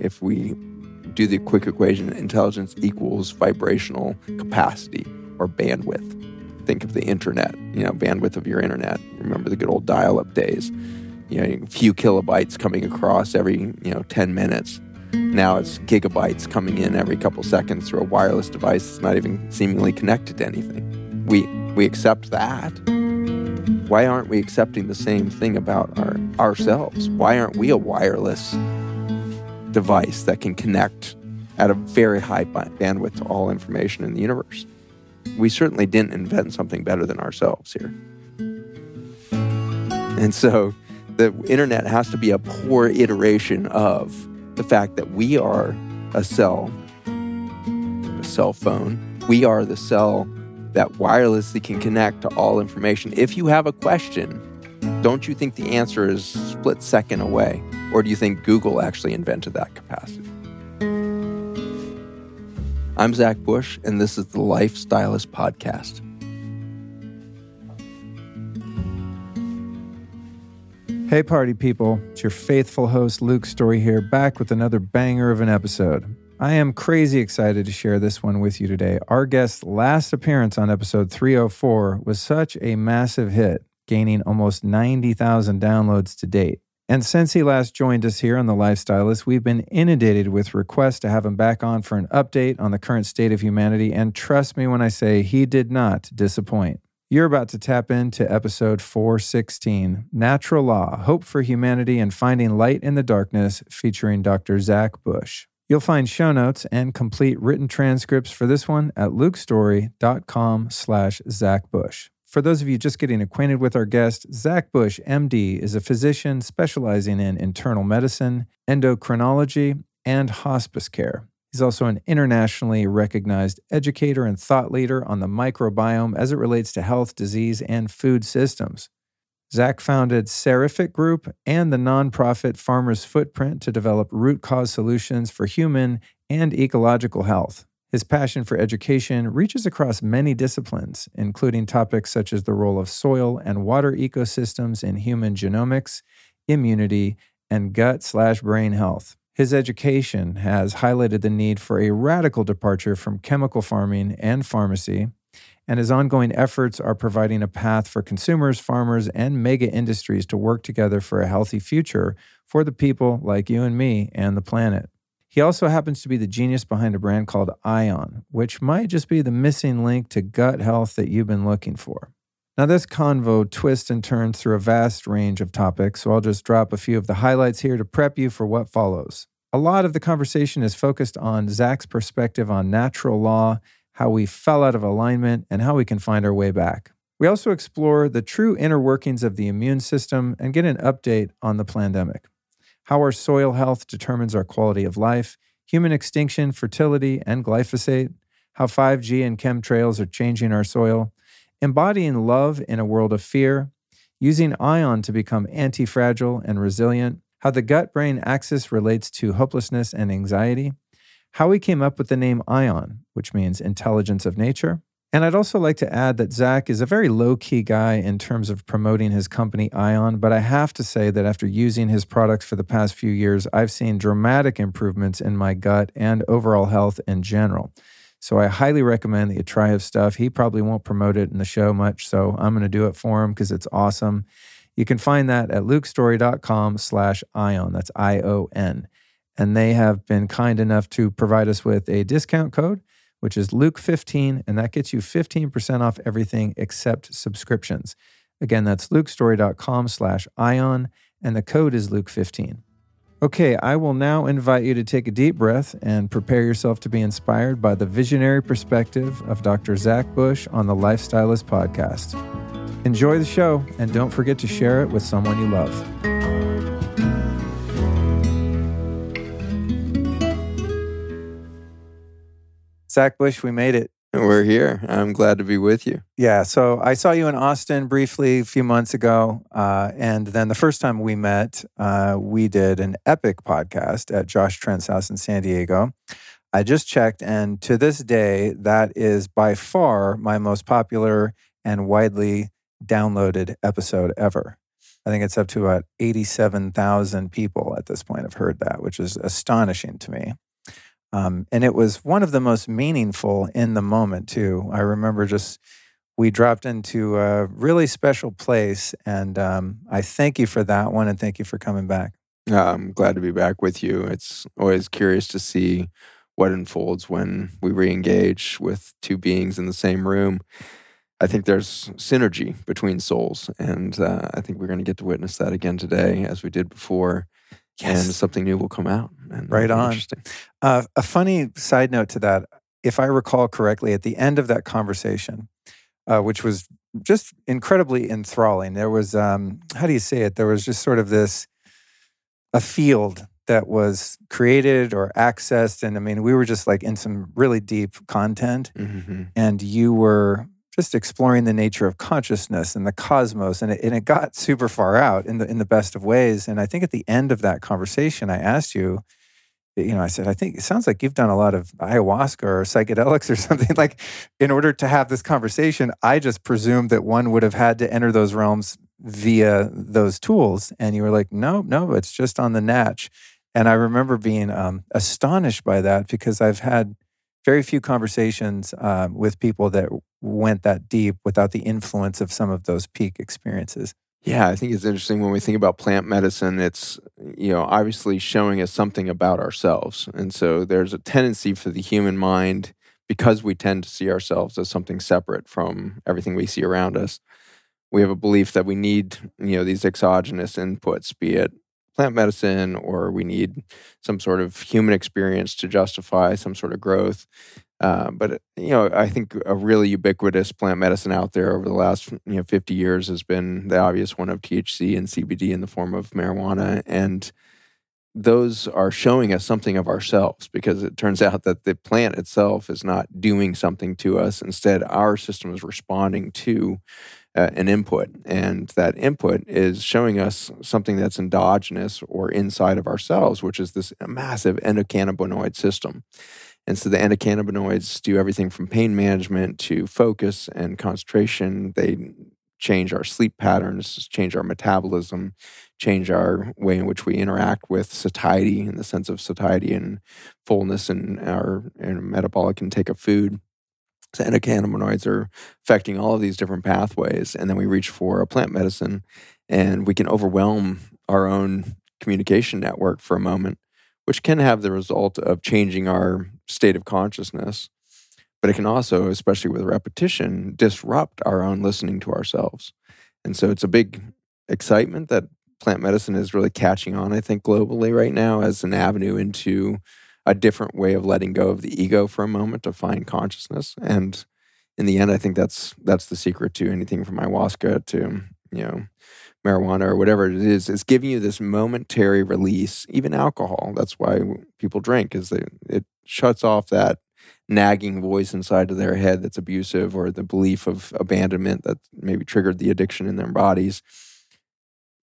if we do the quick equation, intelligence equals vibrational capacity or bandwidth. Think of the internet, you know, bandwidth of your internet. Remember the good old dial up days. You know, a few kilobytes coming across every, you know, 10 minutes. Now it's gigabytes coming in every couple seconds through a wireless device that's not even seemingly connected to anything. We we accept that. Why aren't we accepting the same thing about our ourselves? Why aren't we a wireless device that can connect at a very high bandwidth to all information in the universe? We certainly didn't invent something better than ourselves here. And so the internet has to be a poor iteration of the fact that we are a cell, a cell phone. We are the cell that wirelessly can connect to all information. If you have a question, don't you think the answer is split second away? Or do you think Google actually invented that capacity? I'm Zach Bush, and this is the Lifestylist Podcast. Hey, party people. It's your faithful host, Luke Storey here, back with another banger of an episode. I am crazy excited to share this one with you today. Our guest's last appearance on episode 304 was such a massive hit, gaining almost 90,000 downloads to date. And since he last joined us here on The Lifestylist, we've been inundated with requests to have him back on for an update on the current state of humanity. And trust me when I say he did not disappoint. You're about to tap into episode 416 Natural Law Hope for Humanity and Finding Light in the Darkness, featuring Dr. Zach Bush. You'll find show notes and complete written transcripts for this one at lukestorey.com slash Zach Bush. For those of you just getting acquainted with our guest, Zach Bush, MD, is a physician specializing in internal medicine, endocrinology, and hospice care. He's also an internationally recognized educator and thought leader on the microbiome as it relates to health, disease, and food systems. Zach founded Seraphic Group and the nonprofit Farmers Footprint to develop root cause solutions for human and ecological health. His passion for education reaches across many disciplines, including topics such as the role of soil and water ecosystems in human genomics, immunity, and gut slash brain health. His education has highlighted the need for a radical departure from chemical farming and pharmacy, and his ongoing efforts are providing a path for consumers, farmers, and mega industries to work together for a healthy future for the people like you and me and the planet. He also happens to be the genius behind a brand called Ion, which might just be the missing link to gut health that you've been looking for. Now, this convo twists and turns through a vast range of topics, so I'll just drop a few of the highlights here to prep you for what follows. A lot of the conversation is focused on Zach's perspective on natural law, how we fell out of alignment, and how we can find our way back. We also explore the true inner workings of the immune system and get an update on the pandemic, how our soil health determines our quality of life, human extinction, fertility, and glyphosate, how 5G and chemtrails are changing our soil, embodying love in a world of fear, using ion to become anti fragile and resilient, how the gut brain axis relates to hopelessness and anxiety, how we came up with the name ion, which means intelligence of nature. And I'd also like to add that Zach is a very low key guy in terms of promoting his company Ion, but I have to say that after using his products for the past few years, I've seen dramatic improvements in my gut and overall health in general. So I highly recommend that you try his stuff. He probably won't promote it in the show much, so I'm going to do it for him because it's awesome. You can find that at lukestorey.com slash ion. That's I-O-N. And they have been kind enough to provide us with a discount code, which is Luke15, and that gets you 15% off everything except subscriptions. Again, that's lukestorey.com slash ion, and the code is Luke15. Okay, I will now invite you to take a deep breath and prepare yourself to be inspired by the visionary perspective of Dr. Zach Bush on the Lifestylist podcast. Enjoy the show and don't forget to share it with someone you love. Zach Bush, we made it. We're here. I'm glad to be with you. Yeah. So I saw you in Austin briefly a few months ago. Uh, and then the first time we met, uh, we did an epic podcast at Josh Trent's house in San Diego. I just checked, and to this day, that is by far my most popular and widely downloaded episode ever. I think it's up to about 87,000 people at this point have heard that, which is astonishing to me. Um, and it was one of the most meaningful in the moment, too. I remember just we dropped into a really special place. And um, I thank you for that one and thank you for coming back. I'm glad to be back with you. It's always curious to see what unfolds when we re engage with two beings in the same room. I think there's synergy between souls. And uh, I think we're going to get to witness that again today, as we did before. Yes. And something new will come out. Right on. Uh, a funny side note to that if I recall correctly, at the end of that conversation, uh, which was just incredibly enthralling, there was, um, how do you say it? There was just sort of this, a field that was created or accessed. And I mean, we were just like in some really deep content. Mm-hmm. And you were just exploring the nature of consciousness and the cosmos. And it, and it got super far out in the, in the best of ways. And I think at the end of that conversation, I asked you, you know, I said, I think it sounds like you've done a lot of ayahuasca or psychedelics or something. Like, in order to have this conversation, I just presumed that one would have had to enter those realms via those tools. And you were like, no, no, it's just on the natch. And I remember being um, astonished by that because I've had very few conversations uh, with people that went that deep without the influence of some of those peak experiences. Yeah, I think it's interesting when we think about plant medicine, it's, you know, obviously showing us something about ourselves. And so there's a tendency for the human mind, because we tend to see ourselves as something separate from everything we see around us. We have a belief that we need, you know, these exogenous inputs, be it plant medicine or we need some sort of human experience to justify some sort of growth. Uh, but you know, I think a really ubiquitous plant medicine out there over the last you know 50 years has been the obvious one of THC and CBD in the form of marijuana, and those are showing us something of ourselves because it turns out that the plant itself is not doing something to us. Instead, our system is responding to uh, an input, and that input is showing us something that's endogenous or inside of ourselves, which is this massive endocannabinoid system. And so the endocannabinoids do everything from pain management to focus and concentration. They change our sleep patterns, change our metabolism, change our way in which we interact with satiety in the sense of satiety and fullness and our, our metabolic intake of food. So endocannabinoids are affecting all of these different pathways. And then we reach for a plant medicine and we can overwhelm our own communication network for a moment, which can have the result of changing our state of consciousness. But it can also, especially with repetition, disrupt our own listening to ourselves. And so it's a big excitement that plant medicine is really catching on, I think, globally right now as an avenue into a different way of letting go of the ego for a moment to find consciousness. And in the end, I think that's that's the secret to anything from ayahuasca to you know marijuana or whatever it is. It's giving you this momentary release. Even alcohol. That's why people drink is that it shuts off that nagging voice inside of their head that's abusive or the belief of abandonment that maybe triggered the addiction in their bodies.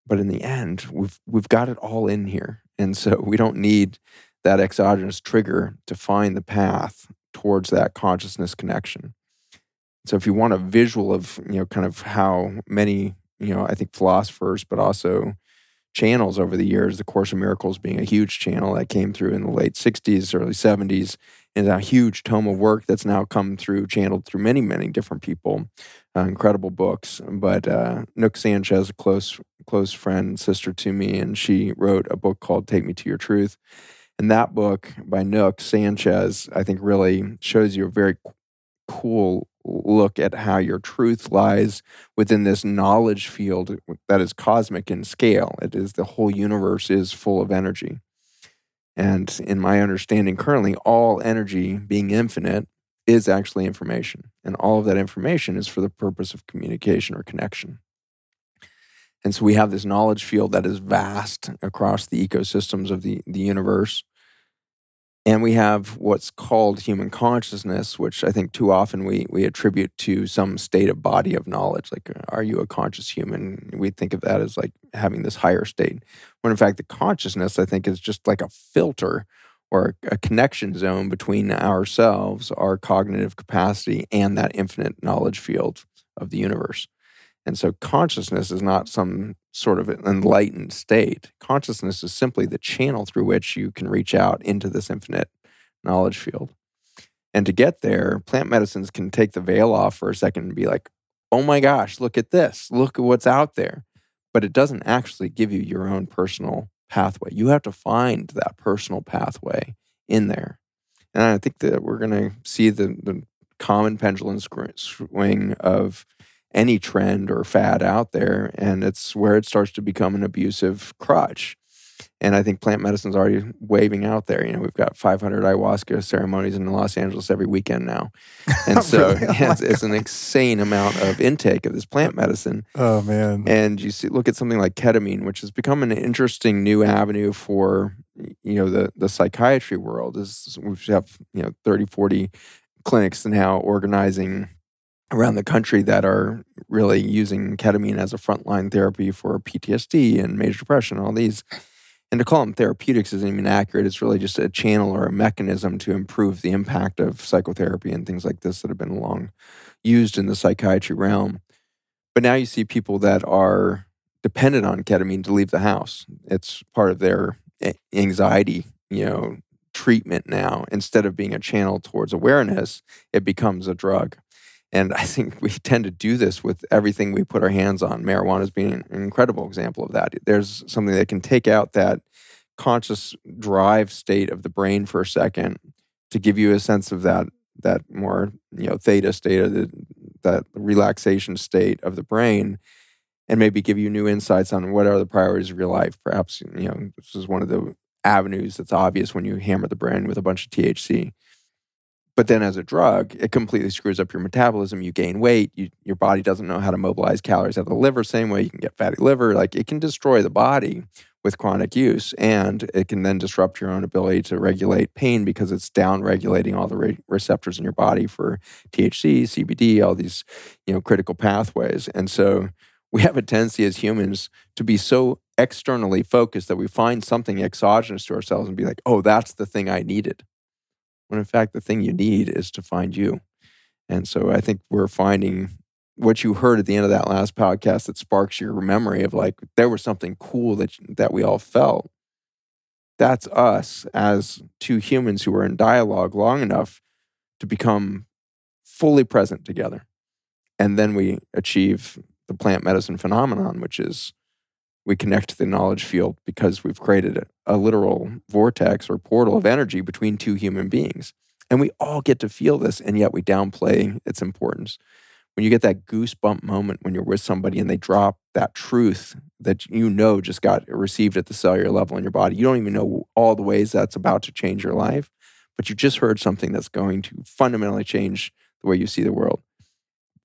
But in the end, we've we've got it all in here. And so we don't need that exogenous trigger to find the path towards that consciousness connection. So if you want a visual of, you know, kind of how many, you know, I think philosophers, but also channels over the years, the Course of Miracles being a huge channel that came through in the late 60s, early 70s, and a huge tome of work that's now come through, channeled through many, many different people. Uh, incredible books. But uh, Nouk Sanchez, a close, close friend, sister to me, and she wrote a book called Take Me to Your Truth. And that book by Nouk Sanchez, I think, really shows you a very cool look at how your truth lies within this knowledge field that is cosmic in scale. It is the whole universe is full of energy. And in my understanding, currently, all energy being infinite is actually information. And all of that information is for the purpose of communication or connection. And so we have this knowledge field that is vast across the ecosystems of the, the universe. And we have what's called human consciousness, which I think too often we, we attribute to some state of body of knowledge. Like, uh, are you a conscious human? We think of that as like having this higher state. When in fact, the consciousness, I think, is just like a filter or a connection zone between ourselves, our cognitive capacity, and that infinite knowledge field of the universe. And so consciousness is not some sort of enlightened state. Consciousness is simply the channel through which you can reach out into this infinite knowledge field. And to get there, plant medicines can take the veil off for a second and be like, oh my gosh, look at this. Look at what's out there. But it doesn't actually give you your own personal pathway. You have to find that personal pathway in there. And I think that we're going to see the, the common pendulum swing of any trend or fad out there. And it's where it starts to become an abusive crutch. And I think plant medicine is already waving out there. You know, we've got 500 ayahuasca ceremonies in Los Angeles every weekend now. And so really? Oh it's, it's, an insane amount of intake of this plant medicine. Oh, man. And you see, look at something like ketamine, which has become an interesting new avenue for, you know, the, the psychiatry world. Is we have, you know, 30, 40 clinics now organizing around the country that are really using ketamine as a frontline therapy for PTSD and major depression, all these. And to call them therapeutics isn't even accurate. It's really just a channel or a mechanism to improve the impact of psychotherapy and things like this that have been long used in the psychiatry realm. But now you see people that are dependent on ketamine to leave the house. It's part of their anxiety, you know, treatment now. Instead of being a channel towards awareness, it becomes a drug. And I think we tend to do this with everything we put our hands on. Marijuana is being an incredible example of that. There's something that can take out that conscious drive state of the brain for a second to give you a sense of that that more you know theta state of the, that relaxation state of the brain and maybe give you new insights on what are the priorities of your life perhaps you know this is one of the avenues that's obvious when you hammer the brain with a bunch of THC but then as a drug, it completely screws up your metabolism. You gain weight. You, your body doesn't know how to mobilize calories out of the liver. Same way you can get fatty liver. Like it can destroy the body with chronic use, and it can then disrupt your own ability to regulate pain because it's down regulating all the re- receptors in your body for THC, CBD, all these you know critical pathways. And so we have a tendency as humans to be so externally focused that we find something exogenous to ourselves and be like, "Oh, that's the thing I needed." When in fact the thing you need is to find you. And so I think we're finding what you heard at the end of that last podcast that sparks your memory of like there was something cool that that we all felt. That's us as two humans who are in dialogue long enough to become fully present together. And then we achieve the plant medicine phenomenon, which is we connect to the knowledge field because we've created a, literal vortex or portal of energy between two human beings. And we all get to feel this, and yet we downplay its importance. When you get that goosebump moment when you're with somebody and they drop that truth that you know just got received at the cellular level in your body, you don't even know all the ways that's about to change your life, but you just heard something that's going to fundamentally change the way you see the world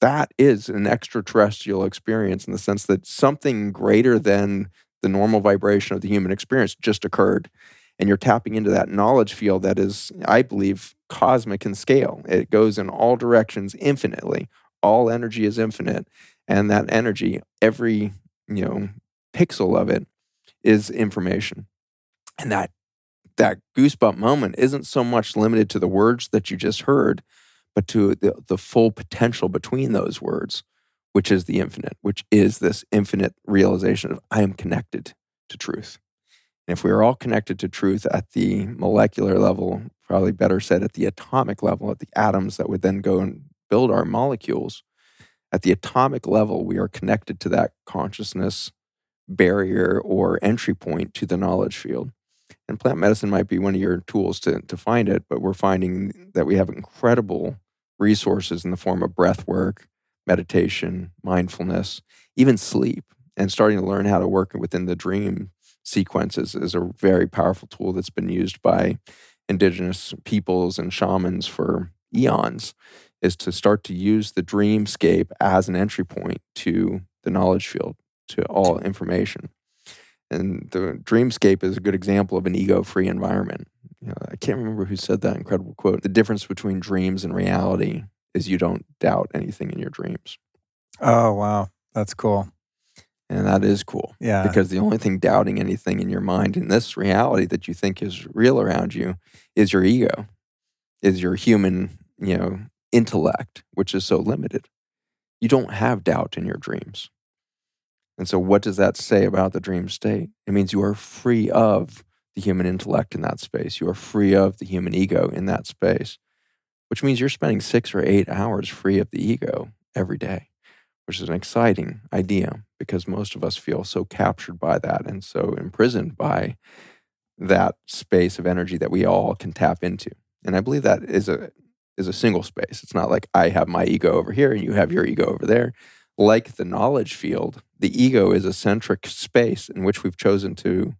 that is an extraterrestrial experience in the sense that something greater than the normal vibration of the human experience just occurred. And you're tapping into that knowledge field that is, I believe, cosmic in scale. It goes in all directions infinitely. All energy is infinite. And that energy, every, you know, pixel of it is information. And that that goosebump moment isn't so much limited to the words that you just heard, but to the, the full potential between those words, which is the infinite, which is this infinite realization of I am connected to truth. And if we are all connected to truth at the molecular level, probably better said at the atomic level, at the atoms that would then go and build our molecules, at the atomic level, we are connected to that consciousness barrier or entry point to the knowledge field. And plant medicine might be one of your tools to, to find it, but we're finding that we have incredible resources in the form of breath work, meditation, mindfulness, even sleep, and starting to learn how to work within the dream sequences is a very powerful tool that's been used by indigenous peoples and shamans for eons is to start to use the dreamscape as an entry point to the knowledge field to all information and the dreamscape is a good example of an ego-free environment. You know, I can't remember who said that incredible quote. The difference between dreams and reality is you don't doubt anything in your dreams. Oh wow, that's cool. And that is cool. Yeah. Because the only thing doubting anything in your mind in this reality that you think is real around you is your ego, is your human, you know, intellect, which is so limited. you don't have doubt in your dreams. And so, what does that say about the dream state? It means you are free of the human intellect in that space. You are free of the human ego in that space, which means you're spending six or eight hours free of the ego every day, which is an exciting idea because most of us feel so captured by that and so imprisoned by that space of energy that we all can tap into. And I believe that is a is a single space. It's not like I have my ego over here and you have your ego over there. Like the knowledge field, the ego is a centric space in which we've chosen to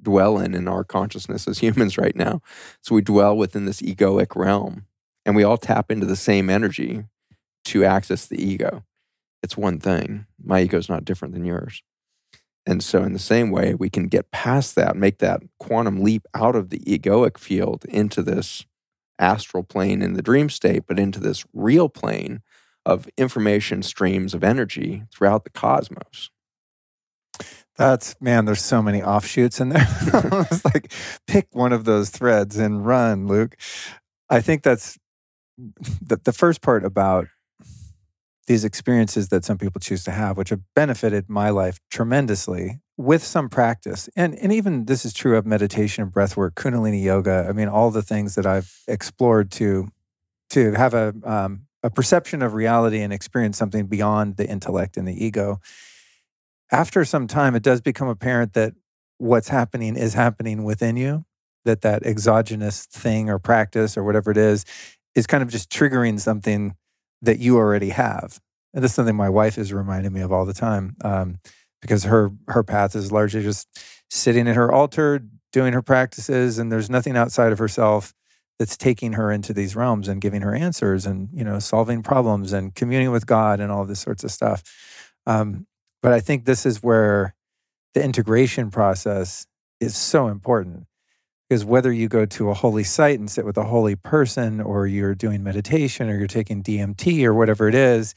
dwell in in our consciousness as humans right now. So we dwell within this egoic realm and we all tap into the same energy to access the ego. It's one thing. My ego is not different than yours. And so, in the same way, we can get past that, make that quantum leap out of the egoic field into this astral plane in the dream state, but into this real plane of information streams of energy throughout the cosmos. That's man, there's so many offshoots in there. it's like pick one of those threads and run, Luke. I think that's the, the first part about these experiences that some people choose to have, which have benefited my life tremendously with some practice. And, and even this is true of meditation and breath work, Kundalini yoga. I mean, all the things that I've explored to, to have a, um, a perception of reality and experience something beyond the intellect and the ego. After some time, it does become apparent that what's happening is happening within you, that that exogenous thing or practice or whatever it is, is kind of just triggering something that you already have. And this is something my wife is reminding me of all the time um, because her her path is largely just sitting at her altar, doing her practices, and there's nothing outside of herself that's taking her into these realms and giving her answers and you know solving problems and communing with God and all this sorts of stuff. Um, but I think this is where the integration process is so important because whether you go to a holy site and sit with a holy person, or you're doing meditation, or you're taking DMT, or whatever it is,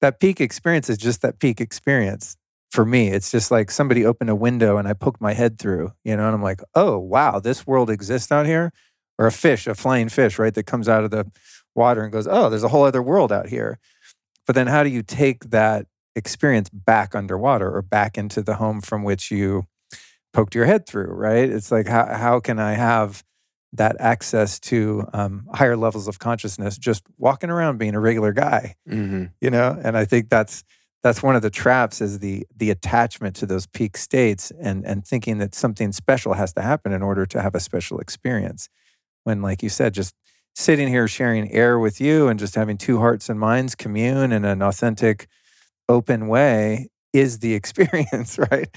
that peak experience is just that peak experience. For me, it's just like somebody opened a window and I poked my head through, you know, and I'm like, oh, wow, this world exists out here. Or a fish, a flying fish, right, that comes out of the water and goes, oh, there's a whole other world out here. But then how do you take that experience back underwater or back into the home from which you poked your head through, right? It's like, how, how can I have that access to um, higher levels of consciousness just walking around being a regular guy, mm-hmm. you know? And I think that's, that's one of the traps is the the attachment to those peak states and and thinking that something special has to happen in order to have a special experience when like you said just sitting here sharing air with you and just having two hearts and minds commune in an authentic open way is the experience, right?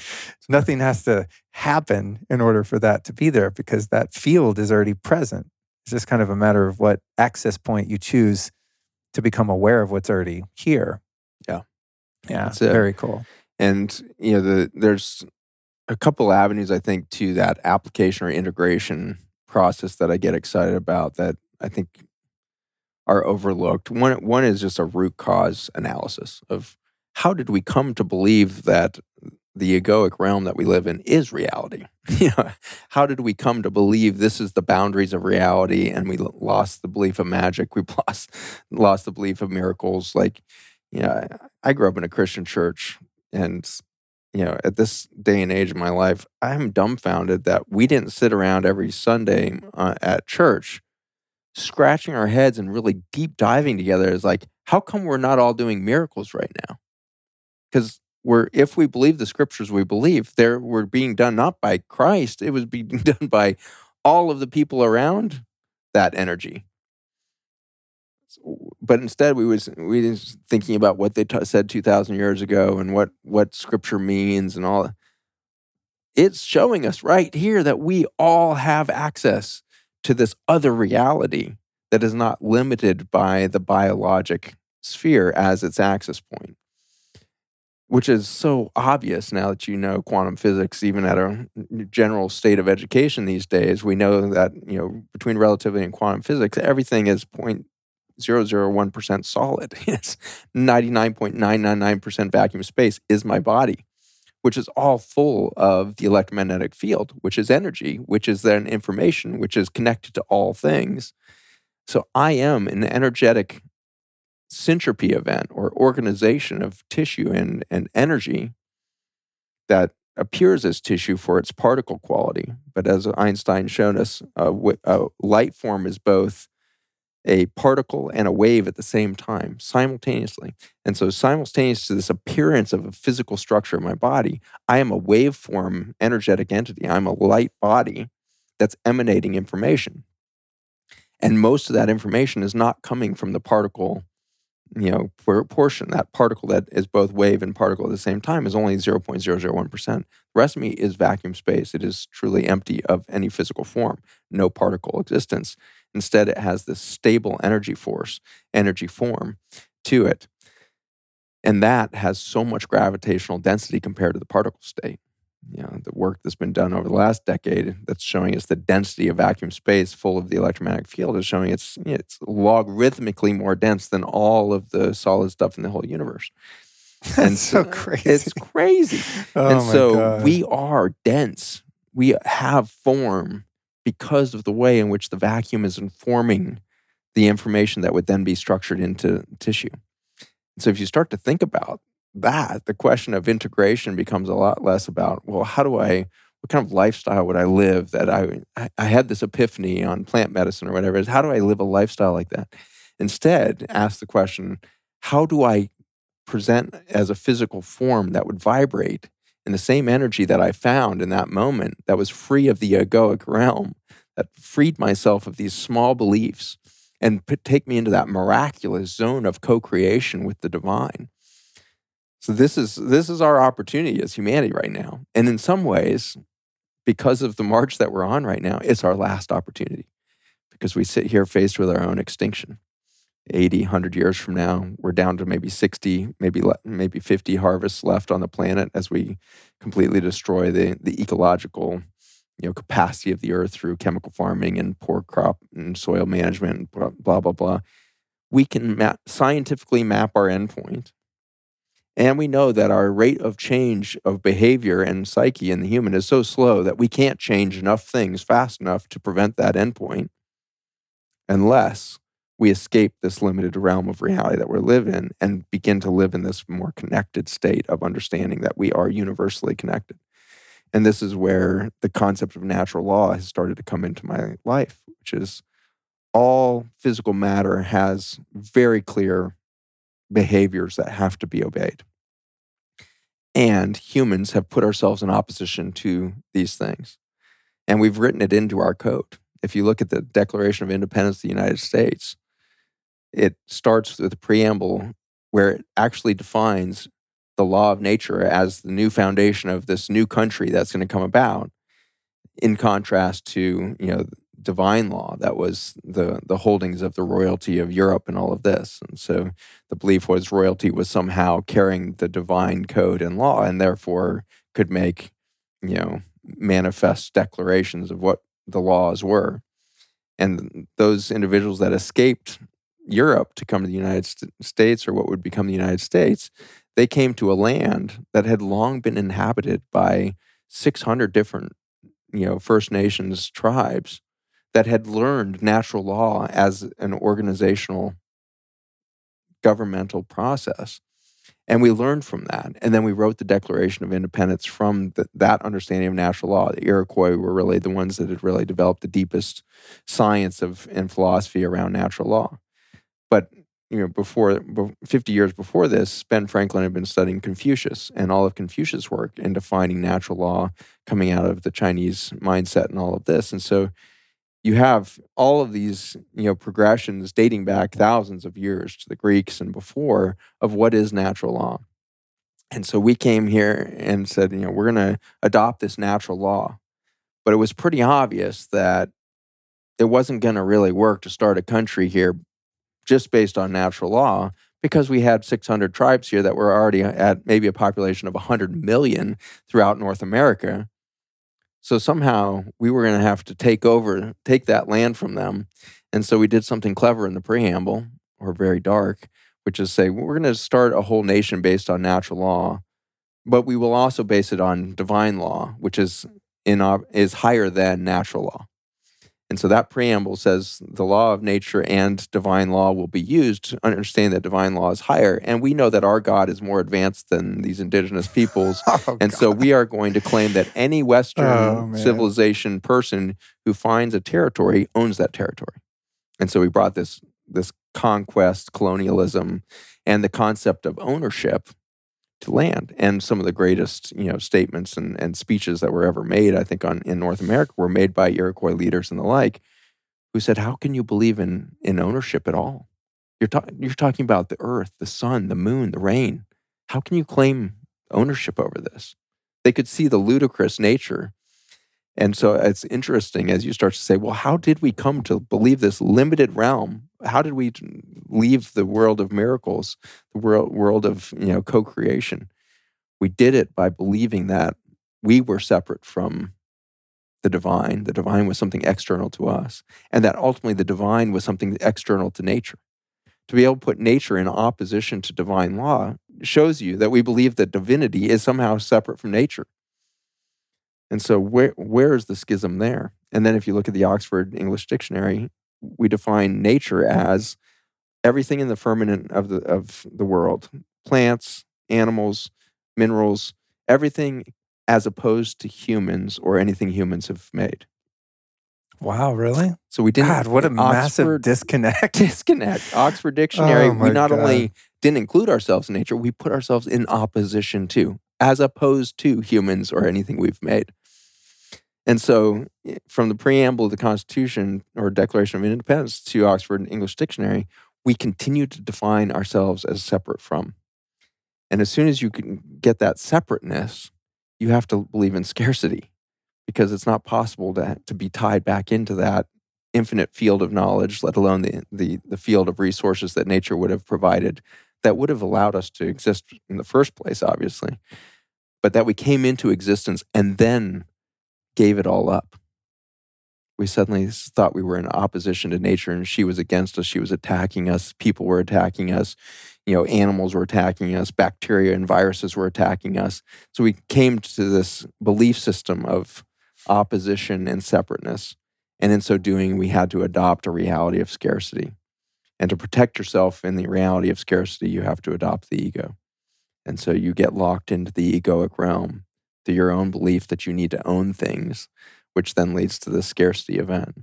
Nothing has to happen in order for that to be there because that field is already present. It's just kind of a matter of what access point you choose to become aware of what's already here. Yeah. Yeah. That's very cool. And, you know, the, there's a couple avenues, I think, to that application or integration process that I get excited about that I think are overlooked. One, one is just a root cause analysis of how did we come to believe that the egoic realm that we live in is reality? how did we come to believe this is the boundaries of reality and we lost the belief of magic? We lost lost the belief of miracles. Like, you know, I grew up in a Christian church and you know, at this day and age of my life, I'm dumbfounded that we didn't sit around every Sunday uh, at church scratching our heads and really deep diving together. Is like, how come we're not all doing miracles right now? because we're if we believe the scriptures we believe they were being done not by christ it was being done by all of the people around that energy but instead we was we was thinking about what they t- said 2000 years ago and what what scripture means and all it's showing us right here that we all have access to this other reality that is not limited by the biologic sphere as its access point which is so obvious now that you know quantum physics even at a general state of education these days. We know that you know between relativity and quantum physics everything is 0.001% solid. It's 99.999% vacuum space is my body which is all full of the electromagnetic field which is energy which is then information which is connected to all things. So i am an energetic syntropy event or organization of tissue and, and energy that appears as tissue for its particle quality. But as Einstein showed us, uh, a, a uh, light form is both a particle and a wave at the same time, simultaneously. And so, simultaneous to this appearance of a physical structure in my body, I am a waveform energetic entity. I'm a light body that's emanating information. And most of that information is not coming from the particle you know portion that particle that is both wave and particle at the same time is only 0.001% the rest of me is vacuum space it is truly empty of any physical form no particle existence instead it has this stable energy force energy form to it and that has so much gravitational density compared to the particle state you know, the work that's been done over the last decade that's showing us the density of vacuum space full of the electromagnetic field is showing it's it's logarithmically more dense than all of the solid stuff in the whole universe. That's and so crazy. It's crazy. oh and so God. we are dense. We have form because of the way in which the vacuum is informing the information that would then be structured into tissue. So if you start to think about that, the question of integration becomes a lot less about, well, how do I, what kind of lifestyle would I live that I, I had this epiphany on plant medicine or whatever, is how do I live a lifestyle like that? Instead, ask the question, how do I present as a physical form that would vibrate in the same energy that I found in that moment that was free of the egoic realm, that freed myself of these small beliefs and put, take me into that miraculous zone of co creation with the divine? So this is this is our opportunity as humanity right now. And in some ways, because of the march that we're on right now, it's our last opportunity because we sit here faced with our own extinction. 80, 100 years from now, we're down to maybe 60, maybe maybe 50 harvests left on the planet as we completely destroy the the ecological you know capacity of the earth through chemical farming and poor crop and soil management blah blah blah, blah. we can map, scientifically map our endpoint and we know that our rate of change of behavior and psyche in the human is so slow that we can't change enough things fast enough to prevent that endpoint unless we escape this limited realm of reality that we live in and begin to live in this more connected state of understanding that we are universally connected. And this is where the concept of natural law has started to come into my life, which is all physical matter has very clear behaviors that have to be obeyed and humans have put ourselves in opposition to these things. And we've written it into our code. If you look at the Declaration of Independence of the United States, it starts with a preamble where it actually defines the law of nature as the new foundation of this new country that's going to come about in contrast to you know divine law that was the the holdings of the royalty of Europe and all of this. And so the belief was royalty was somehow carrying the divine code and law and therefore could make, you know, manifest declarations of what the laws were. And those individuals that escaped Europe to come to the United States or what would become the United States, they came to a land that had long been inhabited by 600 different you know First Nations tribes that had learned natural law as an organizational governmental process. And we learned from that. And then we wrote the Declaration of Independence from the, that understanding of natural law. The Iroquois were really the ones that had really developed the deepest science of and philosophy around natural law. But you know, before 50 years before this, Ben Franklin had been studying Confucius and all of Confucius' work in defining natural law coming out of the Chinese mindset and all of this. And so you have all of these you know progressions dating back thousands of years to the greeks and before of what is natural law and so we came here and said you know we're going to adopt this natural law but it was pretty obvious that it wasn't going to really work to start a country here just based on natural law because we had 600 tribes here that were already at maybe a population of 100 million throughout North America so somehow we were going to have to take over, take that land from them. And so we did something clever in the preamble, or very dark, which is say we're going to start a whole nation based on natural law, but we will also base it on divine law, which is in is higher than natural law. And so that preamble says the law of nature and divine law will be used to understand that divine law is higher. And we know that our God is more advanced than these indigenous peoples. Oh, and so we are going to claim that any Western Oh, civilization person who finds a territory owns that territory. And so we brought this this conquest, colonialism, and the concept of ownership to land. And some of the greatest, you know, statements and, and speeches that were ever made, I think, on in North America were made by Iroquois leaders and the like, who said, How can you believe in in ownership at all? You're talking you're talking about the earth, the sun, the moon, the rain. How can you claim ownership over this? They could see the ludicrous nature. And so it's interesting as you start to say, well, how did we come to believe this limited realm? How did we leave the world of miracles, the world, world of you know co-creation? We did it by believing that we were separate from the divine. The divine was something external to us, and that ultimately the divine was something external to nature. To be able to put nature in opposition to divine law shows you that we believe that divinity is somehow separate from nature. And so where where is the schism there? And then if you look at the Oxford English Dictionary, we define nature as everything in the firmament of the of the world, plants, animals, minerals, everything as opposed to humans or anything humans have made. Wow, really? So we didn't God, what a massive Oxford disconnect. disconnect. Oxford Dictionary, Oh, we not God. only didn't include ourselves in nature, we put ourselves in opposition to, as opposed to humans or anything we've made. And so, eh, from the preamble of the Constitution or Declaration of Independence to Oxford English Dictionary, we continue to define ourselves as separate from. And as soon as you can get that separateness, you have to believe in scarcity because it's not possible to, to be tied back into that infinite field of knowledge, let alone the, the, the field of resources that nature would have provided that would have allowed us to exist in the first place, obviously, but that we came into existence and then gave it all up. We suddenly thought we were in opposition to nature and she was against us. She was attacking us. People were attacking us. You know, animals were attacking us. Bacteria and viruses were attacking us. So we came to this belief system of opposition and separateness. And in so doing, we had to adopt a reality of scarcity. And to protect yourself in the reality of scarcity, you have to adopt the ego. And so you get locked into the egoic realm to your own belief that you need to own things, which then leads to the scarcity event.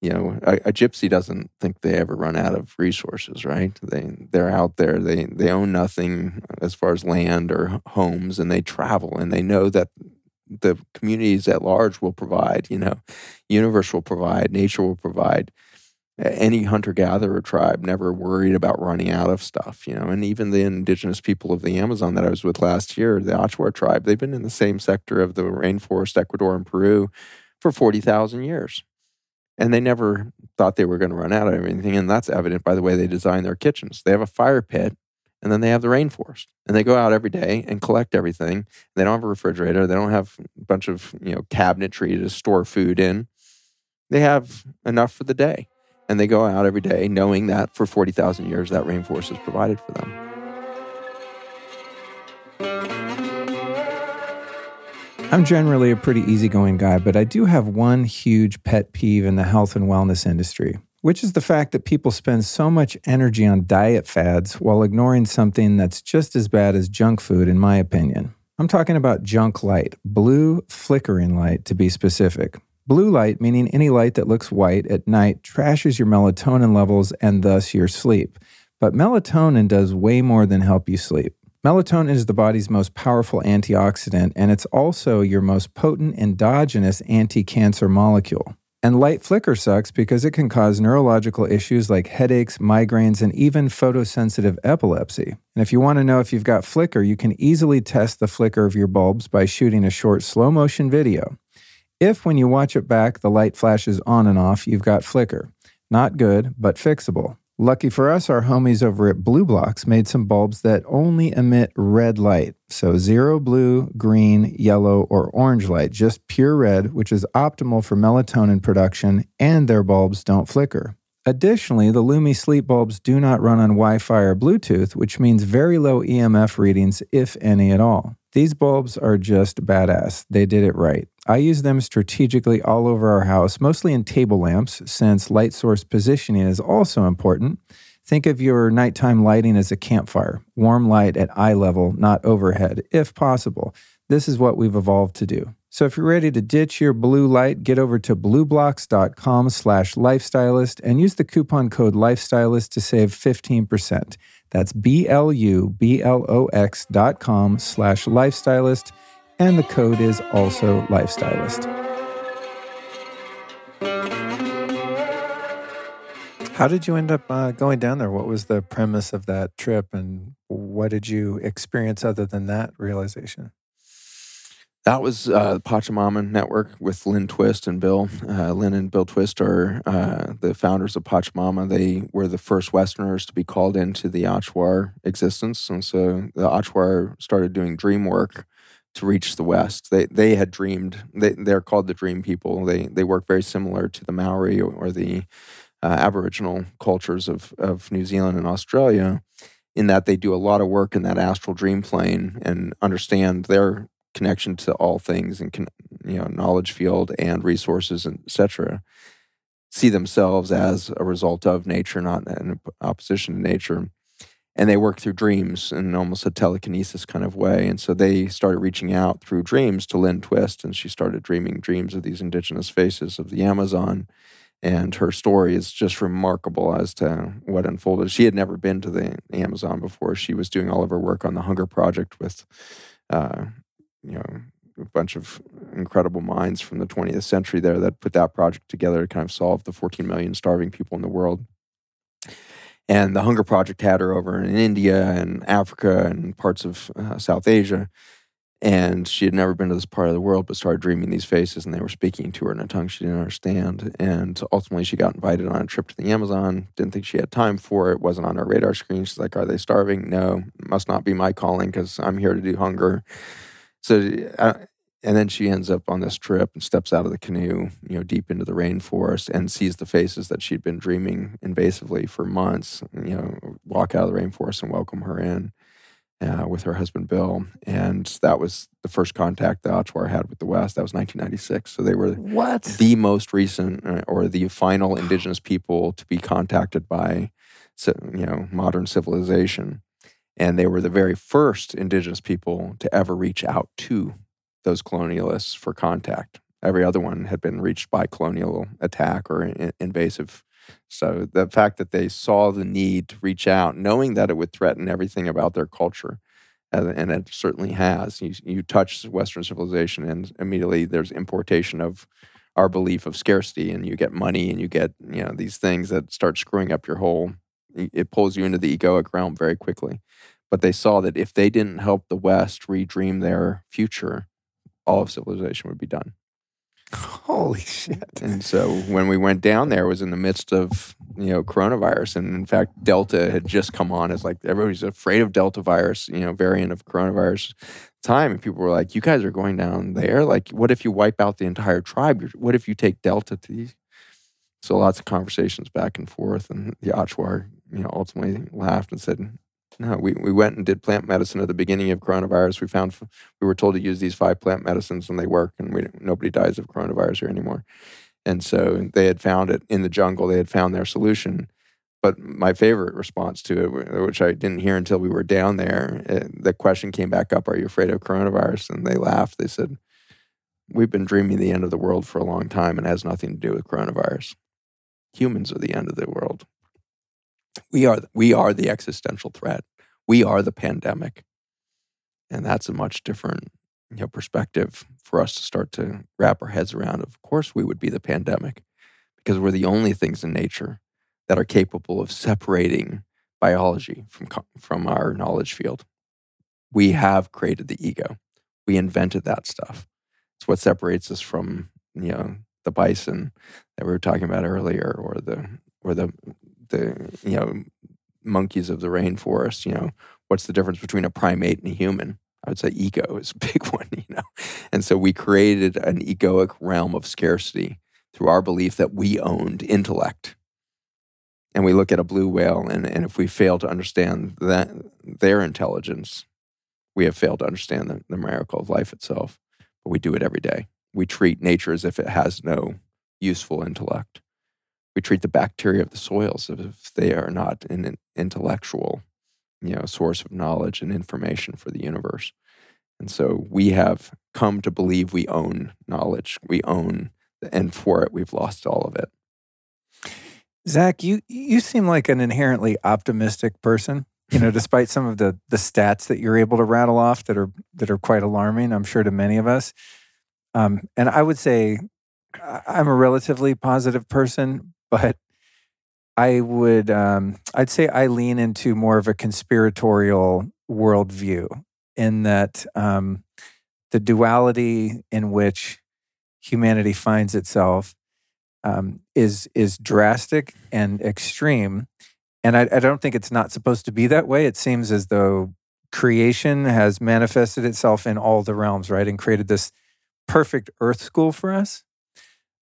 You know, a, a gypsy doesn't think they ever run out of resources, right? They they're out there. They they own nothing as far as land or homes, and they travel, and they know that the communities at large will provide. You know, universe will provide, nature will provide. Any hunter gatherer tribe never worried about running out of stuff, you know, and even the indigenous people of the Amazon that I was with last year, the Achuar tribe, they've been in the same sector of the rainforest, Ecuador and Peru, for 40,000 years. And they never thought they were going to run out of anything. And that's evident by the way they design their kitchens. They have a fire pit and then they have the rainforest. And they go out every day and collect everything. They don't have a refrigerator. They don't have a bunch of, you know, cabinetry to store food in. They have enough for the day. And they go out every day knowing that for 40,000 years that rainforest is provided for them. I'm generally a pretty easygoing guy, but I do have one huge pet peeve in the health and wellness industry, which is the fact that people spend so much energy on diet fads while ignoring something that's just as bad as junk food, in my opinion. I'm talking about junk light, blue flickering light to be specific. Blue light, meaning any light that looks white at night, trashes your melatonin levels and thus your sleep. But melatonin does way more than help you sleep. Melatonin is the body's most powerful antioxidant, and it's also your most potent endogenous anti cancer molecule. And light flicker sucks because it can cause neurological issues like headaches, migraines, and even photosensitive epilepsy. And if you want to know if you've got flicker, you can easily test the flicker of your bulbs by shooting a short slow motion video. If, when you watch it back, the light flashes on and off, you've got flicker. Not good, but fixable. Lucky for us, our homies over at BluBlox made some bulbs that only emit red light. So, zero blue, green, yellow, or orange light, just pure red, which is optimal for melatonin production, and their bulbs don't flicker. Additionally, the Lumi sleep bulbs do not run on Wi Fi or Bluetooth, which means very low EMF readings, if any at all. These bulbs are just badass. They did it right. I use them strategically all over our house, mostly in table lamps, since light source positioning is also important. Think of your nighttime lighting as a campfire, warm light at eye level, not overhead, if possible. This is what we've evolved to do. So if you're ready to ditch your blue light, get over to blublox.com slash lifestylist and use the coupon code lifestylist to save 15%. That's B-L-U-B-L-O-X dot com slash lifestylist. And the code is also lifestylist. How did you end up uh, going down there? What was the premise of that trip, and what did you experience other than that realization? That was uh, the Pachamama Network with Lynn Twist and Bill. Uh, Lynn and Bill Twist are uh, the founders of Pachamama. They were the first Westerners to be called into the Achuar existence. And so the Achuar started doing dream work to reach the West. They they had dreamed, they, they're called the Dream People. They, they work very similar to the Maori or the uh, Aboriginal cultures of, of New Zealand and Australia in that they do a lot of work in that astral dream plane and understand their connection to all things and you know knowledge field and resources and etc see themselves as a result of nature not in opposition to nature and they work through dreams in almost a telekinesis kind of way. And so they started reaching out through dreams to lynn twist and she started dreaming dreams of these indigenous faces of the amazon. And her story is just remarkable as to what unfolded. She had never been to the amazon before. She was doing all of her work on the hunger project with uh, you know a bunch of incredible minds from the 20th century there that put that project together to kind of solve the 14 million starving people in the world. And the Hunger Project had her over in India and Africa and parts of uh, South Asia. And she had never been to this part of the world, but started dreaming these faces, and they were speaking to her in a tongue she didn't understand. And ultimately, she got invited on a trip to the Amazon. Didn't think she had time for it. wasn't on her radar screen. She's like, "Are they starving? No, must not be my calling because I'm here to do hunger." So, uh, and then she ends up on this trip and steps out of the canoe, you know, deep into the rainforest and sees the faces that she'd been dreaming invasively for months, you know, walk out of the rainforest and welcome her in uh, with her husband Bill. And that was the first contact the Achuar had with the West. That was 1996. So they were what? the most recent uh, or the final indigenous people to be contacted by, you know, modern civilization. And they were the very first indigenous people to ever reach out to those colonialists for contact. Every other one had been reached by colonial attack or in- invasive. So the fact that they saw the need to reach out, knowing that it would threaten everything about their culture, uh, and it certainly has. You, you touch Western civilization, and immediately there's importation of our belief of scarcity, and you get money, and you get you know these things that start screwing up your whole. It pulls you into the egoic realm very quickly. But they saw that if they didn't help the West redream their future, all of civilization would be done. Holy shit. And so when we went down there, it was in the midst of, you know, coronavirus. And in fact, Delta had just come on as like everybody's afraid of Delta virus, you know, variant of coronavirus time. And people were like, you guys are going down there. Like, what if you wipe out the entire tribe? What if you take Delta to these? So lots of conversations back and forth. And the Achuar, you know, ultimately laughed and said, no, we, we went and did plant medicine at the beginning of coronavirus. We found we were told to use these five plant medicines and they work, and we, nobody dies of coronavirus here anymore. And so they had found it in the jungle. They had found their solution. But my favorite response to it, which I didn't hear until we were down there, eh, the question came back up: Are you afraid of coronavirus? And they laughed. They said, "We've been dreaming the end of the world for a long time, and has nothing to do with coronavirus. Humans are the end of the world." We are we are the existential threat. We are the pandemic, and that's a much different you know perspective for us to start to wrap our heads around. Of course, we would be the pandemic because we're the only things in nature that are capable of separating biology from from our knowledge field. We have created the ego. We invented that stuff. It's what separates us from you know the bison that we were talking about earlier, or the or the the you know monkeys of the rainforest. You know, what's the difference between a primate and a human? I would say ego is a big one. You know, and so we created an egoic realm of scarcity through our belief that we owned intellect. And we look at a blue whale, and, and if we fail to understand that their intelligence, we have failed to understand the, the miracle of life itself. But we do it every day. we treat nature as if it has no useful intellect. We treat the bacteria of the soils as if they are not an intellectual, you know, source of knowledge and information for the universe. And so we have come to believe we own knowledge. We own, the and for it, we've lost all of it. Zach, you you seem like an inherently optimistic person. You know, despite some of the the stats that you're able to rattle off that are that are quite alarming, I'm sure to many of us. Um, and I would say I'm a relatively positive person, but I would um, I'd say I lean into more of a conspiratorial worldview in that um, the duality in which humanity finds itself um, is is drastic and extreme, and I, I don't think it's not supposed to be that way. It seems as though creation has manifested itself in all the realms, right, and created this perfect Earth school for us,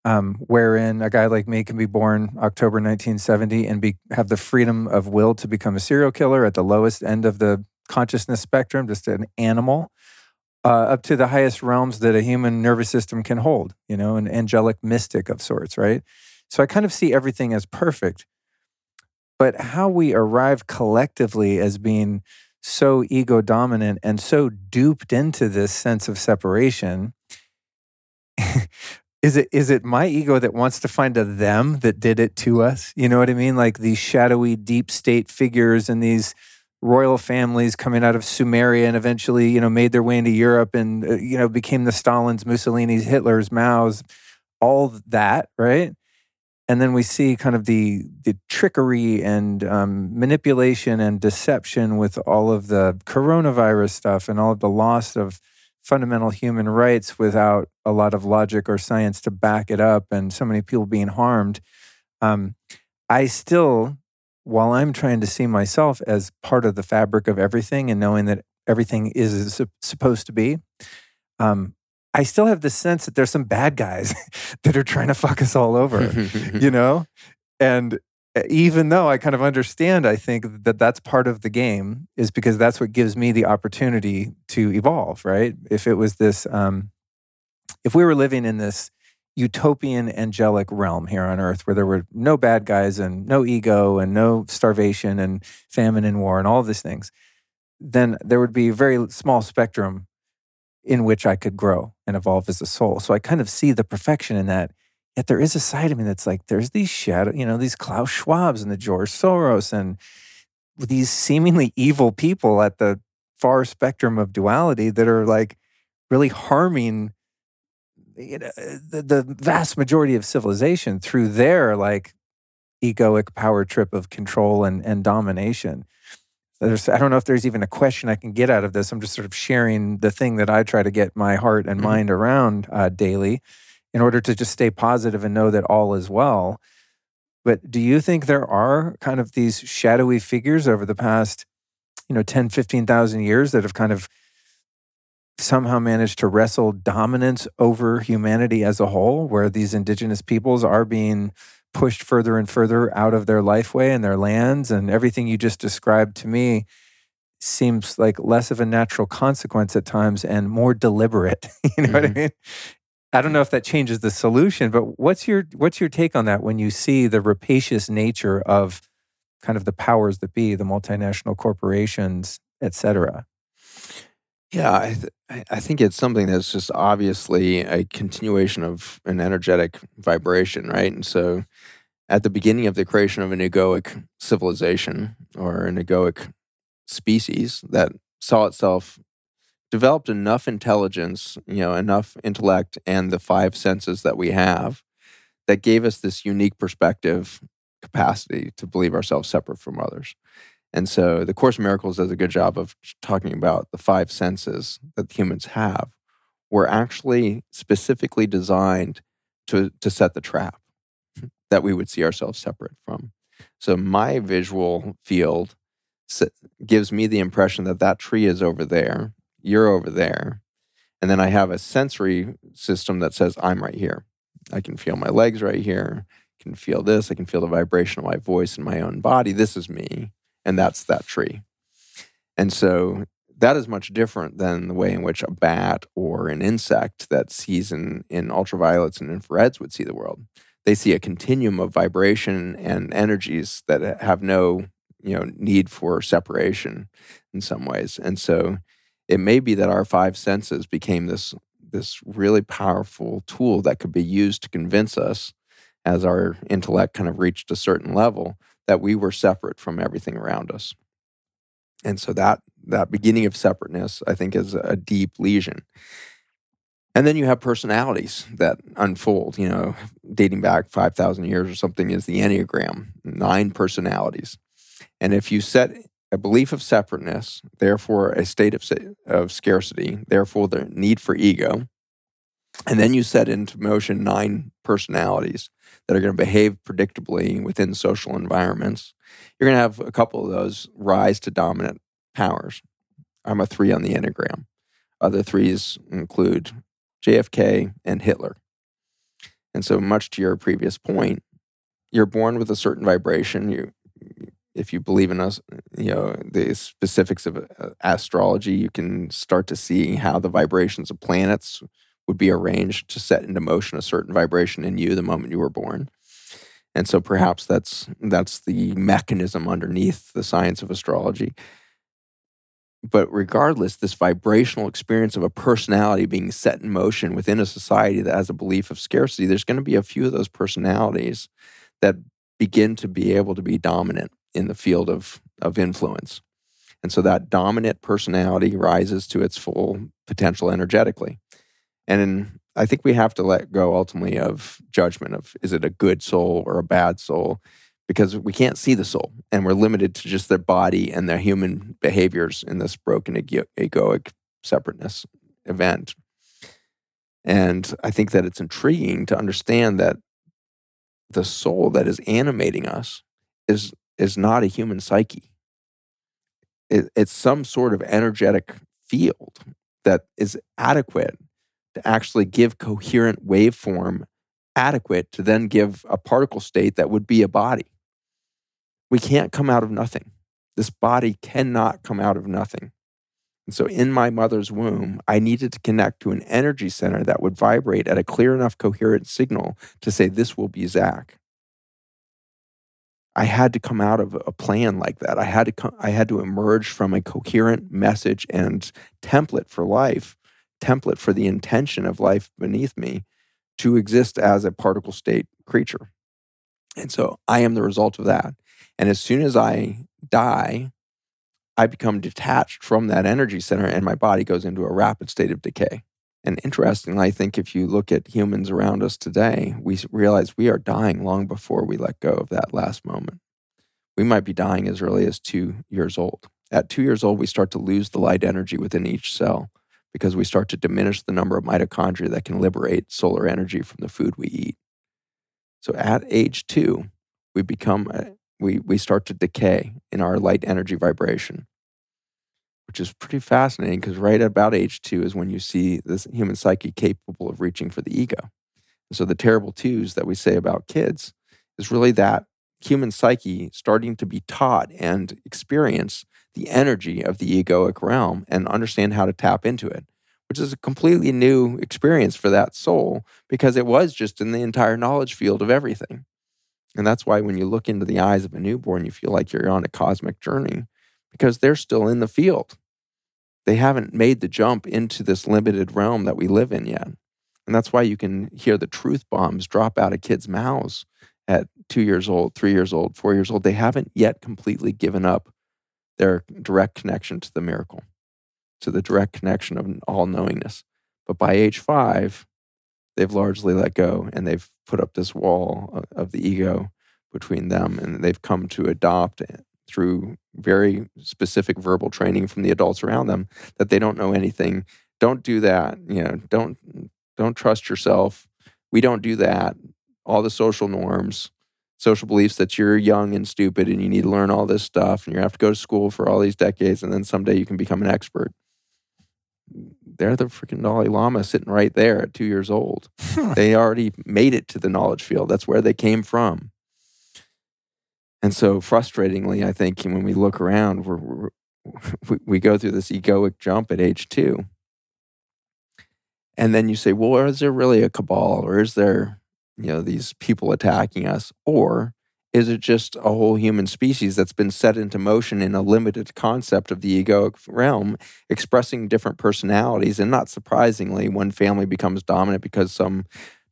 um, wherein a guy like me can be born October 1970 and be have the freedom of will to become a serial killer at the lowest end of the consciousness spectrum, just an animal, uh, up to the highest realms that a human nervous system can hold, you know, an angelic mystic of sorts, right? So I kind of see everything as perfect. But how we arrive collectively as being so ego dominant and so duped into this sense of separation is it is it my ego that wants to find a them that did it to us you know what i mean like these shadowy deep state figures and these royal families coming out of Sumeria and eventually, you know, made their way into Europe and, uh, you know, became the Stalins, Mussolinis, Hitlers, Mao's, all that, right? And then we see kind of the the trickery and um, manipulation and deception with all of the coronavirus stuff and all of the loss of fundamental human rights without a lot of logic or science to back it up, and so many people being harmed. Um, I still while I'm trying to see myself as part of the fabric of everything and knowing that everything is supposed to be, um, I still have the sense that there's some bad guys that are trying to fuck us all over, you know? And even though I kind of understand, I think that that's part of the game is because that's what gives me the opportunity to evolve, right? If it was this, um, if we were living in this utopian angelic realm here on earth where there were no bad guys and no ego and no starvation and famine and war and all of these things, then there would be a very small spectrum in which I could grow and evolve as a soul. So I kind of see the perfection in that. Yet there is a side of me that's like, there's these shadow, you know, these Klaus Schwabs and the George Soros and these seemingly evil people at the far spectrum of duality that are like really harming you know, the, the vast majority of civilization through their like egoic power trip of control and, and domination. There's, I don't know if there's even a question I can get out of this. I'm just sort of sharing the thing that I try to get my heart and mm-hmm. mind around uh, daily in order to just stay positive and know that all is well. But do you think there are kind of these shadowy figures over the past, you know, 10, 15,000 years that have kind of somehow managed to wrestle dominance over humanity as a whole, where these indigenous peoples are being pushed further and further out of their lifeway and their lands. And everything you just described to me seems like less of a natural consequence at times and more deliberate. you know mm-hmm. what I mm-hmm. mean? I don't know if that changes the solution, but what's your what's your take on that when you see the rapacious nature of kind of the powers that be, the multinational corporations, et cetera? Yeah, I, th- I think it's something that's just obviously a continuation of an energetic vibration, right? And so at the beginning of the creation of an egoic civilization or an egoic species that saw itself developed enough intelligence, you know, enough intellect and the five senses that we have that gave us this unique perspective capacity to believe ourselves separate from others. And so the Course in Miracles does a good job of talking about the five senses that humans have were actually specifically designed to, to set the trap that we would see ourselves separate from. So my visual field gives me the impression that that tree is over there, you're over there. And then I have a sensory system that says, I'm right here. I can feel my legs right here. I can feel this. I can feel the vibration of my voice in my own body. This is me and that's that tree. And so that is much different than the way in which a bat or an insect that sees in, in ultraviolets and infrareds would see the world. They see a continuum of vibration and energies that have no you know need for separation in some ways. And so it may be that our five senses became this this really powerful tool that could be used to convince us as our intellect kind of reached a certain level that we were separate from everything around us. And so that that beginning of separateness, I think, is a deep lesion. And then you have personalities that unfold, you know, dating back 5,000 years or something is the Enneagram, nine personalities. And if you set a belief of separateness, therefore a state of, of scarcity, therefore the need for ego, and then you set into motion nine personalities that are going to behave predictably within social environments, you're going to have a couple of those rise to dominant powers. I'm a three on the Enneagram. Other threes include JFK and Hitler. And so, much to your previous point, you're born with a certain vibration. You, if you believe in us, you know the specifics of uh, astrology, you can start to see how the vibrations of planets would be arranged to set into motion a certain vibration in you the moment you were born. And so perhaps that's that's the mechanism underneath the science of astrology. But regardless, this vibrational experience of a personality being set in motion within a society that has a belief of scarcity, there's going to be a few of those personalities that begin to be able to be dominant in the field of, of influence. And so that dominant personality rises to its full potential energetically. And I think we have to let go ultimately of judgment of is it a good soul or a bad soul because we can't see the soul and we're limited to just their body and their human behaviors in this broken egoic separateness event. And I think that it's intriguing to understand that the soul that is animating us is is not a human psyche. It, it's some sort of energetic field that is adequate to actually give coherent waveform adequate to then give a particle state that would be a body. We can't come out of nothing. This body cannot come out of nothing. And so in my mother's womb, I needed to connect to an energy center that would vibrate at a clear enough coherent signal to say, This will be Zach. I had to come out of a plan like that. I had to come, I had to emerge from a coherent message and template for life template for the intention of life beneath me to exist as a particle state creature. And so I am the result of that. And as soon as I die, I become detached from that energy center and my body goes into a rapid state of decay. And interestingly, I think if you look at humans around us today, we realize we are dying long before we let go of that last moment. We might be dying as early as two years old. At two years old, we start to lose the light energy within each cell because we start to diminish the number of mitochondria that can liberate solar energy from the food we eat. So at age two, we become uh, we we start to decay in our light energy vibration, which is pretty fascinating because right about age two is when you see this human psyche capable of reaching for the ego. And so the terrible twos that we say about kids is really that human psyche starting to be taught and experience the energy of the egoic realm and understand how to tap into it, which is a completely new experience for that soul because it was just in the entire knowledge field of everything. And that's why when you look into the eyes of a newborn, you feel like you're on a cosmic journey because they're still in the field. They haven't made the jump into this limited realm that we live in yet. And that's why you can hear the truth bombs drop out of kids' mouths at two years old, three years old, four years old. They haven't yet completely given up their direct connection to the miracle, to the direct connection of all knowingness. But by age five, they've largely let go and they've put up this wall of the ego between them and they've come to adopt through very specific verbal training from the adults around them that they don't know anything don't do that you know don't don't trust yourself we don't do that all the social norms social beliefs that you're young and stupid and you need to learn all this stuff and you have to go to school for all these decades and then someday you can become an expert. They're the freaking Dalai Lama sitting right there at two years old. they already made it to the knowledge field. That's where they came from. And so, frustratingly, I think when we look around, we're, we're we, we go through this egoic jump at age two. And then you say, well, is there really a cabal or is there, you know, these people attacking us? Or is it just a whole human species that's been set into motion in a limited concept of the egoic realm, expressing different personalities? And not surprisingly, one family becomes dominant because some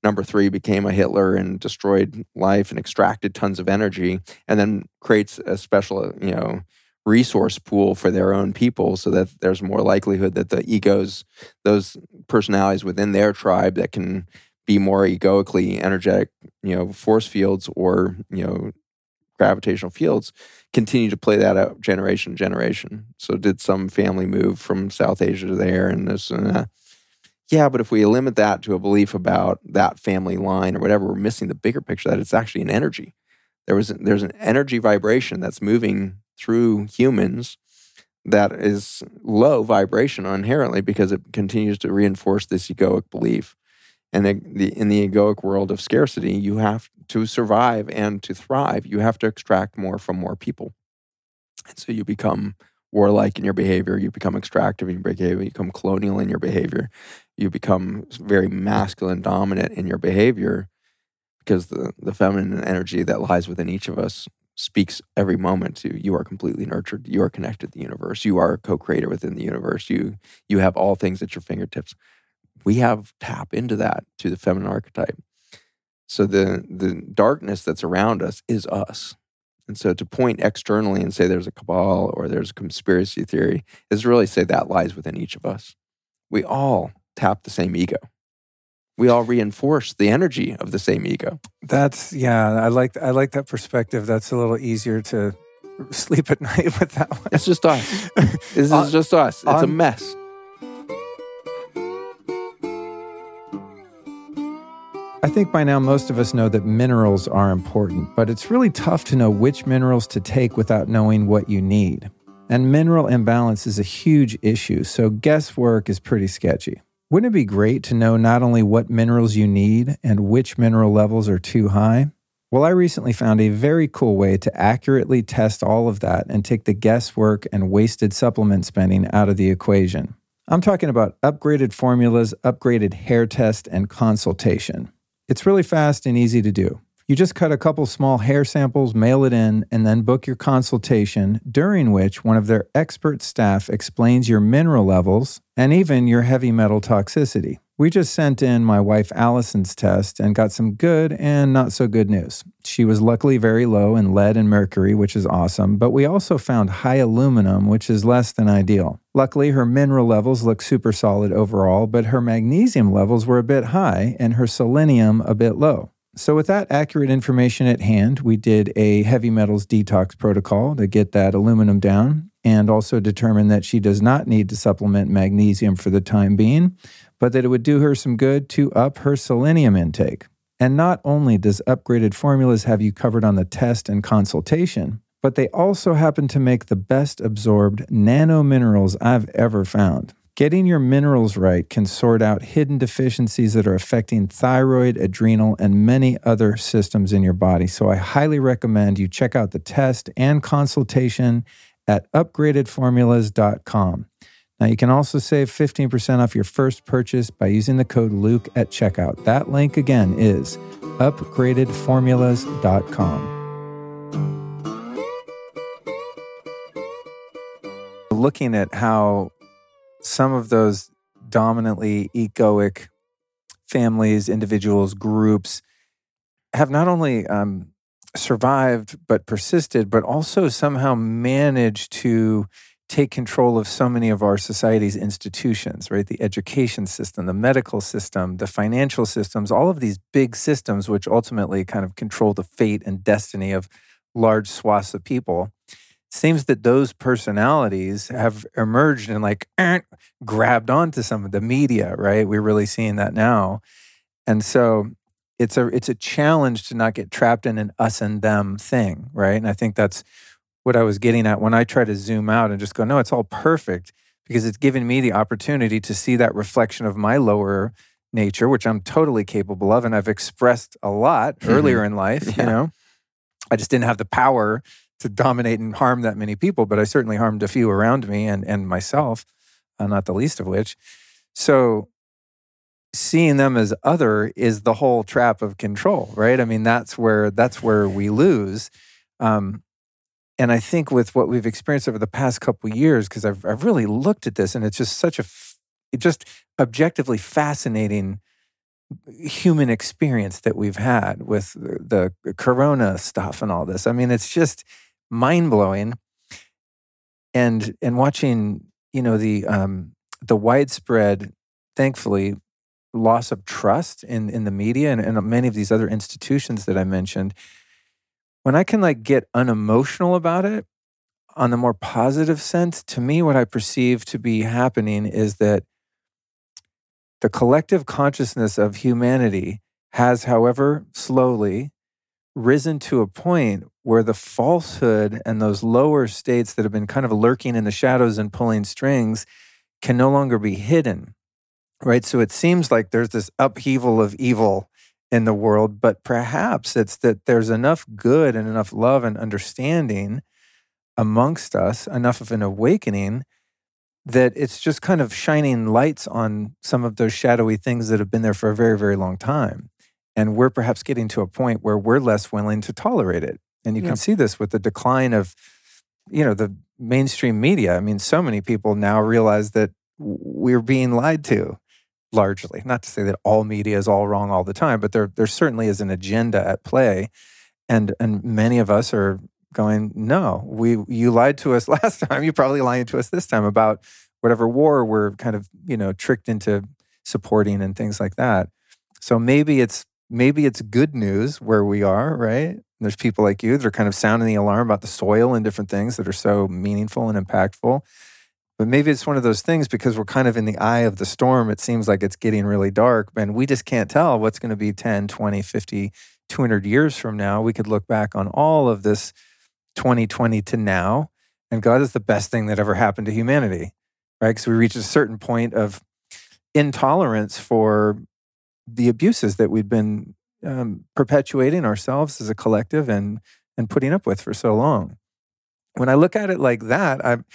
number three became a Hitler and destroyed life and extracted tons of energy, and then creates a special, uh, you know, resource pool for their own people so that there's more likelihood that the egos, those personalities within their tribe that can be more egoically energetic, you know, force fields or, you know, gravitational fields continue to play that out generation to generation. So did some family move from South Asia to there and this and that? Yeah, but if we limit that to a belief about that family line or whatever, we're missing the bigger picture that it's actually an energy. There was there's an energy vibration that's moving through humans that is low vibration inherently because it continues to reinforce this egoic belief. And the, the, in the egoic world of scarcity, you have to survive and to thrive, you have to extract more from more people. And so you become warlike in your behavior, you become extractive in your behavior, you become colonial in your behavior, you become very masculine dominant in your behavior because the, the feminine energy that lies within each of us speaks every moment to you are completely nurtured you are connected to the universe you are a co-creator within the universe you you have all things at your fingertips we have tap into that to the feminine archetype. So the the darkness that's around us is us. And so to point externally and say there's a cabal or there's a conspiracy theory is really say that lies within each of us. We all tap the same ego. We all reinforce the energy of the same ego. That's yeah, I like I like that perspective. That's a little easier to sleep at night with that one. It's just us. This is just us. It's a mess. I think by now most of us know that minerals are important, but it's really tough to know which minerals to take without knowing what you need. And mineral imbalance is a huge issue, so guesswork is pretty sketchy. Wouldn't it be great to know not only what minerals you need and which mineral levels are too high? Well, I recently found a very cool way to accurately test all of that and take the guesswork and wasted supplement spending out of the equation. I'm talking about upgraded formulas, upgraded hair test, and consultation. It's really fast and easy to do. You just cut a couple small hair samples, mail it in, and then book your consultation, during which one of their expert staff explains your mineral levels and even your heavy metal toxicity. We just sent in my wife Allison's test and got some good and not so good news. She was luckily very low in lead and mercury, which is awesome, but we also found high aluminum, which is less than ideal. Luckily, her mineral levels look super solid overall, but her magnesium levels were a bit high and her selenium a bit low. So, with that accurate information at hand, we did a heavy metals detox protocol to get that aluminum down and also determined that she does not need to supplement magnesium for the time being, but that it would do her some good to up her selenium intake. And not only does upgraded formulas have you covered on the test and consultation, but they also happen to make the best absorbed nano minerals I've ever found. Getting your minerals right can sort out hidden deficiencies that are affecting thyroid, adrenal, and many other systems in your body. So I highly recommend you check out the test and consultation at upgradedformulas.com. Now, you can also save 15% off your first purchase by using the code Luke at checkout. That link again is upgradedformulas.com. Looking at how some of those dominantly egoic families, individuals, groups have not only um, survived but persisted, but also somehow managed to take control of so many of our society's institutions, right? The education system, the medical system, the financial systems, all of these big systems, which ultimately kind of control the fate and destiny of large swaths of people seems that those personalities have emerged and like eh, grabbed onto some of the media, right? We're really seeing that now. And so it's a it's a challenge to not get trapped in an us and them thing, right? And I think that's what I was getting at when I try to zoom out and just go, no, it's all perfect because it's given me the opportunity to see that reflection of my lower nature, which I'm totally capable of and I've expressed a lot mm-hmm. earlier in life, yeah. you know. I just didn't have the power to dominate and harm that many people, but I certainly harmed a few around me and and myself, uh, not the least of which. So seeing them as other is the whole trap of control, right? I mean, that's where that's where we lose. Um, and I think with what we've experienced over the past couple years, because I've I've really looked at this, and it's just such a it just objectively fascinating human experience that we've had with the, the corona stuff and all this. I mean, it's just mind blowing. And and watching, you know, the um, the widespread, thankfully, loss of trust in in the media and, and many of these other institutions that I mentioned. When I can like get unemotional about it, on the more positive sense, to me, what I perceive to be happening is that the collective consciousness of humanity has, however slowly, risen to a point where the falsehood and those lower states that have been kind of lurking in the shadows and pulling strings can no longer be hidden. Right. So it seems like there's this upheaval of evil in the world, but perhaps it's that there's enough good and enough love and understanding amongst us, enough of an awakening that it's just kind of shining lights on some of those shadowy things that have been there for a very, very long time. And we're perhaps getting to a point where we're less willing to tolerate it. And you yeah. can see this with the decline of, you know, the mainstream media. I mean, so many people now realize that we're being lied to largely. Not to say that all media is all wrong all the time, but there there certainly is an agenda at play. And and many of us are going, no, we you lied to us last time. You probably lying to us this time about whatever war we're kind of you know tricked into supporting and things like that. So maybe it's maybe it's good news where we are, right? There's people like you that are kind of sounding the alarm about the soil and different things that are so meaningful and impactful. But maybe it's one of those things because we're kind of in the eye of the storm. It seems like it's getting really dark and we just can't tell what's going to be 10, 20, 50, 200 years from now. We could look back on all of this 2020 to now. And God is the best thing that ever happened to humanity, right? Because we reached a certain point of intolerance for the abuses that we've been um, perpetuating ourselves as a collective and and putting up with for so long. When I look at it like that, I'm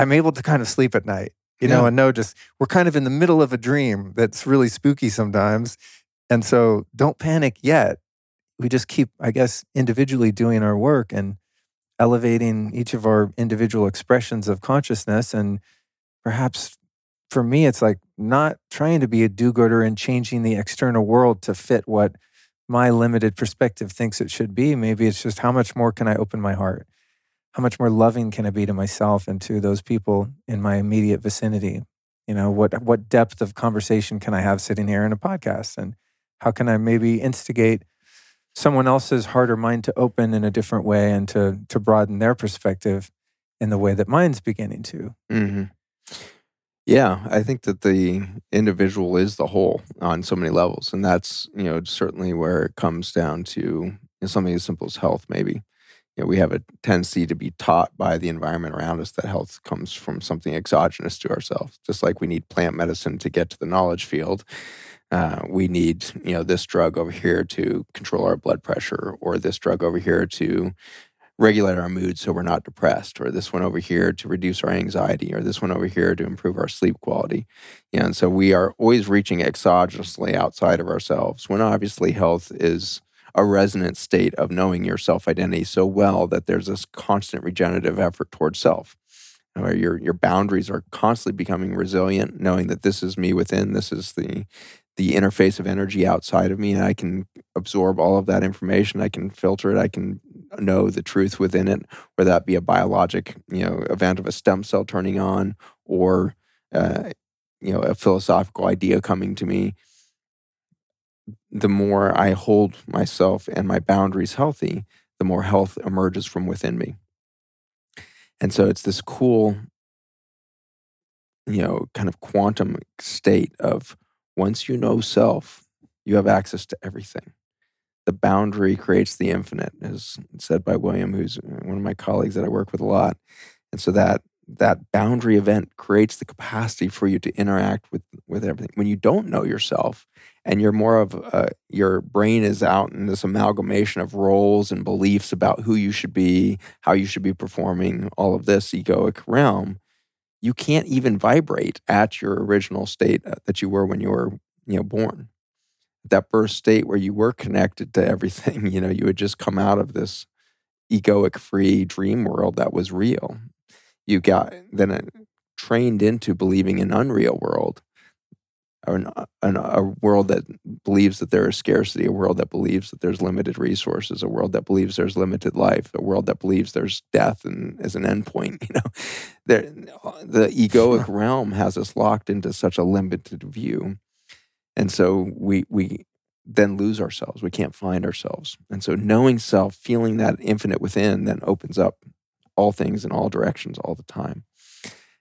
I'm able to kind of sleep at night, you yeah. know, and know just we're kind of in the middle of a dream that's really spooky sometimes. And so don't panic yet. We just keep, I guess, individually doing our work and elevating each of our individual expressions of consciousness. And perhaps for me, it's like not trying to be a do gooder and changing the external world to fit what my limited perspective thinks it should be. Maybe it's just how much more can I open my heart? How much more loving can I be to myself and to those people in my immediate vicinity? You know, what what depth of conversation can I have sitting here in a podcast? And how can I maybe instigate someone else's heart or mind to open in a different way and to to broaden their perspective in the way that mine's beginning to. Mm-hmm. Yeah, I think that the individual is the whole on so many levels, and that's you know certainly where it comes down to something as simple as health. Maybe you know we have a tendency to be taught by the environment around us that health comes from something exogenous to ourselves, just like we need plant medicine to get to the knowledge field uh, we need you know this drug over here to control our blood pressure or this drug over here to regulate our mood so we're not depressed or this one over here to reduce our anxiety or this one over here to improve our sleep quality. And so we are always reaching exogenously outside of ourselves when obviously health is a resonant state of knowing your self identity so well that there's this constant regenerative effort towards self where your your boundaries are constantly becoming resilient knowing that this is me within this is the the interface of energy outside of me and I can absorb all of that information. I can filter it. I can know the truth within it, whether that be a biologic, you know, event of a stem cell turning on or, uh, you know, a philosophical idea coming to me. The more I hold myself and my boundaries healthy, the more health emerges from within me. And so it's this cool, you know, kind of quantum state of once you know self, you have access to everything. The boundary creates the infinite, as said by William, who's one of my colleagues that I work with a lot. And so that that boundary event creates the capacity for you to interact with with everything. When you don't know yourself and you're more of a, your brain is out in this amalgamation of roles and beliefs about who you should be, how you should be performing, all of this egoic realm, you can't even vibrate at your original state uh, that you were when you were, you know, born. That birth state where you were connected to everything, you know, you had just come out of this egoic free dream world that was real. You got then uh, trained into believing an unreal world an, an, a world that believes that there is scarcity, a world that believes that there's limited resources, a world that believes there's limited life, a world that believes there's death and as an endpoint. You know, there, the egoic realm has us locked into such a limited view, and so we we then lose ourselves. We can't find ourselves, and so knowing self, feeling that infinite within, then opens up all things in all directions all the time.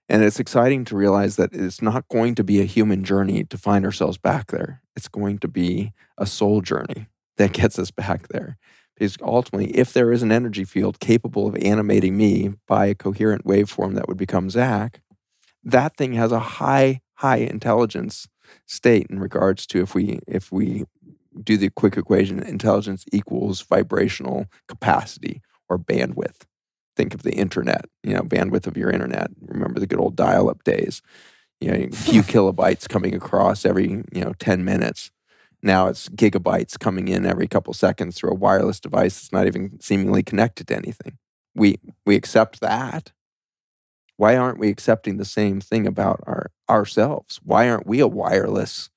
And it's exciting to realize that it's not going to be a human journey to find ourselves back there. It's going to be a soul journey that gets us back there. Because ultimately, if there is an energy field capable of animating me by a coherent waveform that would become Zach, that thing has a high, high intelligence state in regards to if we if we do the quick equation, intelligence equals vibrational capacity or bandwidth think of the internet, you know, bandwidth of your internet. Remember the good old dial up days, you know, a few kilobytes coming across every, you know, 10 minutes. Now it's gigabytes coming in every couple seconds through a wireless device that's not even seemingly connected to anything. We, we accept that. Why aren't we accepting the same thing about our, ourselves? Why aren't we a wireless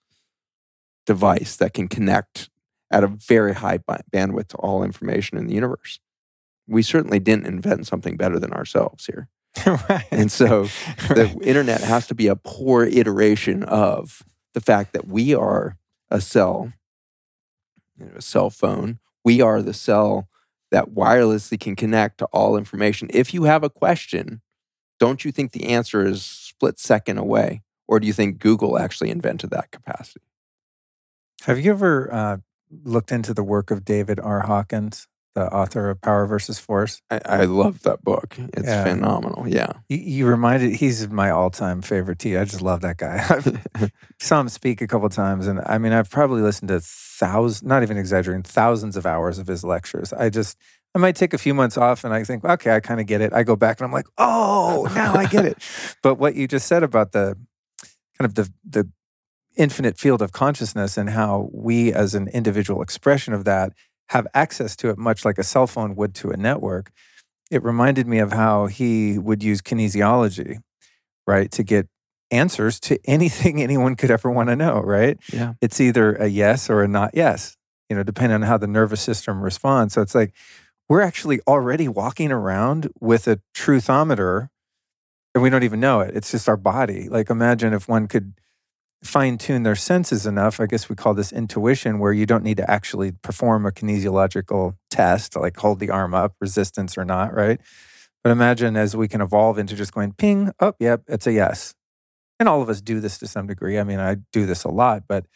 device that can connect at a very high bandwidth to all information in the universe? We certainly didn't invent something better than ourselves here. right. And so the internet has to be a poor iteration of the fact that we are a cell, you know, a cell phone. We are the cell that wirelessly can connect to all information. If you have a question, don't you think the answer is split second away? Or do you think Google actually invented that capacity? Have you ever uh, looked into the work of David R. Hawkins? The author of Power versus Force. I, I love that book. It's yeah. phenomenal. Yeah. You, you, reminded, he's my all time favorite I just love that guy. I saw him speak a couple times. And I mean, I've probably listened to thousands, not even exaggerating, thousands of hours of his lectures. I just, I might take a few months off and I think, okay, I kind of get it. I go back and I'm like, oh, now I get it. but what you just said about the kind of the, the, infinite field of consciousness and how we as an individual expression of that have access to it much like a cell phone would to a network. It reminded me of how he would use kinesiology, right, to get answers to anything anyone could ever want to know, right? Yeah. It's either a yes or a not yes, you know, depending on how the nervous system responds. So it's like we're actually already walking around with a truthometer and we don't even know it. It's just our body. Like imagine if one could fine tune their senses enough. I guess we call this intuition, where you don't need to actually perform a kinesiological test, like hold the arm up, resistance or not, right? But imagine as we can evolve into just going ping, oh, yep, it's a yes. And all of us do this to some degree. I mean, I do this a lot, but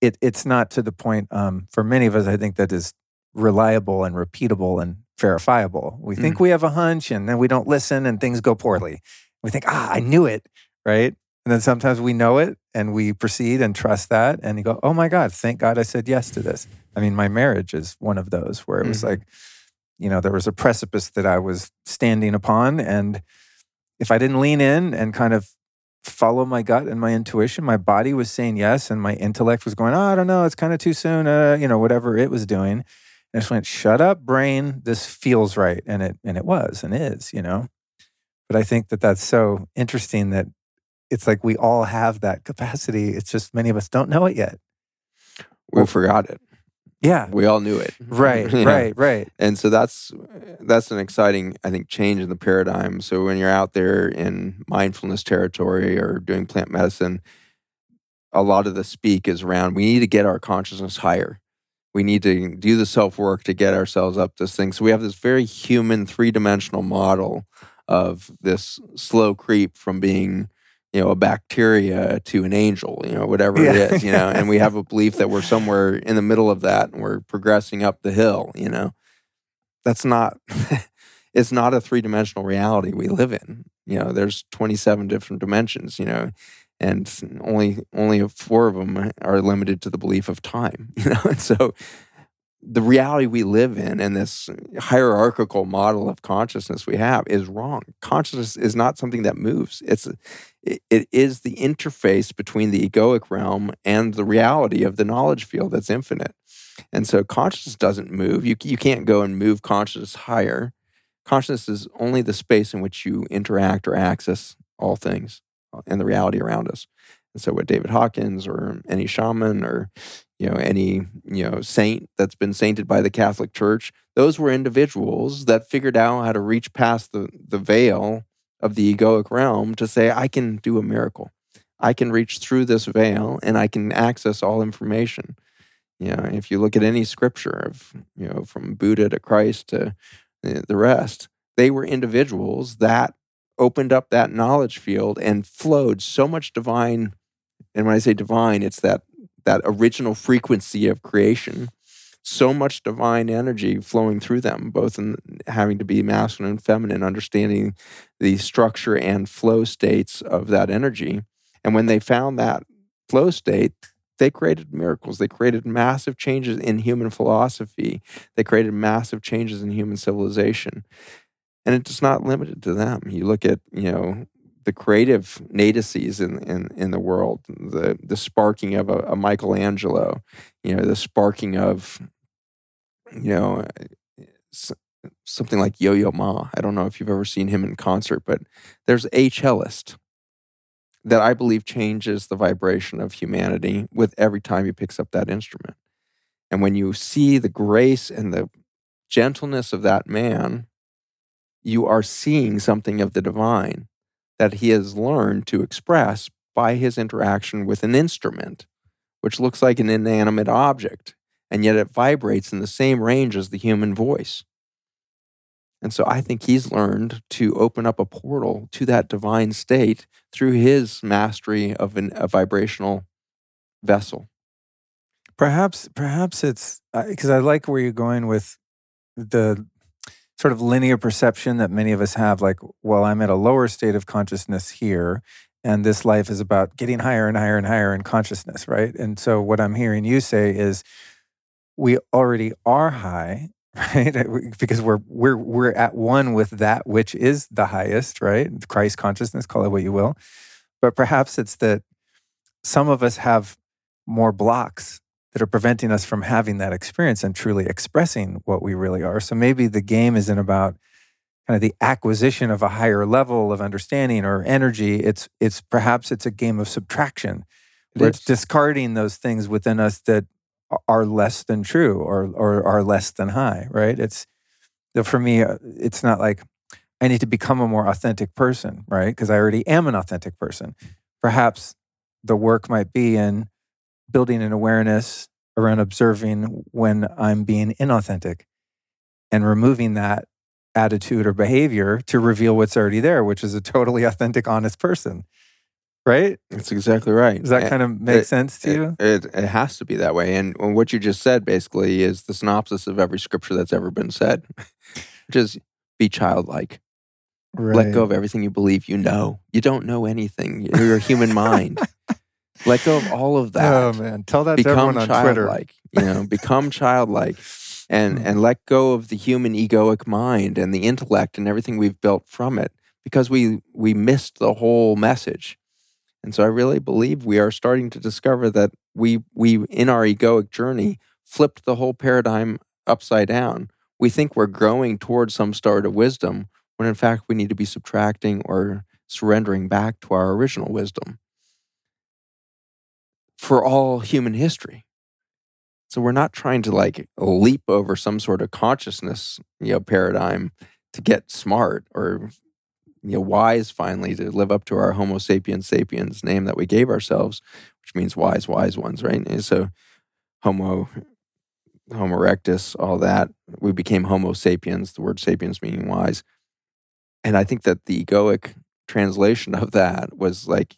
it, it's not to the point um, for many of us, I think, that is reliable and repeatable and verifiable. We think mm. we have a hunch and then we don't listen and things go poorly. We think, ah, I knew it, right? And then sometimes we know it and we proceed and trust that. And you go, oh my God, thank God I said yes to this. I mean, my marriage is one of those where it was mm-hmm. like, you know, there was a precipice that I was standing upon. And if I didn't lean in and kind of follow my gut and my intuition, my body was saying yes. And my intellect was going, oh, I don't know, it's kind of too soon, uh, you know, whatever it was doing. And I just went, shut up, brain. This feels right. And it, and it was and is, you know. But I think that that's so interesting that it's like we all have that capacity. It's just many of us don't know it yet. We well, forgot it. Yeah. We all knew it. Right, right, right. And so that's that's an exciting, I think, change in the paradigm. So when you're out there in mindfulness territory or doing plant medicine, a lot of the speak is around we need to get our consciousness higher. We need to do the self work to get ourselves up this thing. So we have this very human three dimensional model of this slow creep from being you know a bacteria to an angel you know whatever yeah. it is you know and we have a belief that we're somewhere in the middle of that and we're progressing up the hill you know that's not it's not a three-dimensional reality we live in you know there's 27 different dimensions you know and only only four of them are limited to the belief of time. You know, and so the reality we live in and this hierarchical model of consciousness we have is wrong. Consciousness is not something that moves. It's it, is the interface between the egoic realm and the reality of the knowledge field that's infinite. And so consciousness doesn't move. You you can't go and move consciousness higher. Consciousness is only the space in which you interact or access all things uh, and the reality around us. And so, what David Hawkins or any shaman or you know any you know saint that's been sainted by the Catholic Church, those were individuals that figured out how to reach past the the veil of the egoic realm to say, I can do a miracle. I can reach through this veil and I can access all information. You know, if you look at any scripture of you know from Buddha to Christ to eh, the rest, they were individuals that opened up that knowledge field and flowed so much divine and when I say divine, it's that that original frequency of creation. So much divine energy flowing through them, both in having to be masculine and feminine, understanding the structure and flow states of that energy. And when they found that flow state, they created miracles. They created massive changes in human philosophy. They created massive changes in human civilization. And it's not limited to them. You look at, you know, the creative nadices in, in, in the world, the, the sparking of a, a Michelangelo, you know, the sparking of, you know, something like Yo Yo Ma. I don't know if you've ever seen him in concert, but there's a cellist that I believe changes the vibration of humanity with every time he picks up that instrument. And when you see the grace and the gentleness of that man, you are seeing something of the divine that he has learned to express by his interaction with an instrument, which looks like an inanimate object, and yet it vibrates in the same range as the human voice. And so I think he's learned to open up a portal to that divine state through his mastery of an, a vibrational vessel. Perhaps, perhaps it's because uh, I like where you're going with the sort of linear perception that many of us have like, well, I'm at a lower state of consciousness here, and this life is about getting higher and higher and higher in consciousness, right? And so what I'm hearing you say is we already are high, right? Uh, because we're we're we're at one with that which is the highest, right? Christ consciousness, call it what you will. But perhaps it's that some of us have more blocks that are preventing us from having that experience and truly expressing what we really are. So maybe the game isn't about kind of the acquisition of a higher level of understanding or energy. It's it's perhaps it's a game of subtraction. It where is. it's discarding those things within us that are less than true or or are less than high, right? It's for me uh, it's not like I need to become a more authentic person, right? Because I already am an authentic person. Perhaps the work might be in building an awareness around observing when I'm being inauthentic and removing that attitude or behavior to reveal what's already there, which is a totally authentic, honest person. Right? That's exactly right. Does that eh, kind of make it, sense to it, you? It, it has to be that way. And what you just said basically is the synopsis of every scripture that's ever been said, which is be childlike. Right. Let go of everything you believe you know. You don't know anything. You're a human mind. Let go of all of that. Oh man, tell that become to everyone on childlike. Twitter. You know, become childlike, and hmm. and let go of the human egoic mind and the intellect and everything we've built from it, because we we missed the whole message. And so I really believe we are starting to discover that we we in our egoic journey flipped the whole paradigm upside down. We think we're growing towards some start of wisdom when in fact we need to be subtracting or surrendering back to our original wisdom for all human history. So we're not trying to like leap over some sort of consciousness, you know, paradigm to get smart or you know wise finally to live up to our Homo sapiens sapiens name that we gave ourselves, which means wise, wise ones, right? And so Homo Homo erectus, all that. We became Homo sapiens, the word sapiens meaning wise. And I think that the egoic translation of that was like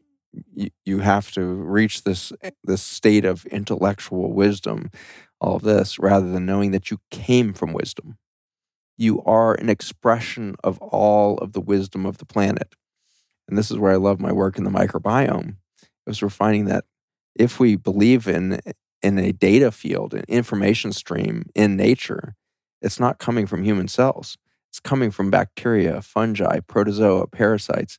you, have to reach this eh, this state of intellectual wisdom all of this rather than knowing that you came from wisdom. You are an expression of all of the wisdom of the planet. And this is where i love my work in the microbiome is we're finding that if we believe in in a data field, an information stream in nature, it's not coming from human cells. It's coming from bacteria, fungi, protozoa, parasites,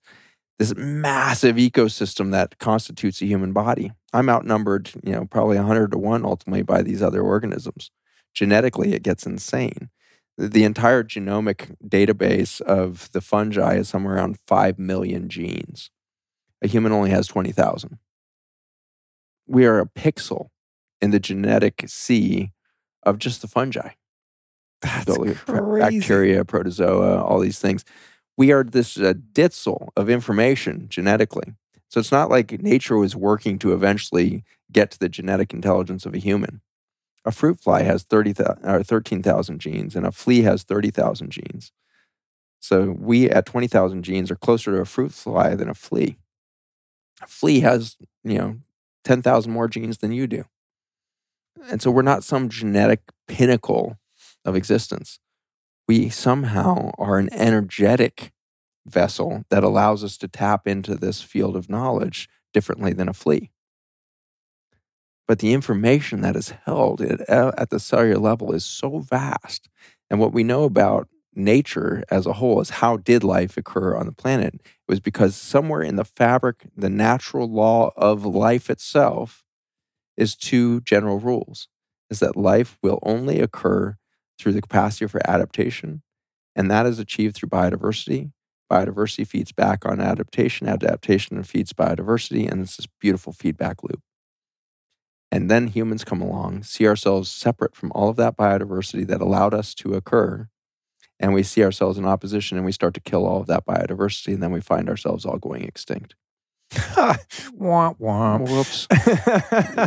this massive ecosystem that constitutes a human body. I'm outnumbered, you know, probably 100 to 1 ultimately by these other organisms. Genetically, it gets insane. The entire genomic database of the fungi is somewhere around 5 million genes. A human only has 20,000. We are a pixel in the genetic sea of just the fungi. That's crazy. Bacteria, protozoa, all these things. We are this uh, ditzel of information genetically. So it's not like nature was working to eventually get to the genetic intelligence of a human. A fruit fly has 30, or 13,000 genes, and a flea has 30,000 genes. So we at 20,000 genes are closer to a fruit fly than a flea. A flea has, you know, 10,000 more genes than you do. And so we're not some genetic pinnacle of existence. We somehow are an energetic vessel that allows us to tap into this field of knowledge differently than a flea. But the information that is held uh, at the cellular level is so vast. And what we know about nature as a whole is how did life occur on the planet? It was because somewhere in the fabric, the natural law of life itself is two general rules is that life will only occur through the capacity for adaptation, and that is achieved through biodiversity. Biodiversity feeds back on adaptation, adaptation feeds biodiversity, and it's this beautiful feedback loop. And then humans come along, see ourselves separate from all of that biodiversity that allowed us to occur, and we see ourselves in opposition and we start to kill all of that biodiversity, and then we find ourselves all going extinct. womp womp. Whoops.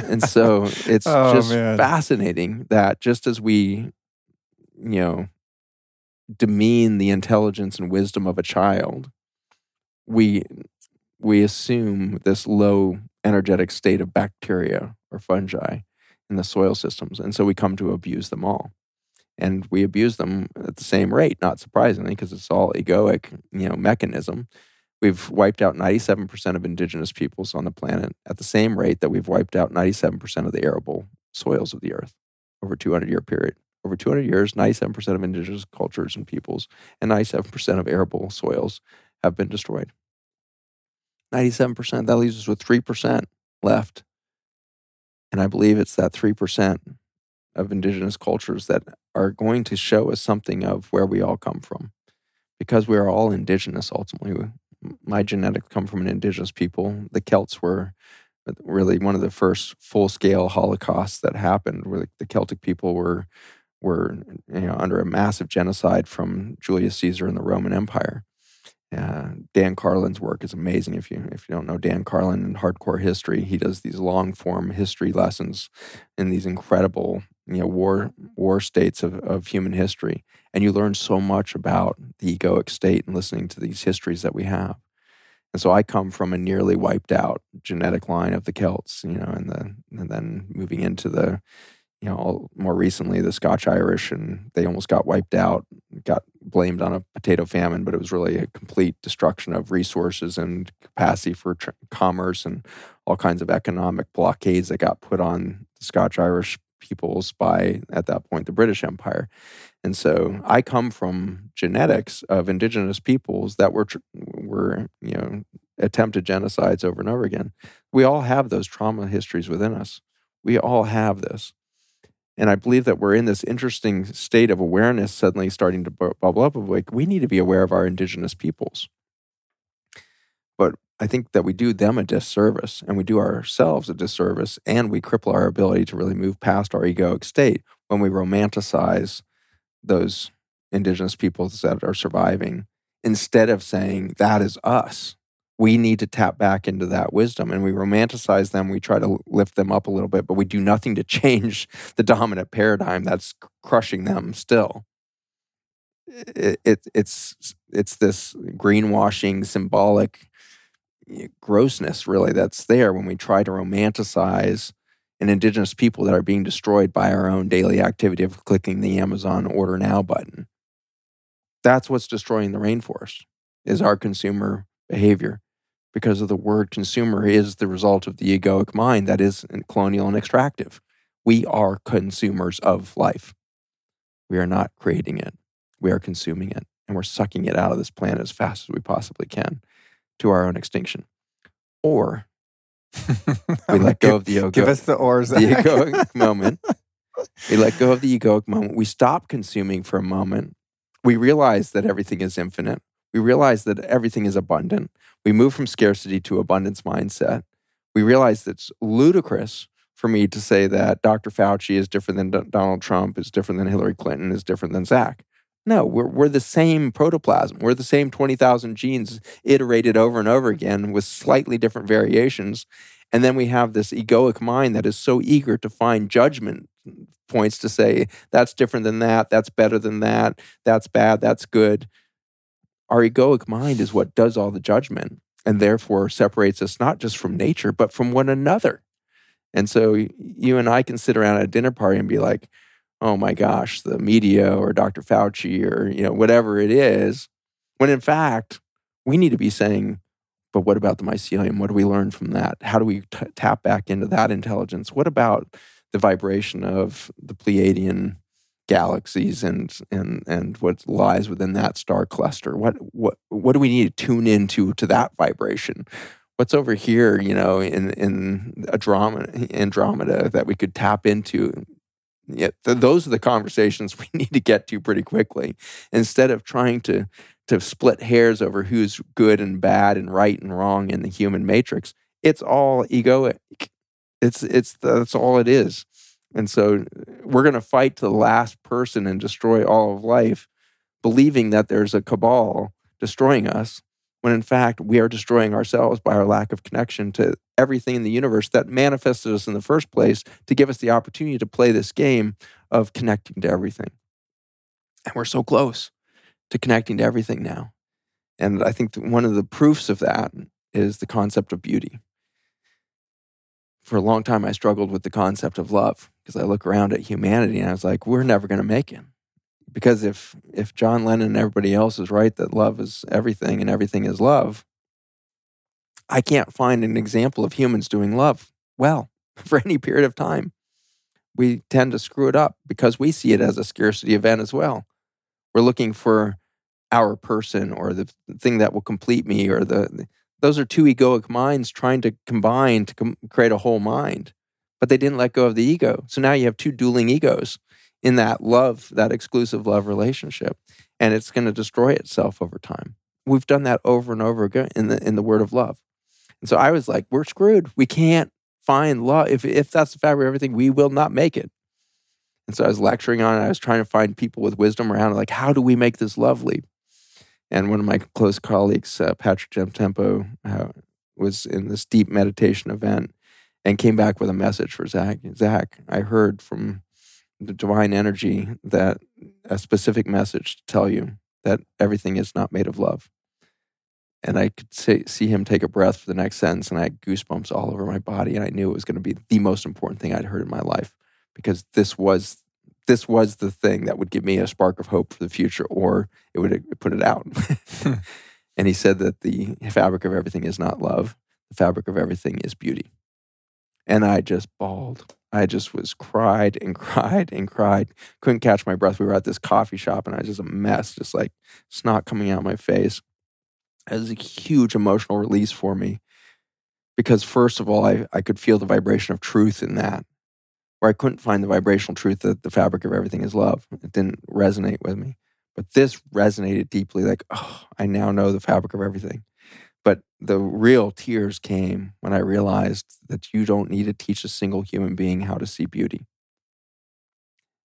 and so it's oh, just man. fascinating that just as we, you know, demean the intelligence and wisdom of a child, we we assume this low energetic state of bacteria or fungi in the soil systems. And so we come to abuse them all. And we abuse them at the same rate, not surprisingly, because it's all egoic, you know, mechanism. We've wiped out 97% of indigenous peoples on the planet at the same rate that we've wiped out 97% of the arable soils of the earth over a 200 year period. Over 200 years, 97% of indigenous cultures and peoples and 97% of arable soils have been destroyed. 97%, that leaves us with 3% left. And I believe it's that 3% of indigenous cultures that are going to show us something of where we all come from. Because we are all indigenous ultimately my genetics come from an indigenous people. The Celts were really one of the first full scale holocausts that happened, where the Celtic people were were you know under a massive genocide from Julius Caesar and the Roman Empire. Uh, Dan Carlin's work is amazing. If you if you don't know Dan Carlin in hardcore history, he does these long form history lessons in these incredible you know war war states of, of human history and you learn so much about the egoic state and listening to these histories that we have and so i come from a nearly wiped out genetic line of the celts you know and the and then moving into the you know more recently the scotch irish and they almost got wiped out got blamed on a potato famine but it was really a complete destruction of resources and capacity for tr- commerce and all kinds of economic blockades that got put on the scotch irish peoples by, at that point, the British Empire. And so I come from genetics of indigenous peoples that were, were you know, attempted genocides over and over again. We all have those trauma histories within us. We all have this. And I believe that we're in this interesting state of awareness suddenly starting to bubble up of like, we need to be aware of our indigenous peoples. But I think that we do them a disservice and we do ourselves a disservice and we cripple our ability to really move past our egoic state when we romanticize those indigenous peoples that are surviving instead of saying that is us. We need to tap back into that wisdom and we romanticize them. We try to lift them up a little bit, but we do nothing to change the dominant paradigm that's crushing them still. It, it, it's, it's this greenwashing, symbolic grossness really that's there when we try to romanticize an indigenous people that are being destroyed by our own daily activity of clicking the Amazon order now button. That's what's destroying the rainforest is our consumer behavior because of the word consumer is the result of the egoic mind that is colonial and extractive. We are consumers of life. We are not creating it. We are consuming it and we're sucking it out of this planet as fast as we possibly can to our own extinction. Or we let go of the ego. Give us the ors. the egoic moment. We let go of the egoic moment. We stop consuming for a moment. We realize that everything is infinite. We realize that everything is abundant. We move from scarcity to abundance mindset. We realize that it's ludicrous for me to say that Dr. Fauci is different than D- Donald Trump, is different than Hillary Clinton, is different than Zach. No, we're, we're the same protoplasm. We're the same 20,000 genes iterated over and over again with slightly different variations. And then we have this egoic mind that is so eager to find judgment points to say, that's different than that, that's better than that, that's bad, that's good. Our egoic mind is what does all the judgment and therefore separates us not just from nature, but from one another. And so you and I can sit around at a dinner party and be like, oh my gosh, the media or Dr. Fauci or you know whatever it is, when in fact we need to be saying, but what about the mycelium? What do we learn from that? How do we t- tap back into that intelligence? What about the vibration of the Pleiadian galaxies and and and what lies within that star cluster? What what what do we need to tune into to that vibration? What's over here, you know, in in Andromeda, Andromeda that we could tap into yeah, th- those are the conversations we need to get to pretty quickly instead of trying to to split hairs over who's good and bad and right and wrong in the human matrix it's all egoic it's it's that's all it is and so we're going to fight to the last person and destroy all of life believing that there's a cabal destroying us when in fact we are destroying ourselves by our lack of connection to everything in the universe that manifested us in the first place to give us the opportunity to play this game of connecting to everything. And we're so close to connecting to everything now. And I think one of the proofs of that is the concept of beauty. For a long time, I struggled with the concept of love because I look around at humanity and I was like, we're never going to make it because if if John Lennon and everybody else is right that love is everything and everything is love, I can't find an example of humans doing love well for any period of time. We tend to screw it up because we see it as a scarcity event as well. We're looking for our person or the thing that will complete me or the those are two egoic minds trying to combine to com- create a whole mind but they didn't let go of the ego so now you have two dueling egos in that love, that exclusive love relationship. And it's going to destroy itself over time. We've done that over and over again in the in the word of love. And so I was like, we're screwed. We can't find love. If if that's the fabric of everything, we will not make it. And so I was lecturing on it. I was trying to find people with wisdom around, it like, how do we make this lovely? And one of my close colleagues, uh, Patrick Gentempo, uh, was in this deep meditation event and came back with a message for Zach. Zach, I heard from the divine energy that a specific message to tell you that everything is not made of love. And I could say, see him take a breath for the next sentence, and I had goosebumps all over my body. And I knew it was going to be the most important thing I'd heard in my life because this was this was the thing that would give me a spark of hope for the future, or it would put it out. and he said that the fabric of everything is not love; the fabric of everything is beauty. And I just bawled. I just was cried and cried and cried. Couldn't catch my breath. We were at this coffee shop and I was just a mess, just like snot coming out my face. It was a huge emotional release for me because, first of all, I, I could feel the vibration of truth in that, where I couldn't find the vibrational truth that the fabric of everything is love. It didn't resonate with me. But this resonated deeply like, oh, I now know the fabric of everything. But the real tears came when I realized that you don't need to teach a single human being how to see beauty.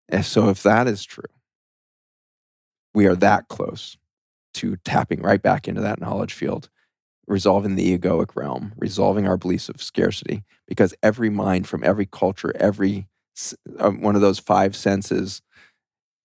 And so, if that is true, we are that close to tapping right back into that knowledge field, resolving the egoic realm, resolving our beliefs of scarcity, because every mind from every culture, every uh, one of those five senses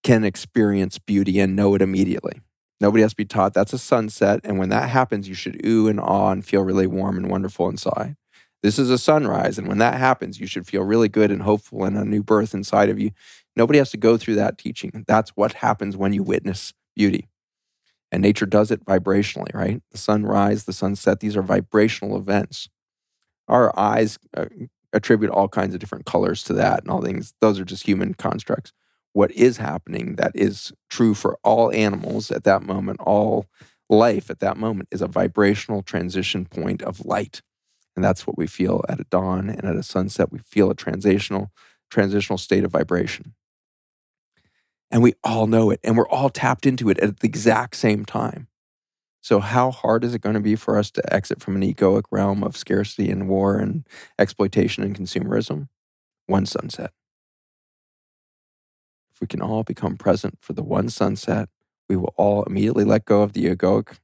can experience beauty and know it immediately. Nobody has to be taught that's a sunset. And when that happens, you should ooh and awe and feel really warm and wonderful inside. This is a sunrise. And when that happens, you should feel really good and hopeful and a new birth inside of you. Nobody has to go through that teaching. That's what happens when you witness beauty. And nature does it vibrationally, right? The sunrise, the sunset, these are vibrational events. Our eyes uh, attribute all kinds of different colors to that and all things. Those are just human constructs. What is happening that is true for all animals at that moment, all life at that moment is a vibrational transition point of light. And that's what we feel at a dawn and at a sunset. We feel a transitional, transitional state of vibration. And we all know it and we're all tapped into it at the exact same time. So, how hard is it going to be for us to exit from an egoic realm of scarcity and war and exploitation and consumerism? One sunset. If we can all become present for the one sunset, we will all immediately let go of the egoic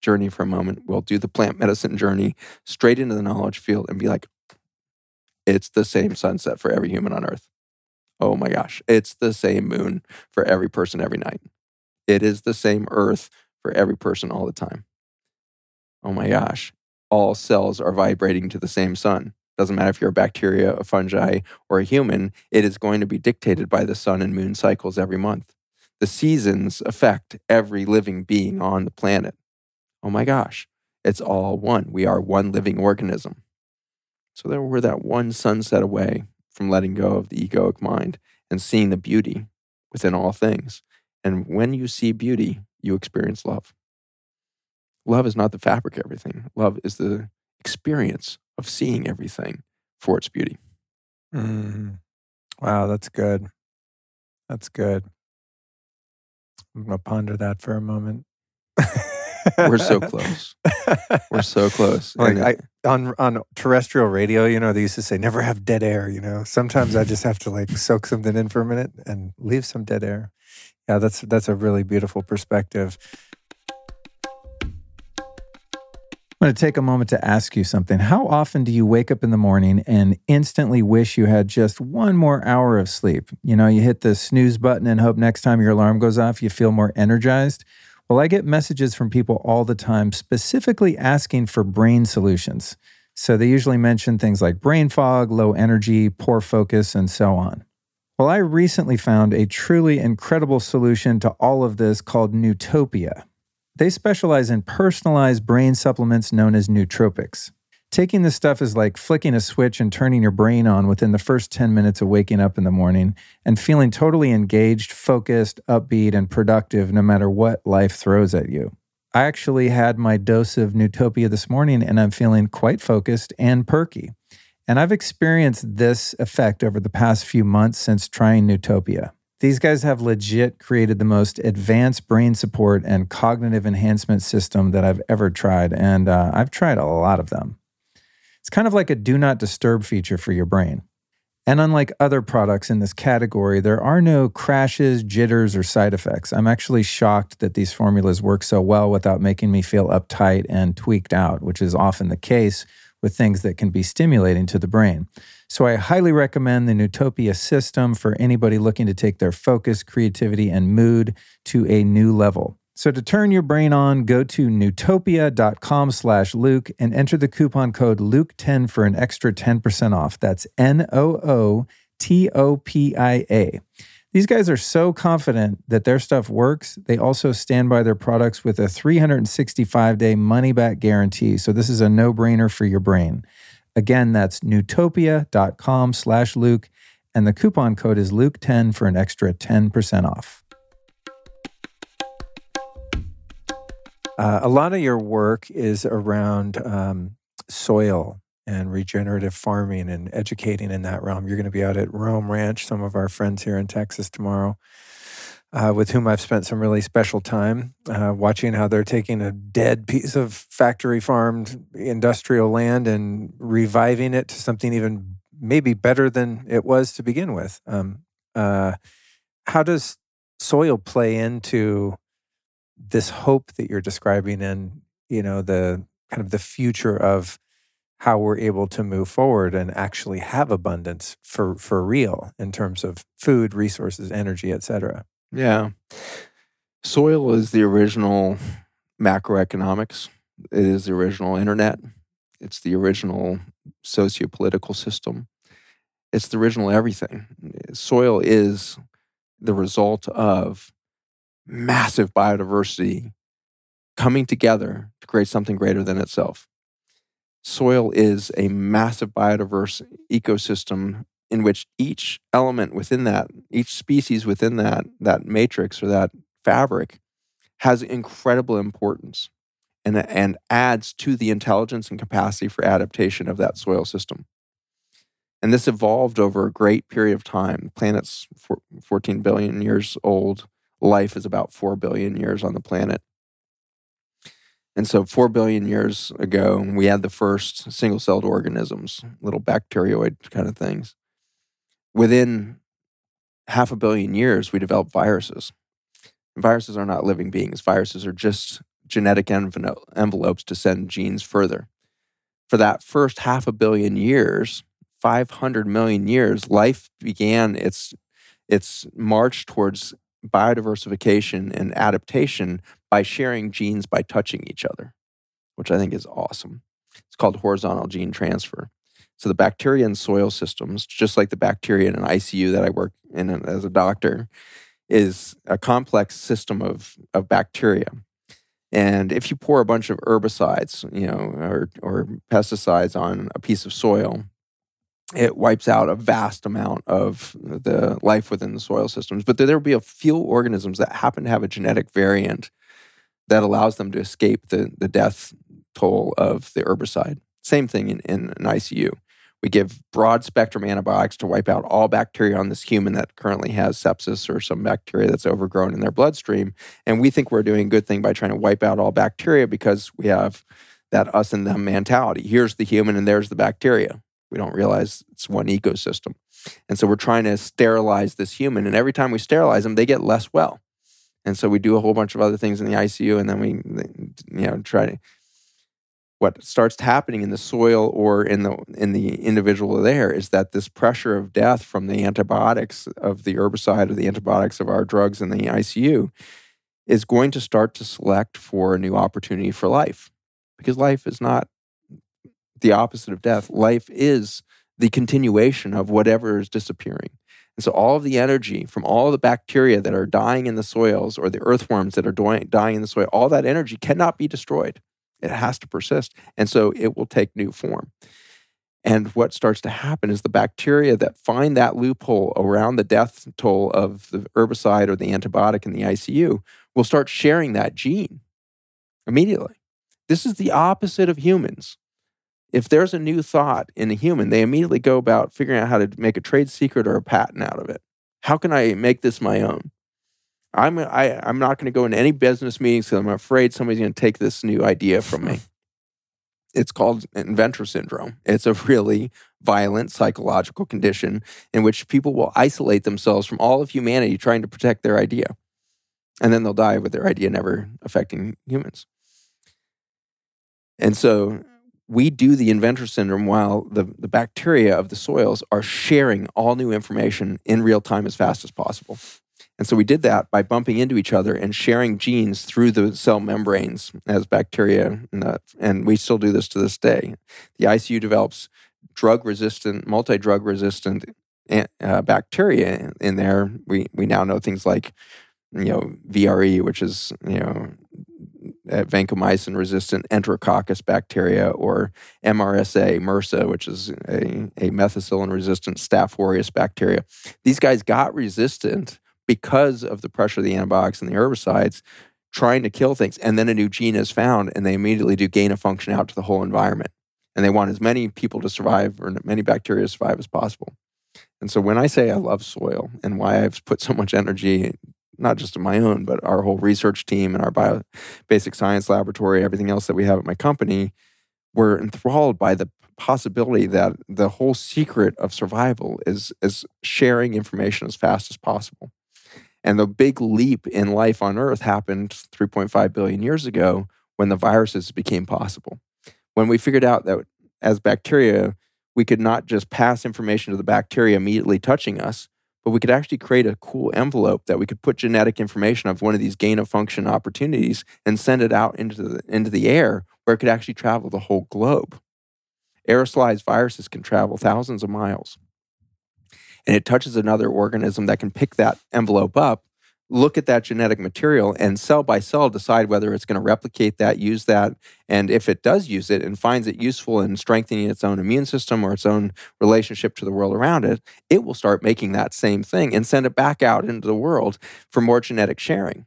journey for a moment. We'll do the plant medicine journey straight into the knowledge field and be like, it's the same sunset for every human on earth. Oh my gosh, it's the same moon for every person every night. It is the same earth for every person all the time. Oh my gosh, all cells are vibrating to the same sun. Doesn't matter if you're a bacteria, a fungi, or a human, it is going to be dictated by the sun and moon cycles every month. The seasons affect every living being on the planet. Oh my gosh, it's all one. We are one living organism. So there we're that one sunset away from letting go of the egoic mind and seeing the beauty within all things. And when you see beauty, you experience love. Love is not the fabric of everything, love is the experience of seeing everything for its beauty. Mm. Wow, that's good. That's good. I'm going to ponder that for a moment. We're so close. We're so close. Like I, on on terrestrial radio, you know, they used to say never have dead air. You know, sometimes I just have to like soak something in for a minute and leave some dead air. Yeah, that's that's a really beautiful perspective. I'm going to take a moment to ask you something. How often do you wake up in the morning and instantly wish you had just one more hour of sleep? You know, you hit the snooze button and hope next time your alarm goes off, you feel more energized. Well, I get messages from people all the time specifically asking for brain solutions. So they usually mention things like brain fog, low energy, poor focus, and so on. Well, I recently found a truly incredible solution to all of this called Nootopia. They specialize in personalized brain supplements known as nootropics. Taking this stuff is like flicking a switch and turning your brain on within the first 10 minutes of waking up in the morning and feeling totally engaged, focused, upbeat, and productive no matter what life throws at you. I actually had my dose of Nootopia this morning and I'm feeling quite focused and perky. And I've experienced this effect over the past few months since trying Nootopia. These guys have legit created the most advanced brain support and cognitive enhancement system that I've ever tried. And uh, I've tried a lot of them. It's kind of like a do not disturb feature for your brain. And unlike other products in this category, there are no crashes, jitters, or side effects. I'm actually shocked that these formulas work so well without making me feel uptight and tweaked out, which is often the case with things that can be stimulating to the brain. So I highly recommend the Nootopia system for anybody looking to take their focus, creativity, and mood to a new level. So to turn your brain on, go to nootopia.com slash Luke and enter the coupon code Luke10 for an extra 10% off. That's N-O-O-T-O-P-I-A. These guys are so confident that their stuff works. They also stand by their products with a 365 day money back guarantee. So this is a no brainer for your brain. Again, that's nootopia.com slash Luke. And the coupon code is Luke10 for an extra 10% off. Uh, a lot of your work is around um, soil and regenerative farming and educating in that realm. You're going to be out at Roam Ranch, some of our friends here in Texas tomorrow, uh, with whom I've spent some really special time uh, watching how they're taking a dead piece of factory farmed industrial land and reviving it to something even maybe better than it was to begin with. Um, uh, how does soil play into this hope that you're describing and you know the kind of the future of how we're able to move forward and actually have abundance for for real in terms of food, resources, energy, etc. Yeah. Soil is the original macroeconomics. It is the original internet. It's the original socio-political system. It's the original everything. Soil is the result of massive biodiversity coming together to create something greater than itself. Soil is a massive biodiverse ecosystem in which each element within that, each species within that, that matrix or that fabric has incredible importance and, and adds to the intelligence and capacity for adaptation of that soil system. And this evolved over a great period of time. Planet's 14 billion years old. Life is about 4 billion years on the planet. And so, 4 billion years ago, we had the first single celled organisms, little bacterioid kind of things within half a billion years, we developed viruses. Viruses are not living beings. Viruses are just genetic envelopes to send genes further. For that first half a billion years, 500 million years, life began its, its march towards biodiversification and adaptation by sharing genes by touching each other, which I think is awesome. It's called horizontal gene transfer. So the bacteria in soil systems, just like the bacteria in an ICU that I work in as a doctor, is a complex system of, of bacteria. And if you pour a bunch of herbicides, you know, or, or pesticides on a piece of soil, it wipes out a vast amount of the life within the soil systems. But there will be a few organisms that happen to have a genetic variant that allows them to escape the, the death toll of the herbicide. Same thing in, in an ICU. We give broad spectrum antibiotics to wipe out all bacteria on this human that currently has sepsis or some bacteria that's overgrown in their bloodstream. And we think we're doing a good thing by trying to wipe out all bacteria because we have that us and them mentality. Here's the human and there's the bacteria. We don't realize it's one ecosystem. And so we're trying to sterilize this human. And every time we sterilize them, they get less well. And so we do a whole bunch of other things in the ICU and then we, you know, try to what starts happening in the soil or in the in the individual there is that this pressure of death from the antibiotics of the herbicide or the antibiotics of our drugs in the ICU is going to start to select for a new opportunity for life because life is not the opposite of death life is the continuation of whatever is disappearing and so all of the energy from all the bacteria that are dying in the soils or the earthworms that are dying in the soil all that energy cannot be destroyed it has to persist. And so it will take new form. And what starts to happen is the bacteria that find that loophole around the death toll of the herbicide or the antibiotic in the ICU will start sharing that gene immediately. This is the opposite of humans. If there's a new thought in a human, they immediately go about figuring out how to make a trade secret or a patent out of it. How can I make this my own? I'm I, I'm not going to go into any business meetings because I'm afraid somebody's going to take this new idea from me. It's called inventor syndrome. It's a really violent psychological condition in which people will isolate themselves from all of humanity trying to protect their idea. And then they'll die with their idea never affecting humans. And so we do the inventor syndrome while the, the bacteria of the soils are sharing all new information in real time as fast as possible. And so we did that by bumping into each other and sharing genes through the cell membranes as bacteria. And, we still do this to this day. The ICU develops drug resistant, multi drug resistant uh, bacteria in there. We, we now know things like, you know, VRE, which is, you know, uh, vancomycin resistant enterococcus bacteria, or MRSA, MRSA, which is a, a methicillin resistant Staph aureus bacteria. These guys got resistant because of the pressure of the antibiotics and the herbicides trying to kill things. And then a new gene is found, and they immediately do gain of function out to the whole environment. And they want as many people to survive or many bacteria to survive as possible. And so when I say I love soil and why I've put so much energy, not just my own, but our whole research team and our bio, basic science laboratory, everything else that we have at my company, we're enthralled by the possibility that the whole secret of survival is, is sharing information as fast as possible. And the big leap in life on Earth happened 3.5 billion years ago when the viruses became possible. When we figured out that as bacteria, we could not just pass information to the bacteria immediately touching us, but we could actually create a cool envelope that we could put genetic information of one of these gain of function opportunities and send it out into the, into the air where it could actually travel the whole globe. Aerosolized viruses can travel thousands of miles and it touches another organism that can pick that envelope up, look at that genetic material and cell by cell decide whether it's going to replicate that, use that. And if it does use it and finds it useful in strengthening its own immune system or its own relationship to the world around it, it will start making that same thing and send it back out into the world for more genetic sharing.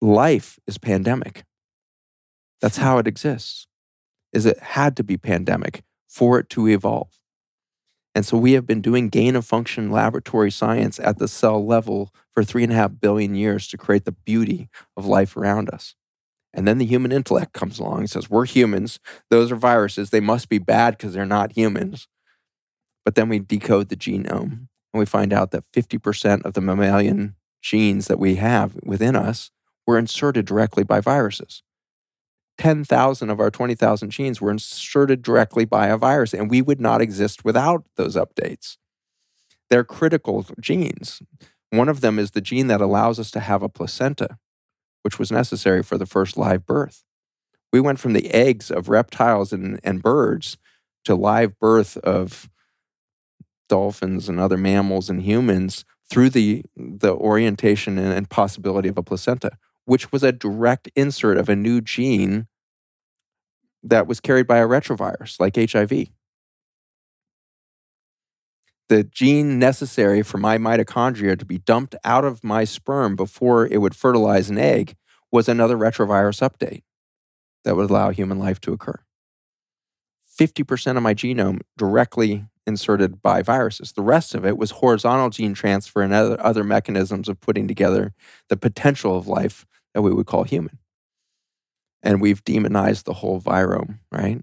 Life is pandemic. That's hmm. how it exists. Is it had to be pandemic for it to evolve. And so we have been doing gain of function laboratory science at the cell level for three and a half billion years to create the beauty of life around us. And then the human intellect comes along and says, We're humans. Those are viruses. They must be bad because they're not humans. But then we decode the genome and we find out that 50% of the mammalian genes that we have within us were inserted directly by viruses. 10,000 of our 20,000 genes were inserted directly by a virus, and we would not exist without those updates. They're critical genes. One of them is the gene that allows us to have a placenta, which was necessary for the first live birth. We went from the eggs of reptiles and, and birds to live birth of dolphins and other mammals and humans through the, the orientation and, and possibility of a placenta which was a direct insert of a new gene that was carried by a retrovirus like HIV. The gene necessary for my mitochondria to be dumped out of my sperm before it would fertilize an egg was another retrovirus update that would allow human life to occur. 50% of my genome directly inserted by viruses. The rest of it was horizontal gene transfer and other, other mechanisms of putting together the potential of life that we would call human. And we've demonized the whole virome, right?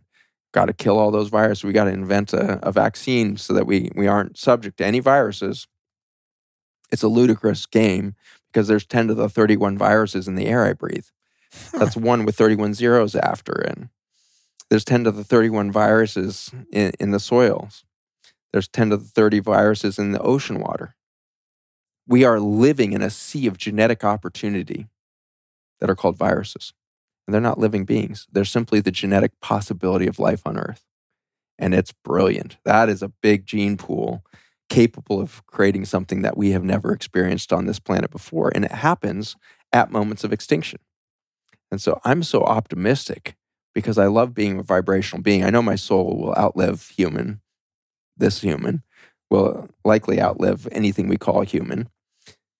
Got to kill all those viruses. We got to invent a, a vaccine so that we, we aren't subject to any viruses. It's a ludicrous game because there's 10 to the 31 viruses in the air I breathe. That's one with 31 zeros after. And there's 10 to the 31 viruses in, in the soils. There's 10 to the 30 viruses in the ocean water. We are living in a sea of genetic opportunity that are called viruses. And they're not living beings, they're simply the genetic possibility of life on Earth. And it's brilliant. That is a big gene pool capable of creating something that we have never experienced on this planet before. And it happens at moments of extinction. And so I'm so optimistic because I love being a vibrational being. I know my soul will outlive human, this human, will likely outlive anything we call human.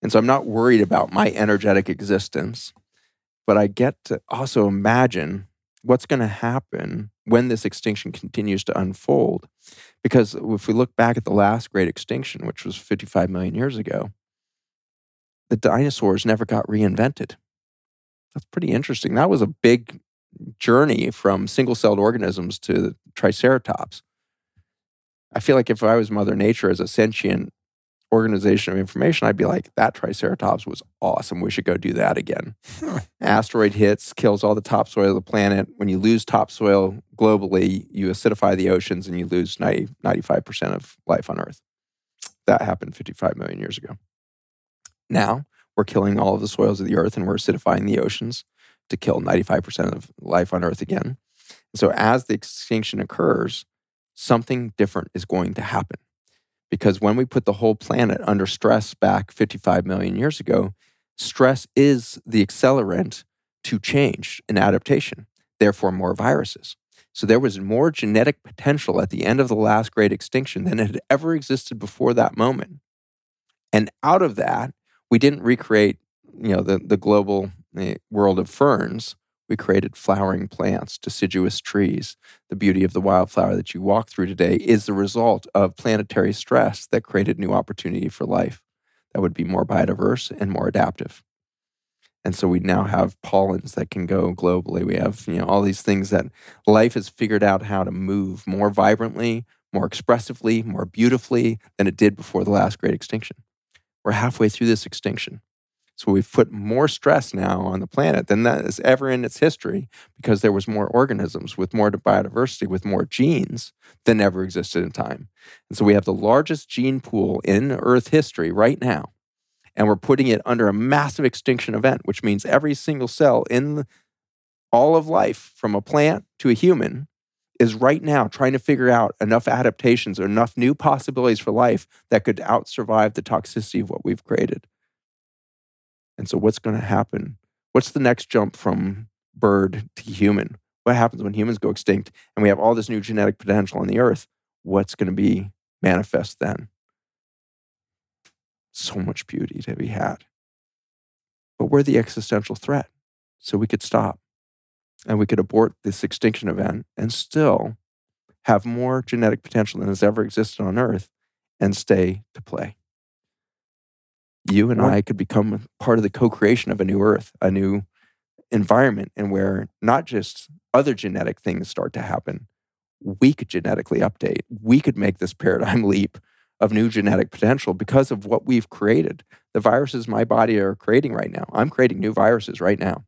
And so I'm not worried about my energetic existence but I get to also imagine what's going to happen when this extinction continues to unfold. Because if we look back at the last great extinction, which was 55 million years ago, the dinosaurs never got reinvented. That's pretty interesting. That was a big journey from single celled organisms to Triceratops. I feel like if I was Mother Nature as a sentient organization of information, I'd be like, that Triceratops was awesome. We should go do that again. Asteroid hits, kills all the topsoil of the planet. When you lose topsoil globally, you acidify the oceans and you lose 90, 95% of life on Earth. That happened 55 million years ago. Now we're killing all of the soils of the Earth and we're acidifying the oceans to kill 95% of life on Earth again. And so as the extinction occurs, something different is going to happen because when we put the whole planet under stress back 55 million years ago, stress is the accelerant to change and adaptation, therefore, more viruses. So there was more genetic potential at the end of the last great extinction than it had ever existed before that moment. And out of that, we didn't recreate, you know, the, the global eh, world of ferns. We created flowering plants, deciduous trees. The beauty of the wildflower that you walk through today is the result of planetary stress that created new opportunity for life that would be more biodiverse and more adaptive. And so we now have pollens that can go globally. We have, you know, all these things that life has figured out how to move more vibrantly, more expressively, more beautifully than it did before the last great extinction. We're halfway through this extinction. So we've put more stress now on the planet than that is ever in its history because there was more organisms with more biodiversity, with more genes than ever existed in time. And so we have the largest gene pool in Earth history right now. And we're putting it under a massive extinction event, which means every single cell in all of life, from a plant to a human, is right now trying to figure out enough adaptations or enough new possibilities for life that could out survive the toxicity of what we've created And so, what's going to happen? What's the next jump from bird to human? What happens when humans go extinct and we have all this new genetic potential on the earth? What's going to be manifest then? So much beauty to be had. But we're the existential threat. So we could stop and we could abort this extinction event and still have more genetic potential than has ever existed on Earth and stay to play. You and I could become part of the co creation of a new Earth, a new environment, and where not just other genetic things start to happen, we could genetically update. We could make this paradigm leap of new genetic potential because of what we've created. The viruses my body are creating right now. I'm creating new viruses right now.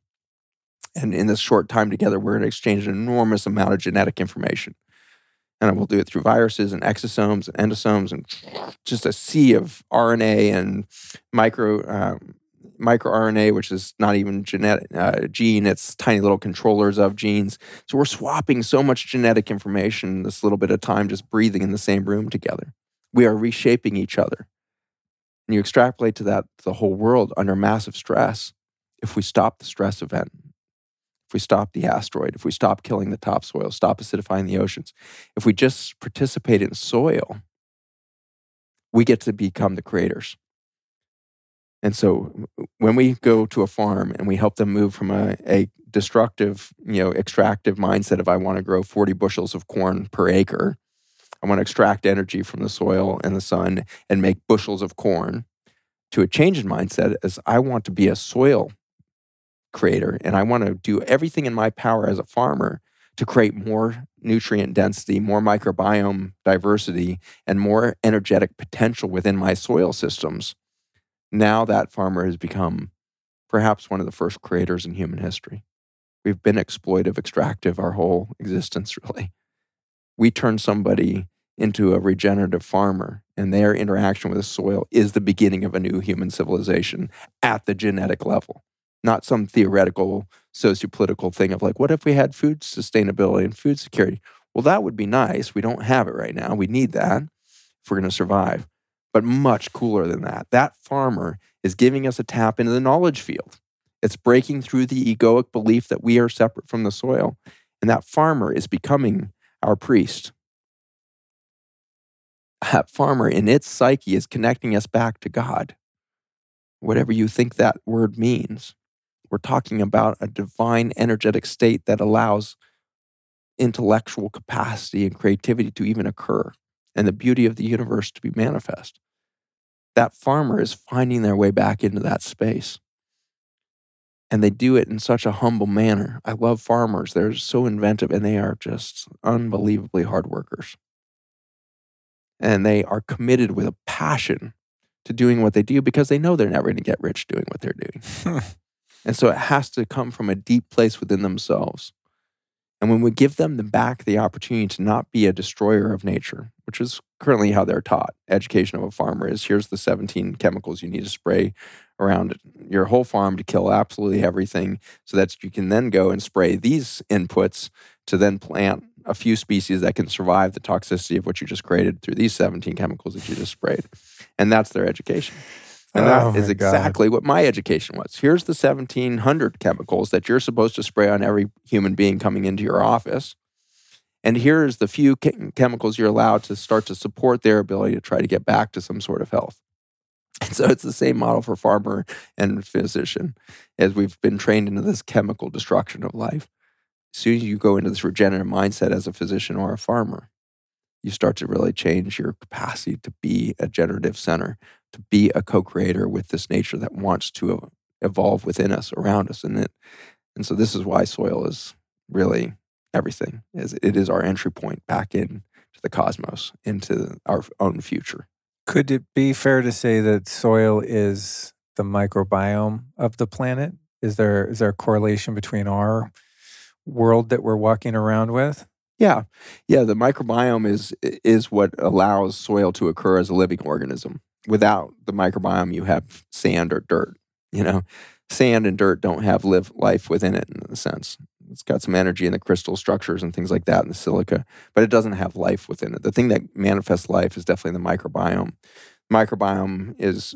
And in this short time together, we're going to exchange an enormous amount of genetic information and we'll do it through viruses and exosomes and endosomes and just a sea of RNA and micro um, microRNA, which is not even genetic uh, gene; it's tiny little controllers of genes. So we're swapping so much genetic information this little bit of time, just breathing in the same room together. We are reshaping each other. And you extrapolate to that the whole world under massive stress. If we stop the stress event, we stop the asteroid, if we stop killing the topsoil, stop acidifying the oceans, if we just participate in soil, we get to become the creators. And so when we go to a farm and we help them move from a, a destructive, you know, extractive mindset of I want to grow 40 bushels of corn per acre, I want to extract energy from the soil and the sun and make bushels of corn, to a change in mindset as I want to be a soil creator and I want to do everything in my power as a farmer to create more nutrient density, more microbiome diversity, and more energetic potential within my soil systems. Now that farmer has become perhaps one of the first creators in human history. We've been exploitive, extractive our whole existence, really. We turn somebody into a regenerative farmer, and their interaction with the soil is the beginning of a new human civilization at the genetic level not some theoretical sociopolitical thing of like, what if we had food sustainability and food security? Well, that would be nice. We don't have it right now. We need that if we're going to survive. But much cooler than that. That farmer is giving us a tap into the knowledge field. It's breaking through the egoic belief that we are separate from the soil. And that farmer is becoming our priest. That farmer in its psyche is connecting us back to God, whatever you think that word means. We're talking about a divine energetic state that allows intellectual capacity and creativity to even occur and the beauty of the universe to be manifest. That farmer is finding their way back into that space. And they do it in such a humble manner. I love farmers. They're so inventive and they are just unbelievably hard workers. And they are committed with a passion to doing what they do because they know they're never going to get rich doing what they're doing. And so it has to come from a deep place within themselves. And when we give them the back the opportunity to not be a destroyer of nature, which is currently how they're taught, education of a farmer is here's the 17 chemicals you need to spray around your whole farm to kill absolutely everything so that you can then go and spray these inputs to then plant a few species that can survive the toxicity of what you just created through these 17 chemicals that you just sprayed. And that's their education. And that oh is exactly God. what my education was. Here's the 1700 chemicals that you're supposed to spray on every human being coming into your office. And here's the few chemicals you're allowed to start to support their ability to try to get back to some sort of health. And so it's the same model for farmer and physician as we've been trained into this chemical destruction of life. As soon as you go into this regenerative mindset as a physician or a farmer, you start to really change your capacity to be a generative center, to be a co-creator with this nature that wants to evolve within us, around us, and it. And so this is why soil is really everything. Is it is our entry point back in to the cosmos, into our own future. Could it be fair to say that soil is the microbiome of the planet? Is there is there a correlation between our world that we're walking around with? Yeah. Yeah, the microbiome is is what allows soil to occur as a living organism without the microbiome, you have sand or dirt. You know, sand and dirt don't have live life within it in a sense. It's got some energy in the crystal structures and things like that in the silica, but it doesn't have life within it. The thing that manifests life is definitely the microbiome. Microbiome is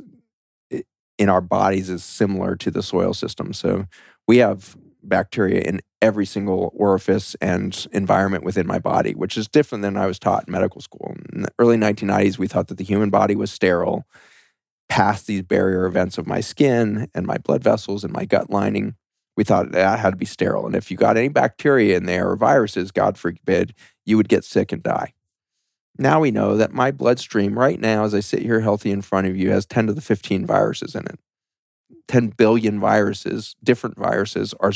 in our bodies is similar to the soil system. So we have bacteria in every single orifice and environment within my body, which is different than I was taught in medical school. In the early 1990s, we thought that the human body was sterile past these barrier events of my skin and my blood vessels and my gut lining. We thought that had to be sterile. And if you got any bacteria in there or viruses, God forbid, you would get sick and die. Now we know that my bloodstream, right now, as I sit here healthy in front of you, has 10 to the 15 viruses in it. 10 billion viruses, different viruses, are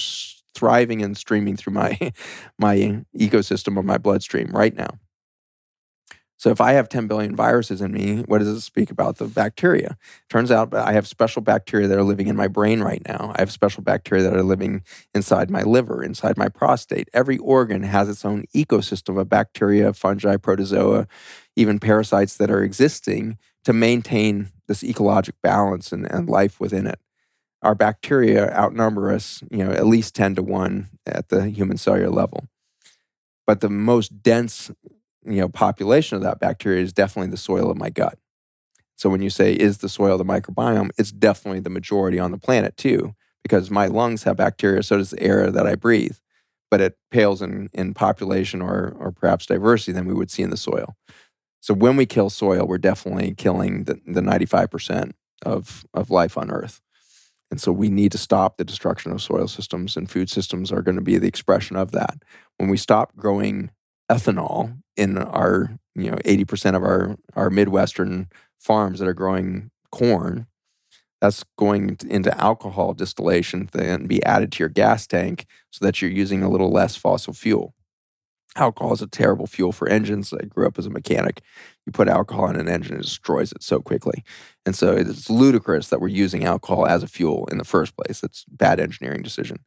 thriving and streaming through my, my ecosystem of my bloodstream right now. So if I have 10 billion viruses in me, what does it speak about the bacteria? Turns out I have special bacteria that are living in my brain right now. I have special bacteria that are living inside my liver, inside my prostate. Every organ has its own ecosystem of bacteria, fungi, protozoa, even parasites that are existing to maintain this ecologic balance and, and life within it. Our bacteria outnumber us, you know, at least 10 to 1 at the human cellular level. But the most dense you know population of that bacteria is definitely the soil of my gut. So when you say is the soil the microbiome, it's definitely the majority on the planet too, because my lungs have bacteria, so does the air that I breathe. But it pales in, in population or or perhaps diversity than we would see in the soil. So when we kill soil, we're definitely killing the, the 95% of, of life on Earth. And so we need to stop the destruction of soil systems, and food systems are going to be the expression of that. When we stop growing ethanol in our you know 80% of our our midwestern farms that are growing corn that's going into alcohol distillation and be added to your gas tank so that you're using a little less fossil fuel alcohol is a terrible fuel for engines. I grew up as a mechanic. You put alcohol in an engine it destroys it so quickly. And so it's ludicrous that we're using alcohol as a fuel in the first place. It's bad engineering decision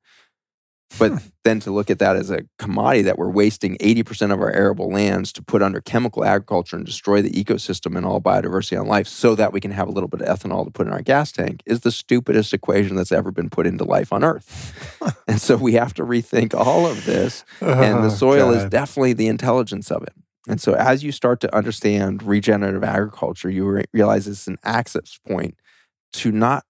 but then to look at that as a commodity that we're wasting 80% of our arable lands to put under chemical agriculture and destroy the ecosystem and all biodiversity on life so that we can have a little bit of ethanol to put in our gas tank is the stupidest equation that's ever been put into life on earth. and so we have to rethink all of this. and the oh, soil God. is definitely the intelligence of it. And so as you start to understand regenerative agriculture, you re- realize it's an access point to not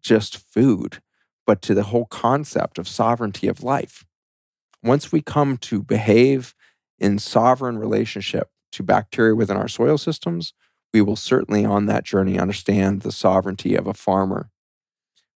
just food but to the whole concept of sovereignty of life. Once we come to behave in sovereign relationship to bacteria within our soil systems, we will certainly on that journey understand the sovereignty of a farmer.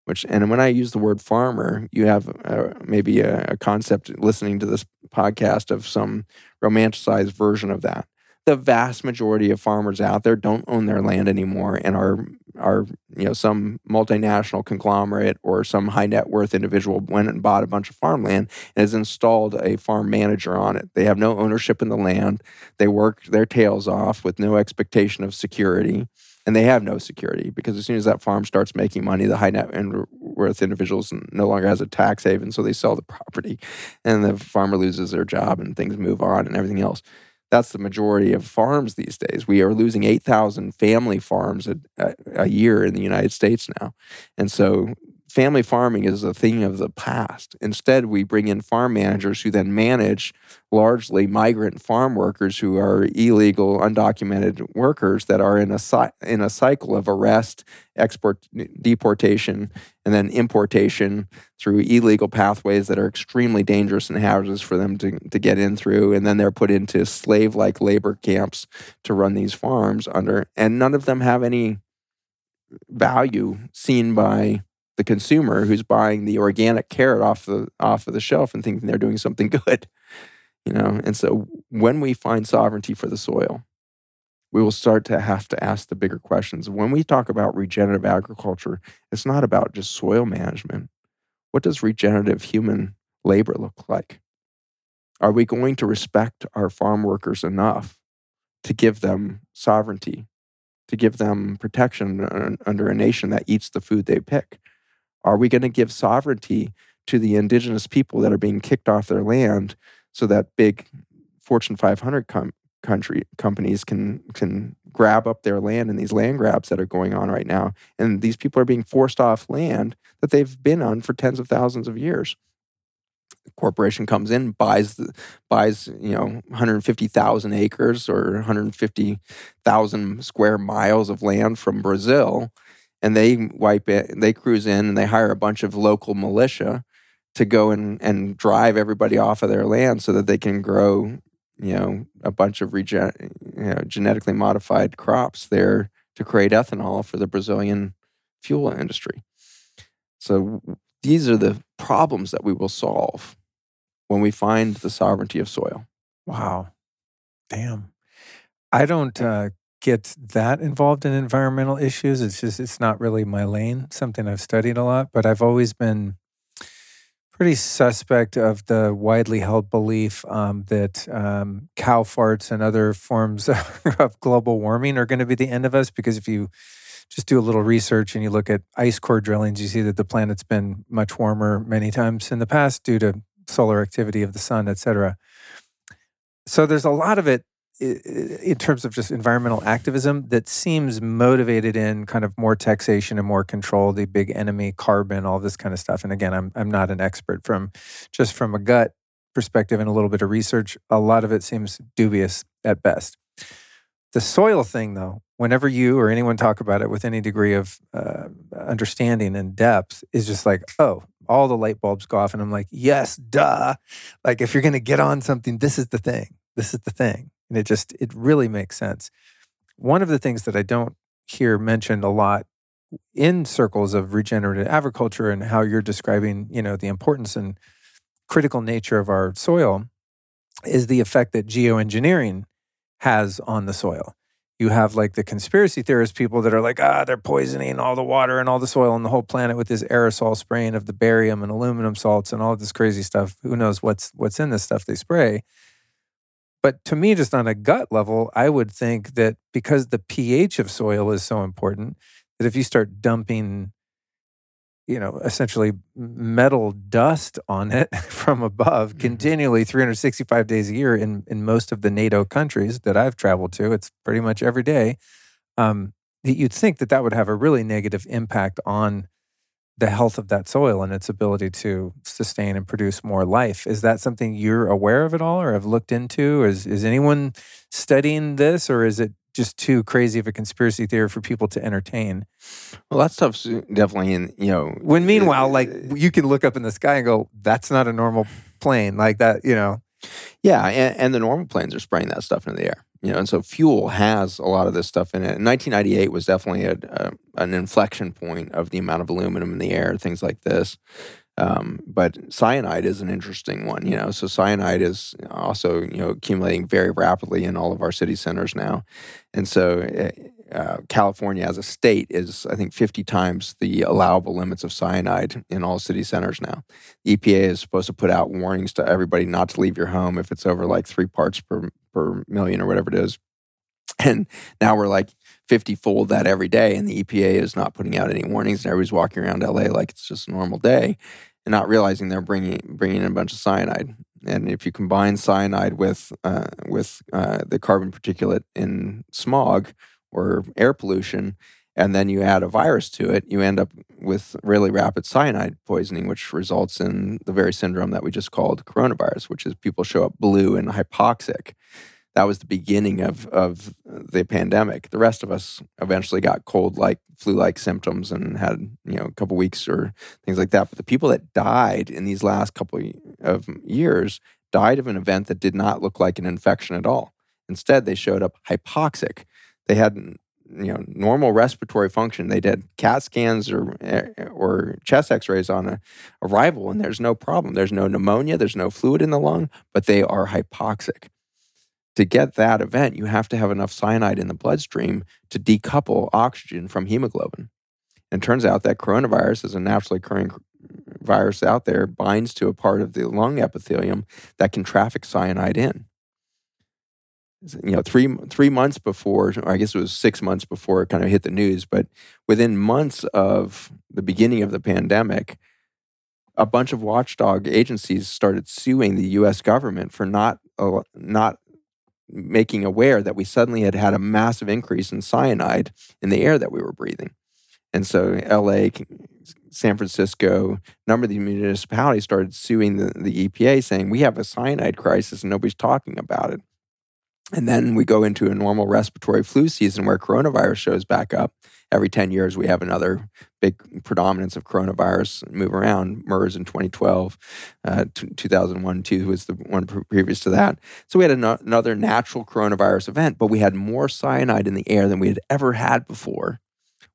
Which, and when I use the word farmer, you have uh, maybe a, a concept listening to this podcast of some romanticized version of that the vast majority of farmers out there don't own their land anymore and are are you know some multinational conglomerate or some high net worth individual went and bought a bunch of farmland and has installed a farm manager on it. They have no ownership in the land. They work their tails off with no expectation of security. And they have no security because as soon as that farm starts making money, the high net worth individuals no longer has a tax haven, so they sell the property, and the farmer loses their job, and things move on, and everything else that's the majority of farms these days. We are losing 8,000 family farms a, a, a, year in the United States now. And so family farming is a thing of the past. Instead, we bring in farm managers who then manage largely migrant farm workers who are illegal, undocumented workers that are in a in a cycle of arrest, export, deportation, and then importation through illegal pathways that are extremely dangerous and hazardous for them to, to get in through. And then they're put into slave-like labor camps to run these farms under, and none of them have any value seen by the consumer who's buying the organic carrot off the off of the shelf and thinking they're doing something good you know? And so when we find sovereignty for the soil we will start to have to ask the bigger questions. When we talk about regenerative agriculture it's not about just soil management. What does regenerative human labor look like? Are we going to respect our farm workers enough to give them sovereignty to give them protection uh, under a nation that eats the food they pick are we going to give sovereignty to the indigenous people that are being kicked off their land so that big Fortune 500 com- country companies can can grab up their land in these land grabs that are going on right now? And these people are being forced off land that they've been on for tens of thousands of years. Corporation comes in buys the, buys you know 150,000 acres or 150,000 square miles of land from Brazil and they wipe it. They cruise in and they hire a bunch of local militia to go and, and drive everybody off of their land so that they can grow, you know, a bunch of regen- you know, genetically modified crops there to create ethanol for the Brazilian fuel industry. So these are the problems that we will solve when we find the sovereignty of soil. Wow. Damn. I don't uh, get that involved in environmental issues. It's just, it's not really my lane, something I've studied a lot, but I've always been pretty suspect of the widely held belief um, that um, cow farts and other forms of global warming are going to be the end of us. Because if you just do a little research and you look at ice core drillings, you see that the planet's been much warmer many times in the past due to solar activity of the sun, et cetera. So there's a lot of it in terms of just environmental activism that seems motivated in kind of more taxation and more control, the big enemy, carbon, all this kind of stuff. And again, I'm I'm not an expert from just from a gut perspective and a little bit of research. A lot of it seems dubious at best. The soil thing, though, whenever you or anyone talk about it with any degree of uh, understanding and depth, is just like, oh, all the light bulbs go off, and I'm like, yes, duh. Like if you're going to get on something, this is the thing. This is the thing and it just, it really makes sense. One of the things that I don't hear mentioned a lot in circles of regenerative agriculture and how you're describing, you know, the importance and critical nature of our soil is the effect that geoengineering has on the soil. You have like the conspiracy theorist people that are like, ah, they're poisoning all the water and all the soil and the whole planet with this aerosol spraying of the barium and aluminum salts and all this crazy stuff. Who knows what's what's in this stuff they spray? But to me, just on a gut level, I would think that because the pH of soil is so important, that if you start dumping, you know, essentially metal dust on it from above mm-hmm. continually 365 days a year in, in most of the NATO countries that I've traveled to, it's pretty much every day. Um, that you'd think that that would have a really negative impact on the health of that soil and its ability to sustain and produce more life. Is that something you're aware of at all or have looked into? Is is anyone studying this or is it just too crazy of a conspiracy theory for people to entertain? Well, that stuff's uh, definitely in, you know. When meanwhile, like uh, you can look up in the sky and go, that's not a normal plane. Like that, you know. Yeah, and, and the normal planes are spraying that stuff into the air you know, and so fuel has a lot of this stuff in it. And 1998 was definitely a, a, an inflection point of the amount of aluminum in the air, things like this. Um, but cyanide is an interesting one, you know. So cyanide is also, you know, accumulating very rapidly in all of our city centers now, and so eh, uh, California as a state is, I think, 50 times the allowable limits of cyanide in all city centers now. EPA is supposed to put out warnings to everybody not to leave your home if it's over like three parts per per million or whatever it is. And now we're like 50 fold that every day, and the EPA is not putting out any warnings, and everybody's walking around LA like it's just a normal day, and not realizing they're bringing bringing in a bunch of cyanide. And if you combine cyanide with uh, with uh, the carbon particulate in smog or air pollution, and then you add a virus to it, you end up with really rapid cyanide poisoning, which results in the very syndrome that we just called coronavirus, which is people show up blue and hypoxic. That was the beginning of, of the pandemic. The rest of us eventually got cold like flu like symptoms and had you know a couple weeks or things like that. But the people that died in these last couple of years died of an event that did not look like an infection at all. Instead, they showed up hypoxic. They had you know normal respiratory function. They did CAT scans or eh, or chest X-rays on arrival, and there's no problem. There's no pneumonia. There's no fluid in the lung, but they are hypoxic. To get that event, you have to have enough cyanide in the bloodstream to decouple oxygen from hemoglobin. And it turns out that coronavirus is a naturally occurring virus out there, binds to a part of the lung epithelium that can traffic cyanide in you know three three months before or i guess it was six months before it kind of hit the news but within months of the beginning of the pandemic a bunch of watchdog agencies started suing the us government for not uh, not making aware that we suddenly had had a massive increase in cyanide in the air that we were breathing. And so la san francisco a number of the municipalities started suing the, the epa saying we have a cyanide crisis and nobody's talking about it And then we go into a normal respiratory flu season where coronavirus shows back up. Every 10 years, we have another big predominance of coronavirus move around. MERS in 2012, uh, t- 2001, 2 was the one previous to that. So we had an- another natural coronavirus event, but we had more cyanide in the air than we had ever had before,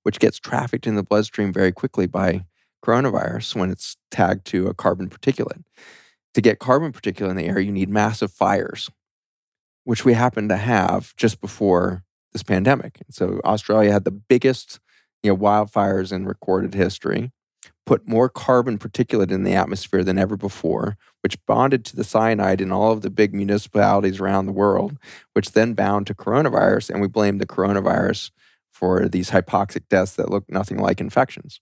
which gets trafficked in the bloodstream very quickly by coronavirus when it's tagged to a carbon particulate. To get carbon particulate in the air, you need massive fires which we happen to have just before this pandemic. So Australia had the biggest, you know, wildfires in recorded history, put more carbon particulate in the atmosphere than ever before, which bonded to the cyanide in all of the big municipalities around the world, which then bound to coronavirus, and we blamed the coronavirus for these hypoxic deaths that look nothing like infections.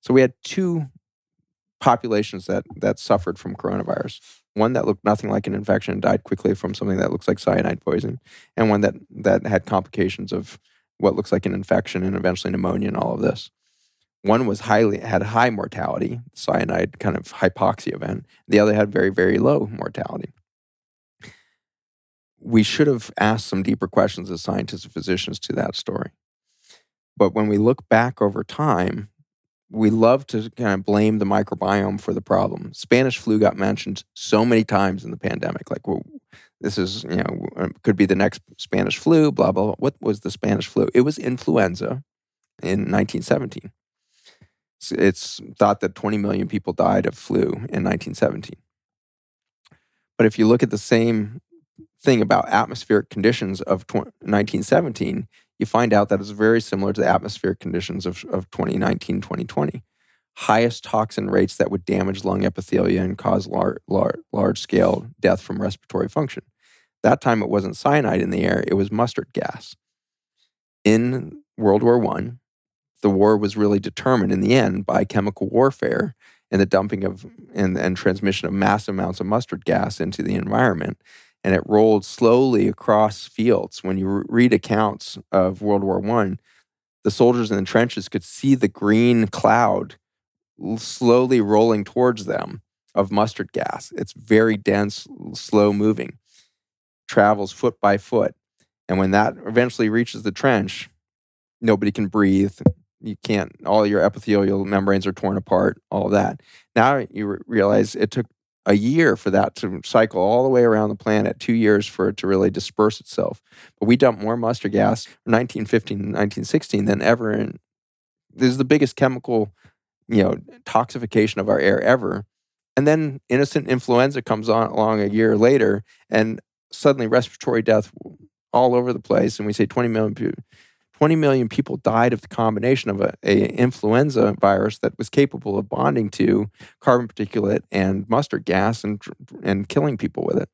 So we had two populations that that suffered from coronavirus one that looked nothing like an infection and died quickly from something that looks like cyanide poison, and one that that had complications of what looks like an infection and eventually pneumonia and all of this. One was highly had high mortality, cyanide kind of hypoxia event. The other had very very low mortality. We should have asked some deeper questions as scientists and physicians to that story. But when we look back over time, we love to kind of blame the microbiome for the problem. Spanish flu got mentioned so many times in the pandemic. Like, well, this is, you know, uh, could be the next Spanish flu, blah, blah, blah. What was the Spanish flu? It was influenza in 1917. It's thought that 20 million people died of flu in 1917. But if you look at the same thing about atmospheric conditions of 1917, you find out that it's very similar to the atmospheric conditions of, of 2019, 2020. Highest toxin rates that would damage lung epithelia and cause lar- lar- large scale death from respiratory function. That time it wasn't cyanide in the air, it was mustard gas. In World War I, the war was really determined in the end by chemical warfare and the dumping of and, and transmission of massive amounts of mustard gas into the environment and it rolled slowly across fields. When you read accounts of World War One, the soldiers in the trenches could see the green cloud slowly rolling towards them of mustard gas. It's very dense, slow moving, travels foot by foot. And when that eventually reaches the trench, nobody can breathe. You can't, all your epithelial membranes are torn apart, all that. Now you realize it took a year for that to cycle all the way around the planet, two years for it to really disperse itself. But we dumped more mustard gas in 1915 and 1916 than ever in. This is the biggest chemical, you know, toxification of our air ever. And then innocent influenza comes on along a year later, and suddenly respiratory death all over the place. And we say 20 million people 20 million people died of the combination of a, a, influenza virus that was capable of bonding to carbon particulate and mustard gas and, and killing people with it.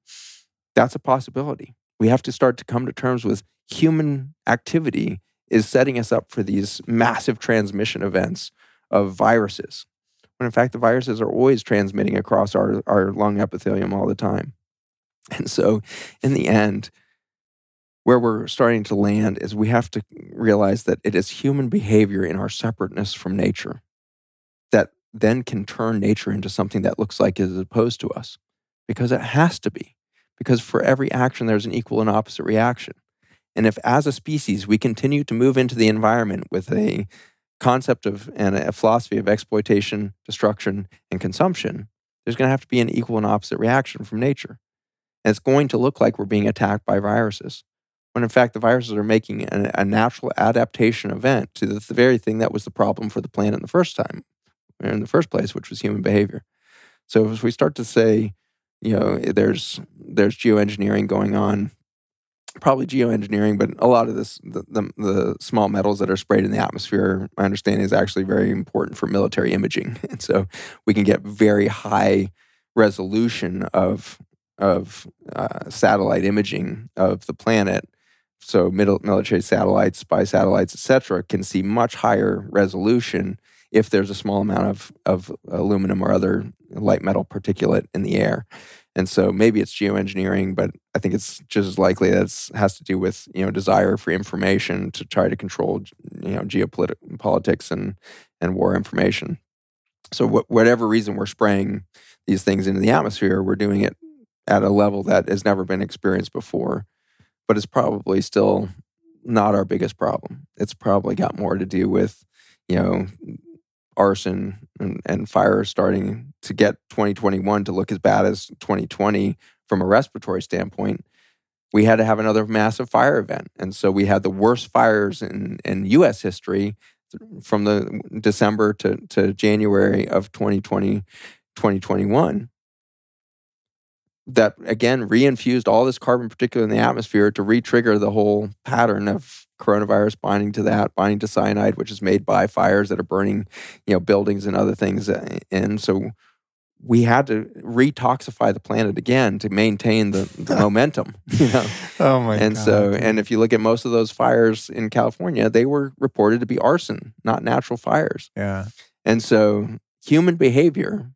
That's a possibility. We have to start to come to terms with human activity is setting us up for these massive transmission events of viruses. When in fact, the viruses are always transmitting across our, our lung epithelium all the time. And so, in the end, where we're starting to land is we have to realize that it is human behavior in our separateness from nature that then can turn nature into something that looks like it is opposed to us because it has to be because for every action there's an equal and opposite reaction. And if as a species we continue to move into the environment with a concept of and a philosophy of exploitation destruction and consumption there's going to have to be an equal and opposite reaction from nature. And it's going to look like we're being attacked by viruses when in fact the viruses are making a, natural adaptation event to the, the, very thing that was the problem for the planet in the first time, in the first place, which was human behavior. So if we start to say, you know, there's there's geoengineering going on, probably geoengineering, but a lot of this, the, the, the small metals that are sprayed in the atmosphere, my understanding is actually very important for military imaging, and so we can get very high resolution of of uh, satellite imaging of the planet so military satellites, spy satellites, etc., can see much higher resolution if there's a small amount of, of aluminum or other light metal particulate in the air. And so maybe it's geoengineering, but I think it's just as likely that it has to do with you know desire for information to try to control you know geopolitics and and war information. So wh- whatever reason we're spraying these things into the atmosphere, we're doing it at a level that has never been experienced before but it's probably still not our biggest problem. It's probably got more to do with, you know, arson and, and fire starting to get 2021 to look as bad as 2020 from a respiratory standpoint. We had to have another massive fire event. And so we had the worst fires in, in US history from the December to, to January of 2020, 2021 that again reinfused all this carbon particulate in the atmosphere to re-trigger the whole pattern of coronavirus binding to that, binding to cyanide, which is made by fires that are burning, you know, buildings and other things. Uh, and so we had to retoxify the planet again to maintain the, the momentum. You know? Oh my and god. so, and if you look at most of those fires in California, they were reported to be arson, not natural fires. yeah. And so, human behavior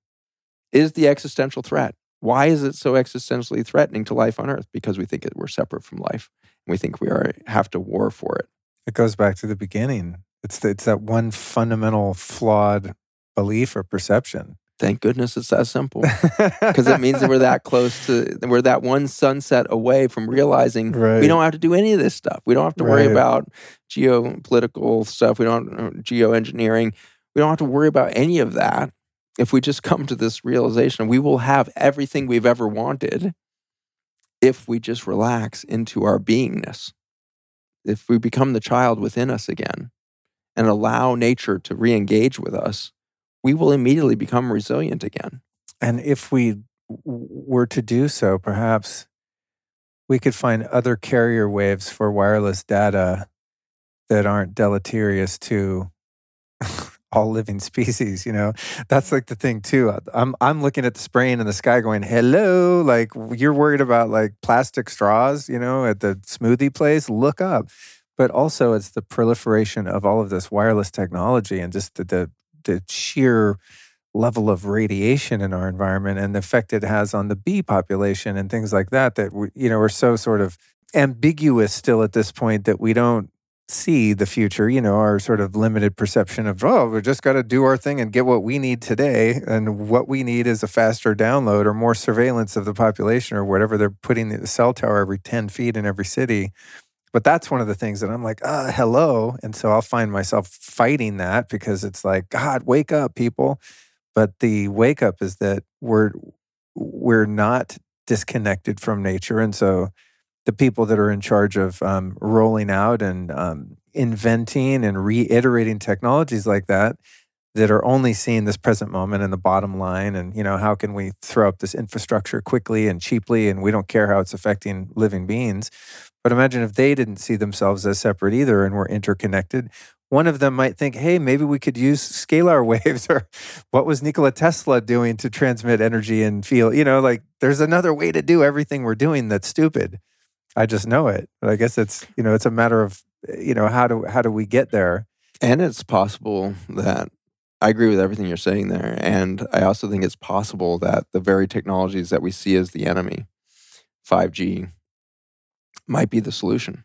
is the existential threat. Why is it so existentially threatening to life on Earth? Because we think that we're separate from life. And we think we are have to war for it. It goes back to the beginning. It's the, it's that one fundamental flawed belief or perception. Thank goodness it's that simple. Because it means that we're that close to, we're that one sunset away from realizing Right. we don't have to do any of this stuff. We don't have to worry about geopolitical stuff. We don't, uh, geoengineering. We don't have to worry about any of that. If we just come to this realization, we will have everything we've ever wanted if we just relax into our beingness. If we become the child within us again and allow nature to re engage with us, we will immediately become resilient again. And if we were to do so, perhaps we could find other carrier waves for wireless data that aren't deleterious to all living species. You know, that's like the thing too. I'm I'm looking at the spraying in the sky, going, "Hello!" Like you're worried about like plastic straws, you know, at the smoothie place. Look up. But also, it's the proliferation of all of this wireless technology and just the the, the sheer level of radiation in our environment and the effect it has on the bee population and things like that that we, you know we're so sort of ambiguous still at this point that we don't see the future you know our sort of limited perception of oh we just got to do our thing and get what we need today and what we need is a faster download or more surveillance of the population or whatever they're putting the cell tower every 10 feet in every city but that's one of the things that I'm like, ah, hello. And so I'll find myself fighting that because it's like, God, wake up, people. But the wake up is that we're we're not disconnected from nature, and so the people that are in charge of um, rolling out and um, inventing and reiterating technologies like that that are only seeing this present moment and the bottom line and you know how can we throw up this infrastructure quickly and cheaply and we don't care how it's affecting living beings but imagine if they didn't see themselves as separate either and were interconnected one of them might think, hey, maybe we could use scalar waves or what was Nikola Tesla doing to transmit energy and feel, you know, like there's another way to do everything we're doing that's stupid. I just know it. But I guess it's, you know, it's a matter of, you know, how do how do we get there? And it's possible that I agree with everything you're saying there. And I also think it's possible that the very technologies that we see as the enemy, 5G, might be the solution.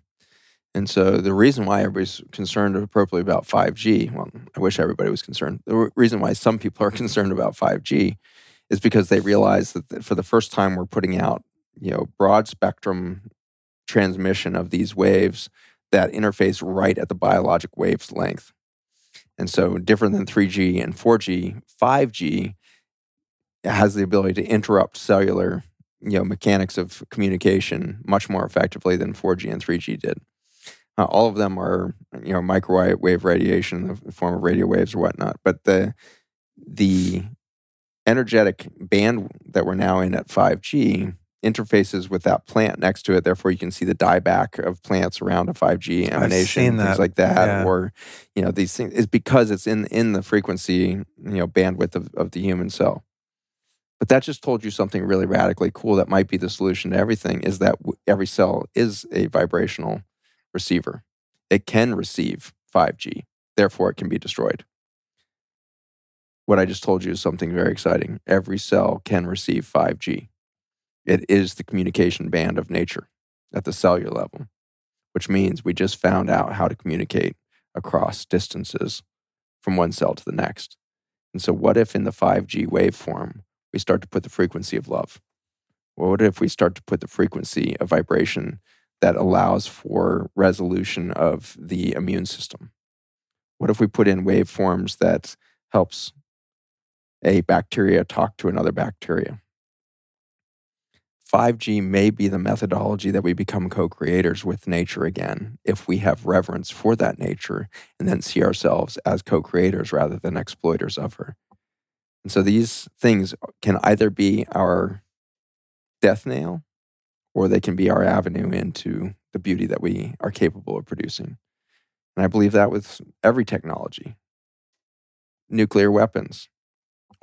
And so the reason why everybody's concerned appropriately about 5G, well, I wish everybody was concerned. The reason why some people are concerned about 5G is because they realize that for the first time we're putting out, you know, broad spectrum transmission of these waves that interface right at the biologic wave's length. And so different than 3G and 4G, 5G has the ability to interrupt cellular, you know, mechanics of communication much more effectively than 4G and 3G did. Uh, all of them are, you know, microwave radiation in the form of radio waves or whatnot. But the the energetic band that we're now in at 5G interfaces with that plant next to it. Therefore, you can see the dieback of plants around a 5G emanation, things like that. Yeah. Or, you know, these things is because it's in in the frequency, you know, bandwidth of, of the human cell. But that just told you something really radically cool that might be the solution to everything is that every cell is a vibrational receiver. It can receive 5G, therefore, it can be destroyed. What I just told you is something very exciting. Every cell can receive 5G. It is the communication band of nature at the cellular level, which means we just found out how to communicate across distances from one cell to the next. And so, what if in the 5G waveform, we start to put the frequency of love? What if we start to put the frequency of vibration that allows for resolution of the immune system? What if we put in waveforms that helps a bacteria talk to another bacteria? 5G may be the methodology that we become co creators with nature again if we have reverence for that nature and then see ourselves as co creators rather than exploiters of her. And so these things can either be our death nail or they can be our avenue into the beauty that we are capable of producing. And I believe that with every technology. Nuclear weapons,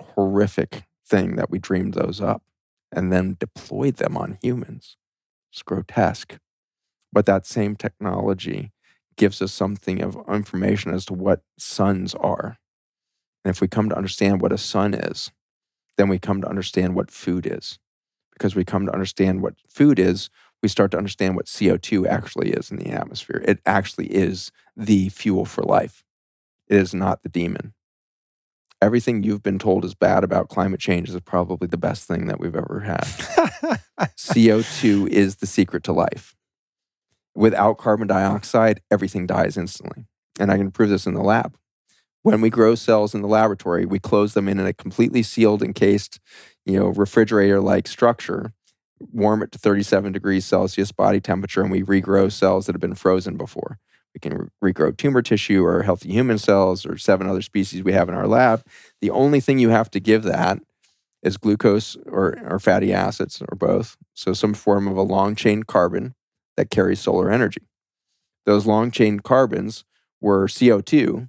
horrific thing that we dreamed those up and then deployed them on humans. It's grotesque. But that same technology gives us something of information as to what suns are. And if we come to understand what a sun is, then we come to understand what food is. Because we come to understand what food is, we start to understand what CO2 actually is in the atmosphere. It actually is the fuel for life, it is not the demon everything you've been told is bad about climate change is probably the best thing that we've ever had. CO2 is the secret to life. Without carbon dioxide, everything dies instantly. And I can prove this in the lab. When we grow cells in the laboratory, we close them in a completely sealed, encased, you know, refrigerator-like structure, warm it to 37 degrees Celsius body temperature, and we regrow cells that have been frozen before. We can regrow tumor tissue or healthy human cells or seven other species we have in our lab. The only thing you have to give that is glucose or, or fatty acids or both. So, some form of a long chain carbon that carries solar energy. Those long chain carbons were CO2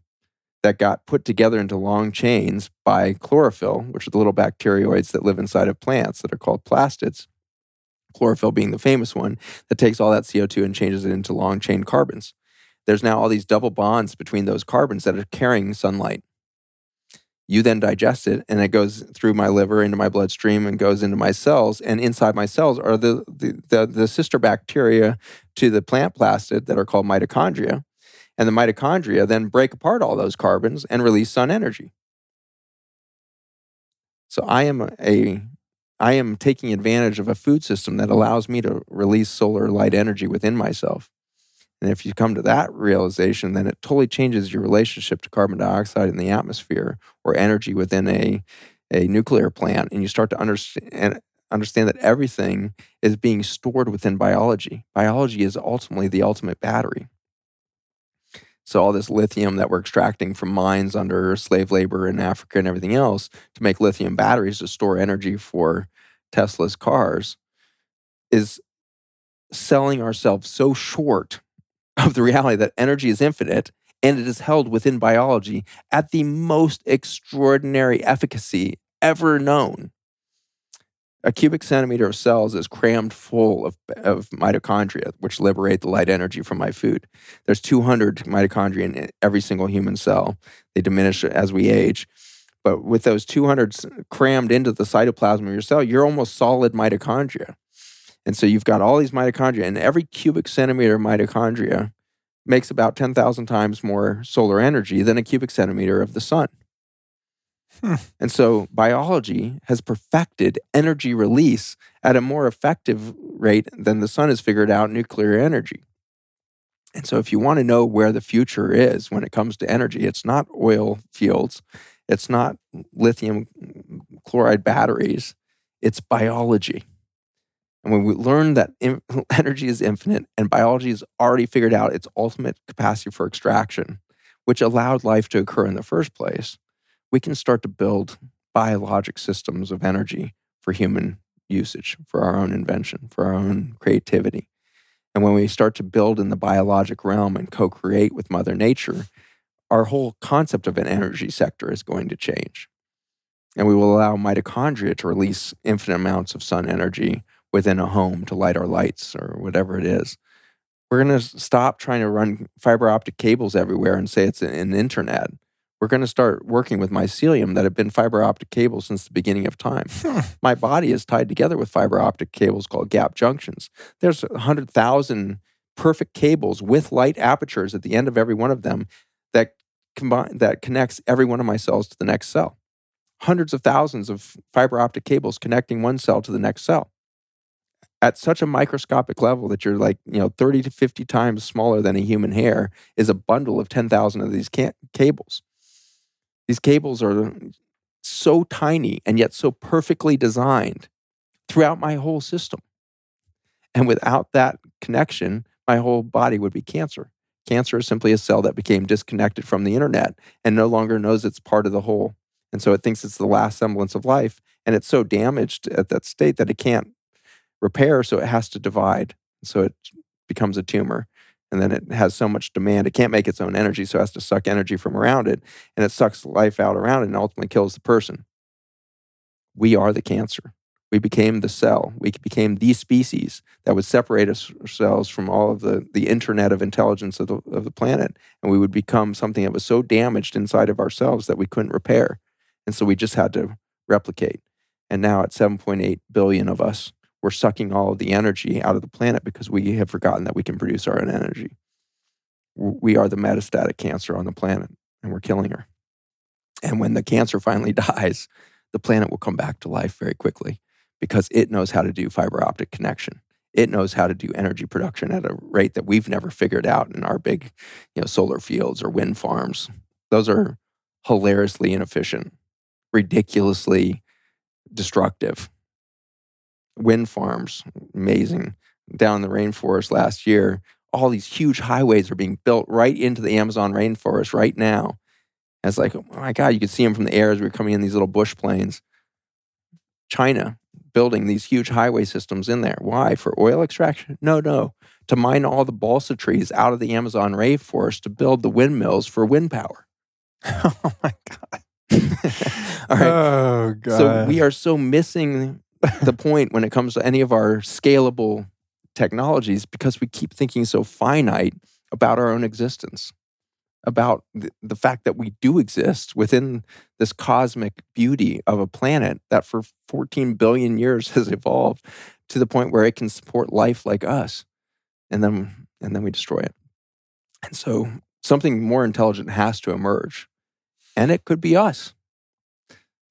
that got put together into long chains by chlorophyll, which are the little bacterioids that live inside of plants that are called plastids. Chlorophyll being the famous one that takes all that CO2 and changes it into long chain carbons there's now all these double bonds between those carbons that are carrying sunlight. You then digest it and it goes through my liver into my bloodstream and goes into my cells. And inside my cells are the, the, the, the sister bacteria to the plant plastid that are called mitochondria. And the mitochondria then break apart all those carbons and release sun energy. So I am a I am taking advantage of a food system that allows me to release solar light energy within myself. And if you come to that realization, then it totally changes your relationship to carbon dioxide in the atmosphere or energy within a, a nuclear plant. And you start to understand, understand that everything is being stored within biology. Biology is ultimately the ultimate battery. So, all this lithium that we're extracting from mines under slave labor in Africa and everything else to make lithium batteries to store energy for Tesla's cars is selling ourselves so short of the reality that energy is infinite and it is held within biology at the most extraordinary efficacy ever known. A cubic centimeter of cells is crammed full of, of mitochondria, which liberate the light energy from my food. There's 200 mitochondria in every single human cell. They diminish as we age. But with those 200 crammed into the cytoplasm of your cell, you're almost solid mitochondria. And so you've got all these mitochondria, and every cubic centimeter of mitochondria makes about 10,000 times more solar energy than a cubic centimeter of the sun. Hmm. And so biology has perfected energy release at a more effective rate than the sun has figured out nuclear energy. And so, if you want to know where the future is when it comes to energy, it's not oil fields, it's not lithium chloride batteries, it's biology. And when we learn that energy is infinite and biology has already figured out its ultimate capacity for extraction, which allowed life to occur in the first place, we can start to build biologic systems of energy for human usage, for our own invention, for our own creativity. And when we start to build in the biologic realm and co create with Mother Nature, our whole concept of an energy sector is going to change. And we will allow mitochondria to release infinite amounts of sun energy within a home to light our lights or whatever it is. We're going to stop trying to run fiber optic cables everywhere and say it's an internet. We're going to start working with mycelium that have been fiber optic cables since the beginning of time. Hmm. My body is tied together with fiber optic cables called gap junctions. There's 100,000 perfect cables with light apertures at the end of every one of them that combine that connects every one of my cells to the next cell. Hundreds of thousands of fiber optic cables connecting one cell to the next cell at such a microscopic level that you're like, you know, 30 to 50 times smaller than a human hair is a bundle of 10,000 of these ca- cables. These cables are so tiny and yet so perfectly designed throughout my whole system. And without that connection, my whole body would be cancer. Cancer is simply a cell that became disconnected from the internet and no longer knows it's part of the whole. And so it thinks it's the last semblance of life. And it's so damaged at that state that it can't repair. So it has to divide. So it becomes a tumor. And then it has so much demand, it can't make its own energy. So it has to suck energy from around it. And it sucks life out around it and ultimately kills the person. We are the cancer. We became the cell. We became the species that would separate ourselves from all of the, the internet of intelligence of the, of the planet. And we would become something that was so damaged inside of ourselves that we couldn't repair. And so we just had to replicate. And now at 7.8 billion of us, we're sucking all of the energy out of the planet because we have forgotten that we can produce our own energy. We are the metastatic cancer on the planet and we're killing her. And when the cancer finally dies, the planet will come back to life very quickly because it knows how to do fiber optic connection. It knows how to do energy production at a rate that we've never figured out in our big, you know, solar fields or wind farms. Those are hilariously inefficient, ridiculously destructive wind farms, amazing, down in the rainforest last year. All these huge highways are being built right into the Amazon rainforest right now. And it's like, oh my God, you could see them from the air as we are coming in these little bush planes. China building these huge highway systems in there. Why? For oil extraction? No, no. To mine all the balsa trees out of the Amazon rainforest to build the windmills for wind power. oh my God. all right. Oh God. So we are so missing the point when it comes to any of our scalable technologies because we keep thinking so finite about our own existence, about the, the fact that we do exist within this cosmic beauty of a planet that for 14 billion years has evolved to the point where it can support life like us. And then and then we destroy it. And so something more intelligent has to emerge. And it could be us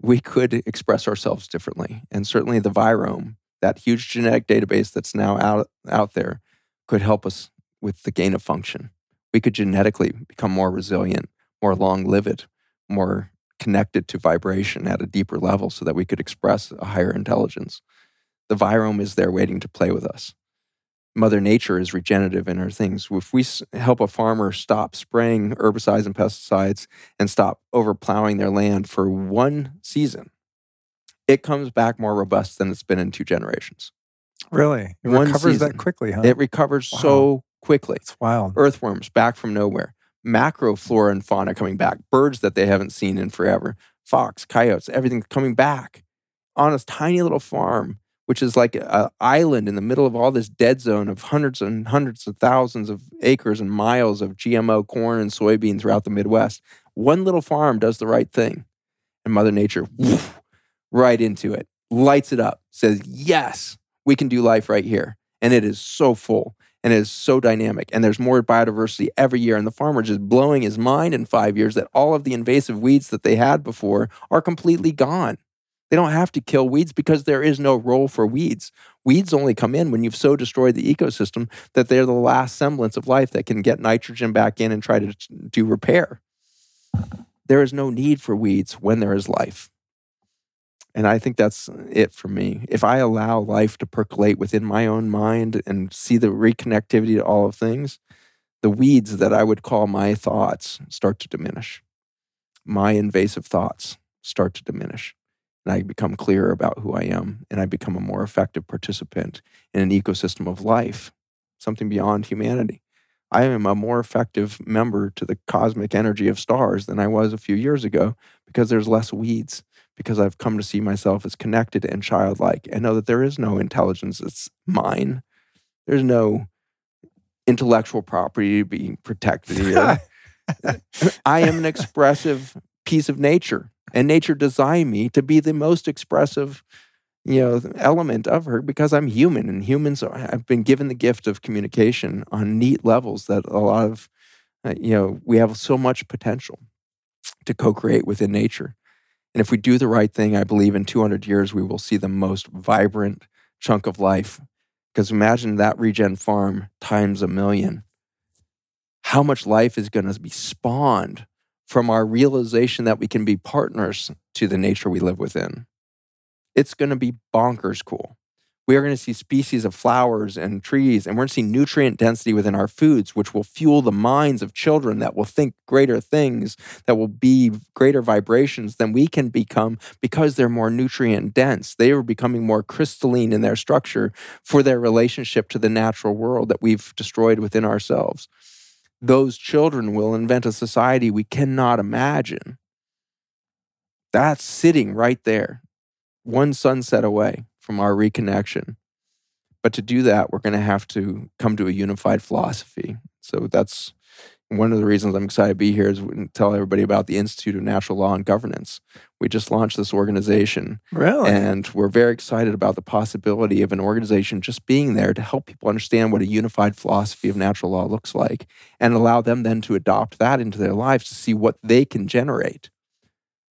we could express ourselves differently. And certainly the virome, that huge genetic database that's now out, out there, could help us with the gain of function. We could genetically become more resilient, more long lived, more connected to vibration at a deeper level so that we could express a higher intelligence. The virome is there waiting to play with us. Mother Nature is regenerative in her things. If we help a farmer stop spraying herbicides and pesticides and stop overplowing their land for one season, it comes back more robust than it's been in two generations. Really? It one recovers season, that quickly, huh? It recovers wow. so quickly. It's wild. Earthworms back from nowhere. Macro flora and fauna coming back. Birds that they haven't seen in forever. Fox, coyotes, everything coming back on a tiny little farm which is like an island in the middle of all this dead zone of hundreds and hundreds of thousands of acres and miles of GMO corn and soybean throughout the Midwest. One little farm does the right thing, and Mother Nature, woof, right into it, lights it up, says, Yes, we can do life right here. And it is so full and it is so dynamic. And there's more biodiversity every year. And the farmer just blowing his mind in five years that all of the invasive weeds that they had before are completely gone. They don't have to kill weeds because there is no role for weeds. Weeds only come in when you've so destroyed the ecosystem that they're the last semblance of life that can get nitrogen back in and try to do repair. There is no need for weeds when there is life. And I think that's it for me. If I allow life to percolate within my own mind and see the reconnectivity to all of things, the weeds that I would call my thoughts start to diminish. My invasive thoughts start to diminish and I become clearer about who I am, and I become a more effective participant in an ecosystem of life, something beyond humanity. I am a more effective member to the cosmic energy of stars than I was a few years ago because there's less weeds, because I've come to see myself as connected and childlike and know that there is no intelligence that's mine. There's no intellectual property to be protected here. I am an expressive piece of nature and nature designed me to be the most expressive you know element of her because i'm human and humans are, have been given the gift of communication on neat levels that a lot of uh, you know we have so much potential to co-create within nature and if we do the right thing i believe in 200 years we will see the most vibrant chunk of life Because imagine that regen farm times a million. How much life is going to be spawned from our realization that we can be partners to the nature we live within? It's going to be bonkers cool we are going to see species of flowers and trees, and we're going to see nutrient density within our foods, which will fuel the minds of children that will think greater things, that will be greater vibrations than we can become because they're more nutrient dense. They are becoming more crystalline in their structure for their relationship to the natural world that we've destroyed within ourselves. Those children will invent a society we cannot imagine. That's sitting right there, one sunset away from our reconnection. But to do that, we're going to have to come to a unified philosophy. So that's one of the reasons I'm excited to be here is to tell everybody about the Institute of Natural Law and Governance. We just launched this organization. Really? And we're very excited about the possibility of an organization just being there to help people understand what a unified philosophy of natural law looks like and allow them then to adopt that into their lives to see what they can generate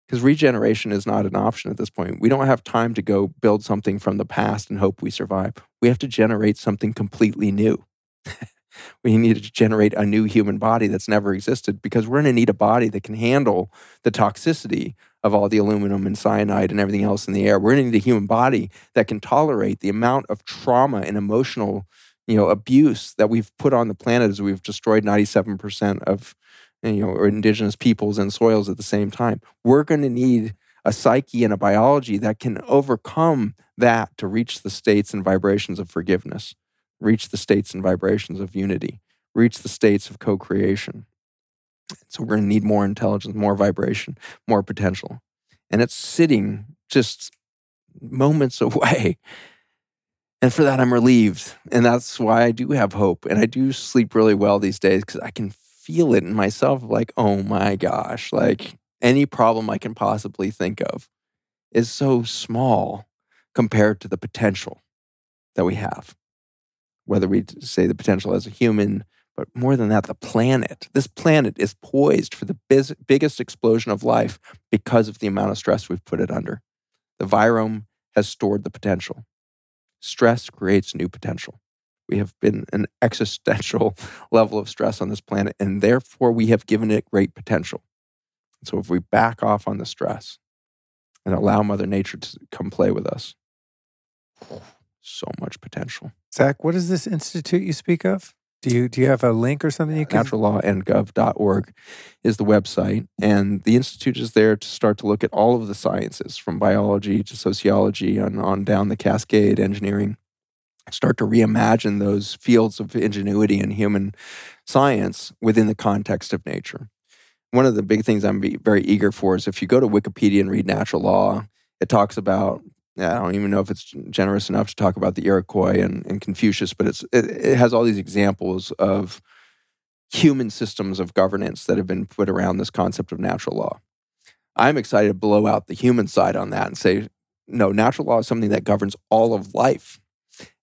because regeneration is not an option at this point. We don't have time to go build something from the past and hope we survive. We have to generate something completely new. we need to generate a new human body that's never existed because we're going to need a body that can handle the toxicity of all the aluminum and cyanide and everything else in the air. We're going to need a human body that can tolerate the amount of trauma and emotional, you know, abuse that we've put on the planet as we've destroyed 97% of you know, indigenous peoples and soils at the same time. We're going to need a psyche and a biology that can overcome that to reach the states and vibrations of forgiveness, reach the states and vibrations of unity, reach the states of co creation. So we're going to need more intelligence, more vibration, more potential. And it's sitting just moments away. And for that, I'm relieved. And that's why I do have hope. And I do sleep really well these days because I can feel it in myself like, oh my gosh, like any problem I can possibly think of is so small compared to the potential that we have. Whether we say the potential as a human, but more than that, the planet. This planet is poised for the biz- biggest explosion of life because of the amount of stress we've put it under. The virome has stored the potential. Stress creates new potential. We have been an existential level of stress on this planet, and therefore we have given it great potential. So if we back off on the stress and allow Mother Nature to come play with us, so much potential. Zach, what is this institute you speak of? Do you do you have a link or something you can? Naturallawandgov.org is the website, and the institute is there to start to look at all of the sciences, from biology to sociology, and on down the cascade, engineering, start to reimagine those fields of ingenuity and human science within the context of nature. One of the big things I'm very eager for is if you go to Wikipedia and read natural law, it talks about I don't even know if it's generous enough to talk about the Iroquois and, and Confucius, but it's it, it has all these examples of human systems of governance that have been put around this concept of natural law. I'm excited to blow out the human side on that and say, no, natural law is something that governs all of life.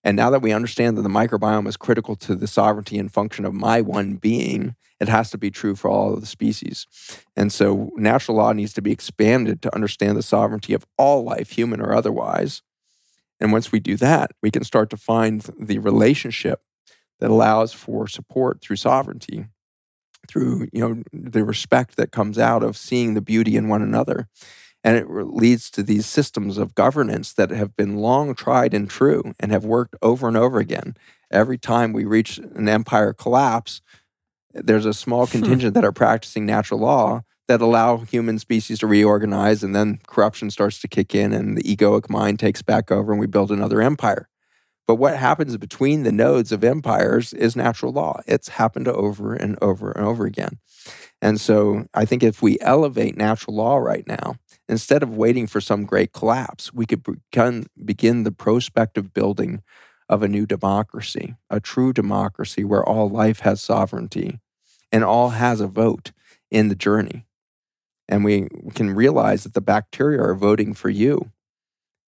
And now that we understand that the microbiome is critical to the sovereignty and function of my one being, it has to be true for all of the species. And so natural law needs to be expanded to understand the sovereignty of all life, human or otherwise. And once we do that, we can start to find the relationship that allows for support through sovereignty, through you know the respect that comes out of seeing the beauty in one another and it leads to these systems of governance that have been long tried and true and have worked over and over again. Every time we reach an empire collapse, there's a small hmm. contingent that are practicing natural law that allow human species to reorganize, and then corruption starts to kick in, and the egoic mind takes back over, and we build another empire. But what happens between the nodes of empires is natural law. It's happened over and over and over again. And so I think if we elevate natural law right now, Instead of waiting for some great collapse, we could begin, begin the prospective building of a new democracy, a true democracy where all life has sovereignty and all has a vote in the journey. And we can realize that the bacteria are voting for you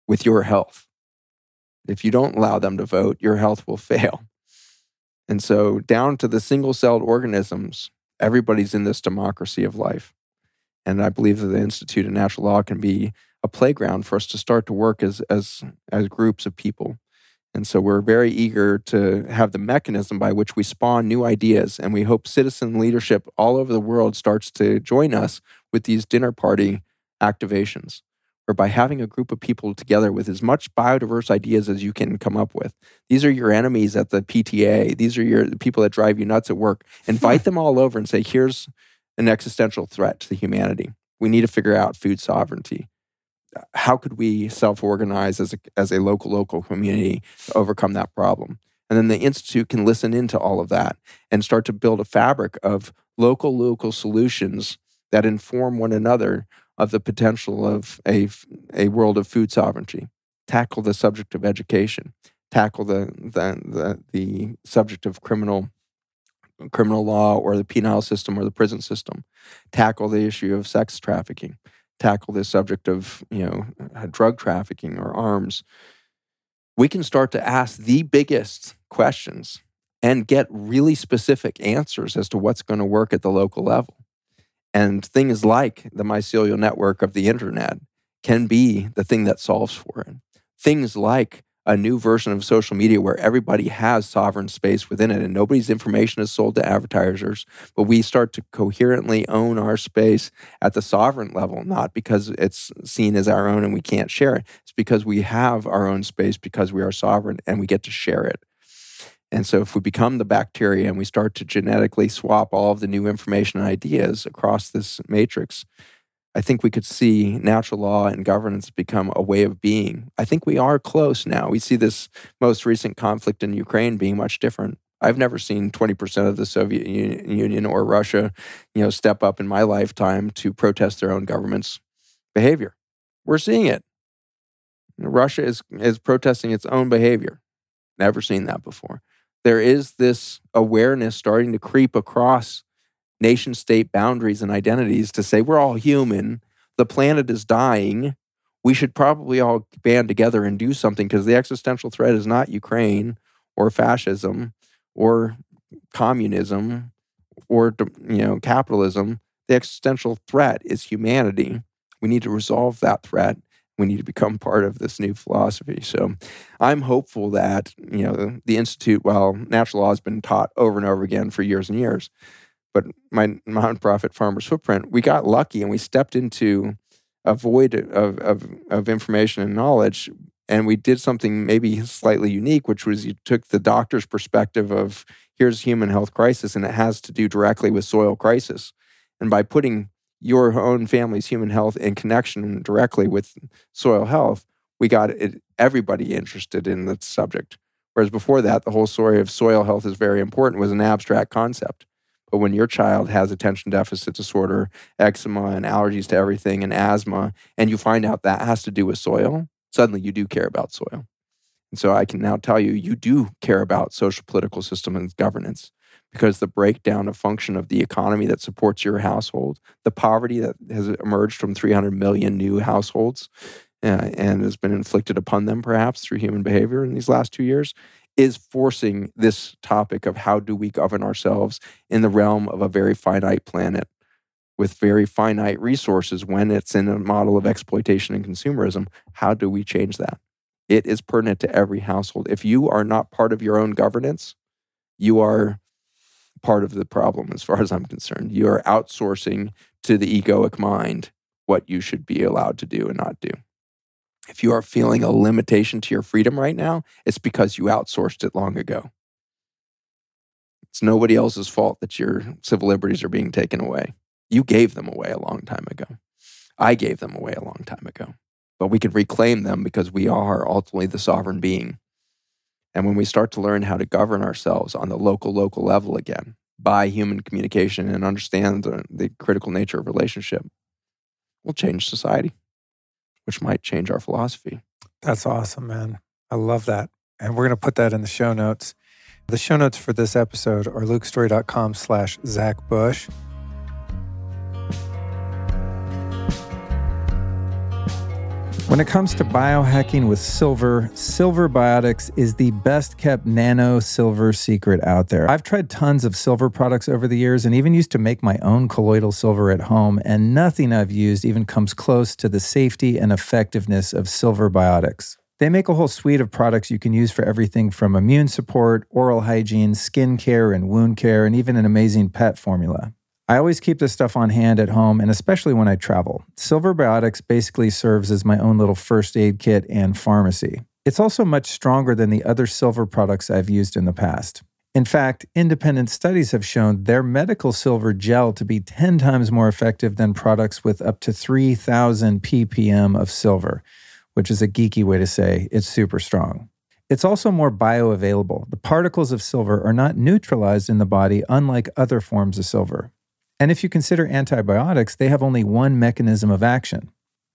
with your health. If you don't allow them to vote, your health will fail. And so, down to the single celled organisms, everybody's in this democracy of life. And I believe that the Institute of Natural Law can be a playground for us to start to work as as as groups of people And so we're very eager to have the mechanism by which we spawn new ideas. And we hope citizen leadership all over the world starts to join us with these dinner party activations, or by having a group of people together with as much biodiverse ideas as you can come up with. These are your enemies at the PTA. These are your the people that drive you nuts at work. Invite them all over and say, here's an existential threat to humanity. We need to figure out food sovereignty how could we self-organize as a, as a local local community to overcome that problem? And then the institute can listen into all of that and start to build a fabric of local local solutions that inform one another of the potential of a, a world of food sovereignty. Tackle the subject of education. Tackle the, the, the, the subject of criminal criminal law or the penal system or the prison system. Tackle the issue of sex trafficking tackle this subject of you know uh, drug trafficking or arms we can start to ask the biggest questions and get really specific answers as to what's going to work at the local level. And things like the mycelial network of the internet can be the thing that solves for it. Things like a new version of social media where everybody has sovereign space within it and nobody's information is sold to advertisers, but we start to coherently own our space at the sovereign level, not because it's seen as our own and we can't share it. It's because we have our own space because we are sovereign and we get to share it. And so, if we become the bacteria and we start to genetically swap all of the new information and ideas across this matrix, I think we could see natural law and governance become a way of being. I think we are close now. We see this most recent conflict in Ukraine being much different. I've never seen 20% of the Soviet Union or Russia, you know, step up in my lifetime to protest their own government's behavior. We're seeing it. Russia is, is protesting its own behavior. Never seen that before. There is this awareness starting to creep across nation state boundaries and identities to say we're all human, the planet is dying. We should probably all band together and do something because the existential threat is not Ukraine or fascism or communism or you know capitalism. The existential threat is humanity. We need to resolve that threat. We need to become part of this new philosophy. So I'm hopeful that, you know, the Institute, while natural law has been taught over and over again for years and years, but my nonprofit Farmers Footprint, we got lucky and we stepped into a void of, of, of information and knowledge. And we did something maybe slightly unique, which was you took the doctor's perspective of here's human health crisis, and it has to do directly with soil crisis. And by putting your own family's human health in connection directly with soil health, we got it, everybody interested in the subject. Whereas before that, the whole story of soil health is very important was an abstract concept. But when your child has attention deficit disorder, eczema, and allergies to everything, and asthma, and you find out that has to do with soil, suddenly you do care about soil. And so I can now tell you, you do care about social political system and governance because the breakdown of function of the economy that supports your household, the poverty that has emerged from 300 million new households uh, and has been inflicted upon them perhaps through human behavior in these last two years, is forcing this topic of how do we govern ourselves in the realm of a very finite planet with very finite resources when it's in a model of exploitation and consumerism. How do we change that? It is pertinent to every household. If you are not part of your own governance, you are part of the problem as far as I'm concerned. You are outsourcing to the egoic mind what you should be allowed to do and not do. If you are feeling a limitation to your freedom right now, it's because you outsourced it long ago. It's nobody else's fault that your civil liberties are being taken away. You gave them away a long time ago. I gave them away a long time ago. But we can reclaim them because we are ultimately the sovereign being. And when we start to learn how to govern ourselves on the local, local level again by human communication and understand the, the critical nature of relationship, we'll change society which might change our philosophy. That's awesome, man. I love that. And we're going to put that in the show notes. The show notes for this episode are lukestorey.com slash Zach Bush. When it comes to biohacking with silver, Silver Biotics is the best kept nano silver secret out there. I've tried tons of silver products over the years and even used to make my own colloidal silver at home, and nothing I've used even comes close to the safety and effectiveness of Silver Biotics. They make a whole suite of products you can use for everything from immune support, oral hygiene, skin care, and wound care, and even an amazing pet formula. I always keep this stuff on hand at home, and especially when I travel. Silver Biotics basically serves as my own little first aid kit and pharmacy. It's also much stronger than the other silver products I've used in the past. In fact, independent studies have shown their medical silver gel to be 10 times more effective than products with up to 3,000 ppm of silver which is a geeky way to say it's super strong. It's also more bioavailable. The particles of silver are not neutralized in the body, unlike other forms of silver. And if you consider antibiotics, they have only one mechanism of action.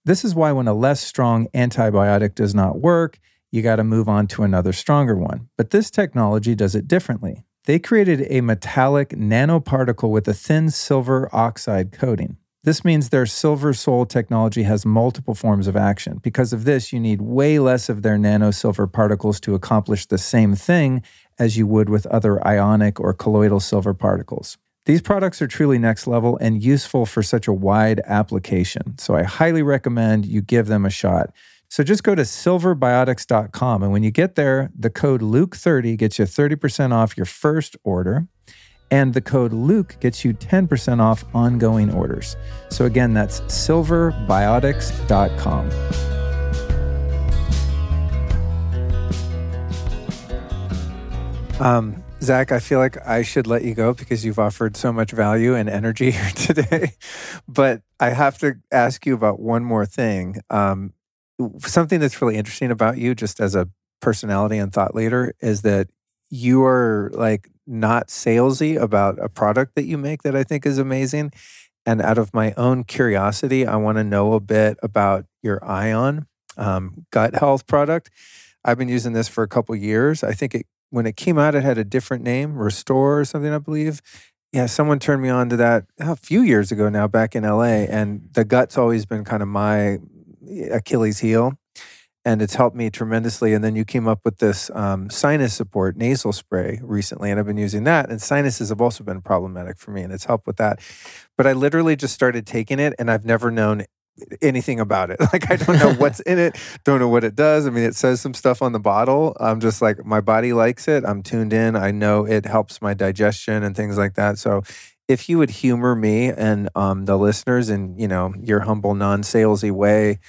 This is why when a less strong antibiotic does not work, you got to move on to another stronger one. But this technology does it differently. They created a metallic nanoparticle with a thin silver oxide coating. This means their Silver Sol technology has multiple forms of action. Because of this, you need way less of their nano silver particles to accomplish the same thing as you would with other ionic or colloidal silver particles. These products are truly next level and useful for such a wide application. So I highly recommend you give them a shot. So just go to silverbiotics.com. And when you get there, the code Luke30 gets you 30% off your first order. And the code Luke gets you 10% off ongoing orders. So again, that's silverbiotics.com. Um, Zach, I feel like I should let you go because you've offered so much value and energy here today. but I have to ask you about one more thing. Um, something that's really interesting about you, just as a personality and thought leader, is that you are like not salesy about a product that you make that I think is amazing. And out of my own curiosity, I want to know a bit about your Ion um, gut health product. I've been using this for a couple years. I think it when it came out, it had a different name, Restore or something, I believe. Yeah, someone turned me on to that a few years ago now, back in LA. And the gut's always been kind of my Achilles heel and it's helped me tremendously. And then you came up with this um, sinus support nasal spray recently, and I've been using that. And sinuses have also been problematic for me, and it's helped with that. But I literally just started taking it, and I've never known anything about it. Like I don't know what's in it, don't know what it does. I mean, it says some stuff on the bottle. I'm just like my body likes it. I'm tuned in. I know it helps my digestion and things like that. So if you would humor me and um, the listeners in you know your humble non-salesy way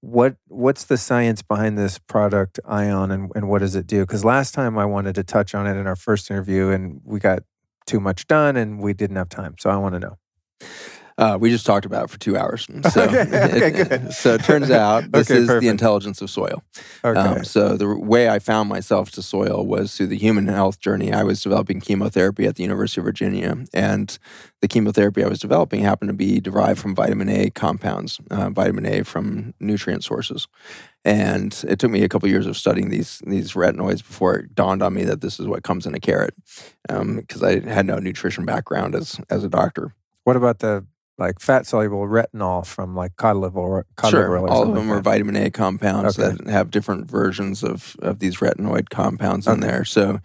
what what's the science behind this product ion and, and what does it do because last time i wanted to touch on it in our first interview and we got too much done and we didn't have time so i want to know uh, we just talked about it for two hours. So, okay, okay, good. so it turns out this Okay, is perfect. the intelligence of soil. okay Um, so the way I found myself to soil was through the human health journey. I was developing chemotherapy at the University of Virginia, and the chemotherapy I was developing happened to be derived from vitamin A compounds, uh, vitamin A from nutrient sources. And it took me a couple years of studying these these retinoids before it dawned on me that this is what comes in a carrot, because I had no nutrition background as as a doctor. what about the like fat soluble retinol from like cod liver or cod liver Sure, oil all of them like are vitamin A compounds Okay. that have different versions of of these retinoid compounds in there. So,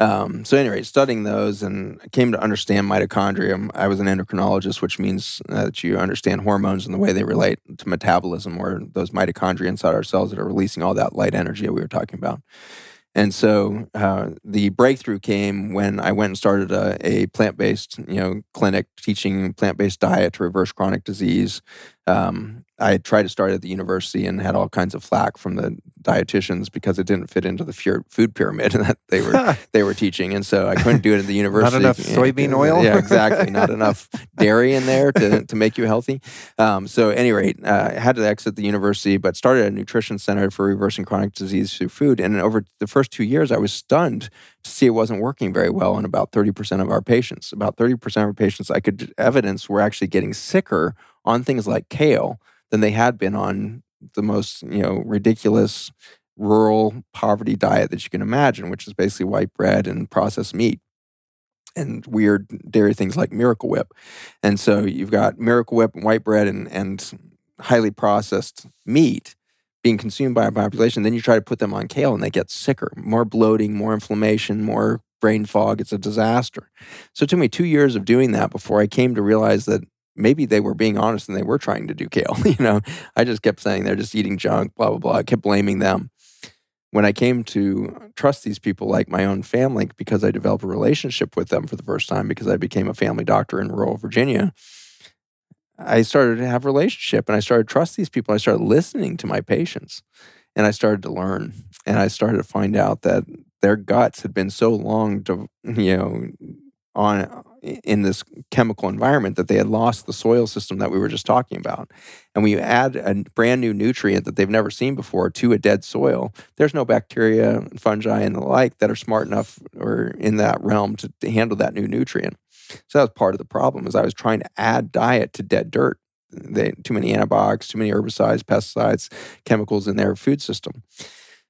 um, so anyway, studying those and I came to understand mitochondria. I was an endocrinologist, which means uh, that you understand hormones and the way they relate to metabolism, or those mitochondria inside our cells that are releasing all that light energy that we were talking about. And so uh, the breakthrough came when I went and started a, a plant-based, you know, clinic teaching plant-based diet to reverse chronic disease. Um, I tried to start at the university and had all kinds of flack from the dietitians because it didn't fit into the food pyramid that they were they were teaching, and so I couldn't do it at the university. Not enough soybean oil? Yeah, exactly. Not enough dairy in there to, to make you healthy. Um, so, at any rate, uh, I had to exit the university, but started a nutrition center for reversing chronic disease through food. And over the first two years, I was stunned to see it wasn't working very well in about 30% of our patients. About 30% of our patients I could evidence were actually getting sicker on things like kale than they had been on the most, you know, ridiculous rural poverty diet that you can imagine, which is basically white bread and processed meat and weird dairy things like Miracle Whip. And so you've got Miracle Whip and white bread and, and highly processed meat being consumed by a population. Then you try to put them on kale and they get sicker, more bloating, more inflammation, more brain fog. It's a disaster. So it took me two years of doing that before I came to realize that maybe they were being honest and they were trying to do kale. you know, I just kept saying they're just eating junk, blah, blah, blah. I kept blaming them. when I came to trust these people like my own family because I developed a relationship with them for the first time because I became a family doctor in rural Virginia, I started to have a relationship and I started to trust these people. I started listening to my patients and I started to learn and I started to find out that their guts had been so long to, you know, on in this chemical environment that they had lost the soil system that we were just talking about. And we add a brand new nutrient that they've never seen before to a dead soil. There's no bacteria, and fungi, and the like that are smart enough or in that realm to, to handle that new nutrient. So that was part of the problem. Is I was trying to add diet to dead dirt. They, too many antibiotics, too many herbicides, pesticides, chemicals in their food system.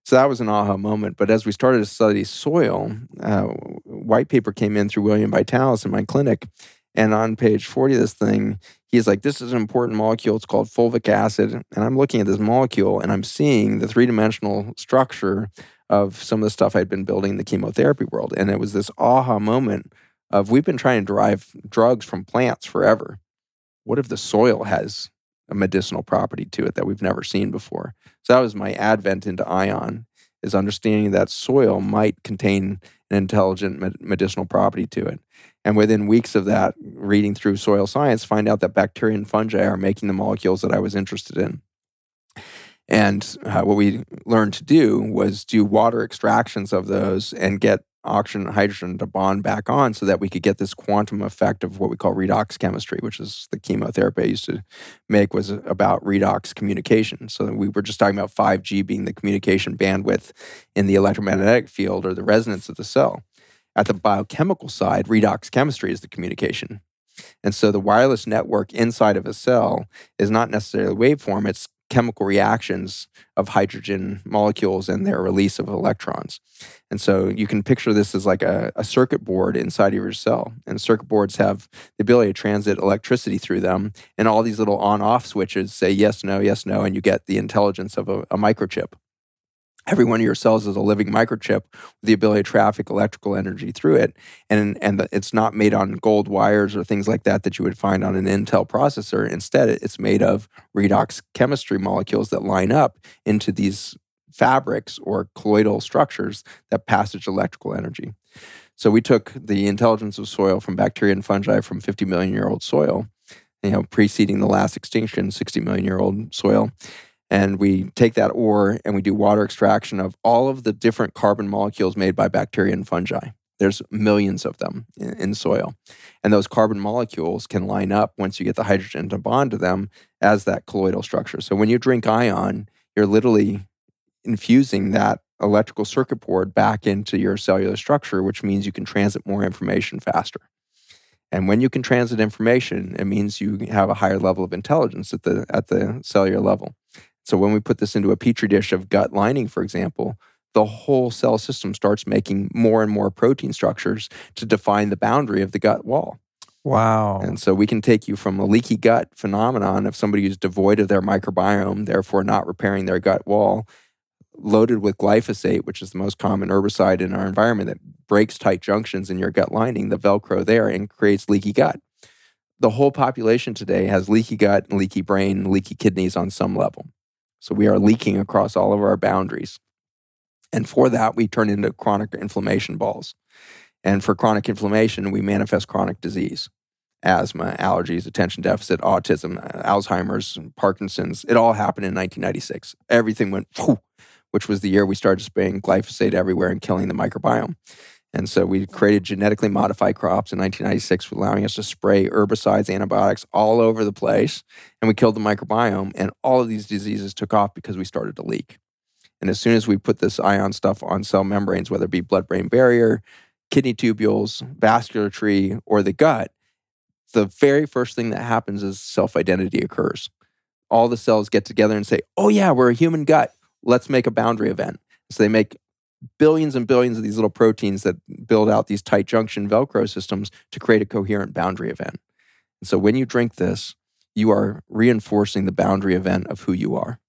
So that was an aha moment. But as we started to study soil, uh, white paper came in through William Vitalis in my clinic. And on page 40 of this thing, he's like, This is an important molecule. It's called fulvic acid. And I'm looking at this molecule and I'm seeing the three dimensional structure of some of the stuff I'd been building in the chemotherapy world. And it was this aha moment of we've been trying to derive drugs from plants forever. What if the soil has a medicinal property to it that we've never seen before? So that was my advent into ion is understanding that soil might contain an intelligent medicinal property to it. And within weeks of that, reading through soil science, find out that bacteria and fungi are making the molecules that I was interested in. And uh, what we learned to do was do water extractions of those and get oxygen and hydrogen to bond back on so that we could get this quantum effect of what we call redox chemistry, which is the chemotherapy I used to make was about redox communication. So we were just talking about 5G being the communication bandwidth in the electromagnetic field or the resonance of the cell. At the biochemical side, redox chemistry is the communication. And so the wireless network inside of a cell is not necessarily waveform, it's chemical reactions of hydrogen molecules and their release of electrons. And so you can picture this as like a, a, circuit board inside of your cell. And circuit boards have the ability to transit electricity through them. And all these little on off switches say yes, no, yes, no. And you get the intelligence of a, a microchip every one of your cells is a living microchip with the ability to traffic electrical energy through it. And and it's not made on gold wires or things like that that you would find on an intel processor. Instead it's made of redox chemistry molecules that line up into these fabrics or colloidal structures that passage electrical energy. So we took the intelligence of soil from bacteria and fungi from 50 million year old soil you know preceding the last extinction 60 million year old soil and we take that ore and we do water extraction of all of the different carbon molecules made by bacteria and fungi. There's millions of them in, in, soil. And those carbon molecules can line up once you get the hydrogen to bond to them as that colloidal structure. So when you drink ion, you're literally infusing that electrical circuit board back into your cellular structure, which means you can transit more information faster. And when you can transit information, it means you have a higher level of intelligence at the at the cellular level. So when we put this into a petri dish of gut lining, for example, the whole cell system starts making more and more protein structures to define the boundary of the gut wall. Wow. And so we can take you from a leaky gut phenomenon of somebody who's devoid of their microbiome, therefore not repairing their gut wall, loaded with glyphosate, which is the most common herbicide in our environment that breaks tight junctions in your gut lining, the Velcro there, and creates leaky gut. The whole population today has leaky gut, leaky brain, leaky kidneys on some level. So we are leaking across all of our boundaries. And for that, we turn into chronic inflammation balls. And for chronic inflammation, we manifest chronic disease asthma, allergies, attention deficit, autism, uh, Alzheimer's, Parkinson's. It all happened in 1996. Everything went, whew, which was the year we started spraying glyphosate everywhere and killing the microbiome. And so we created genetically modified crops in 1996, allowing us to spray herbicides, antibiotics all over the place. And we killed the microbiome. And all of these diseases took off because we started to leak. And as soon as we put this ion stuff on cell membranes, whether it be blood brain barrier, kidney tubules, vascular tree, or the gut, the very first thing that happens is self identity occurs. All the cells get together and say, oh, yeah, we're a human gut. Let's make a boundary event. So they make billions and billions of these little proteins that build out these tight junction Velcro systems to create a coherent boundary event. And so when you drink this, you are reinforcing the boundary event of who you are.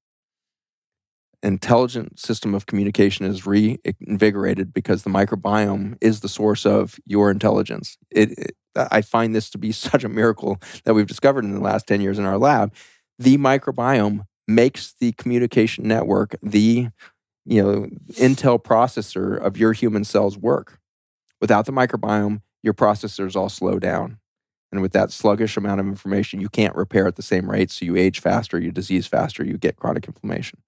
Intelligent system of communication is reinvigorated because the microbiome is the source of your intelligence. It, it, I find this to be such a miracle that we've discovered in the last 10 years in our lab. The microbiome makes the communication network the you know, Intel processor of your human cells work. Without the microbiome, your processors all slow down. And with that sluggish amount of information, you can't repair at the same rate. So you age faster, you disease faster, you get chronic inflammation.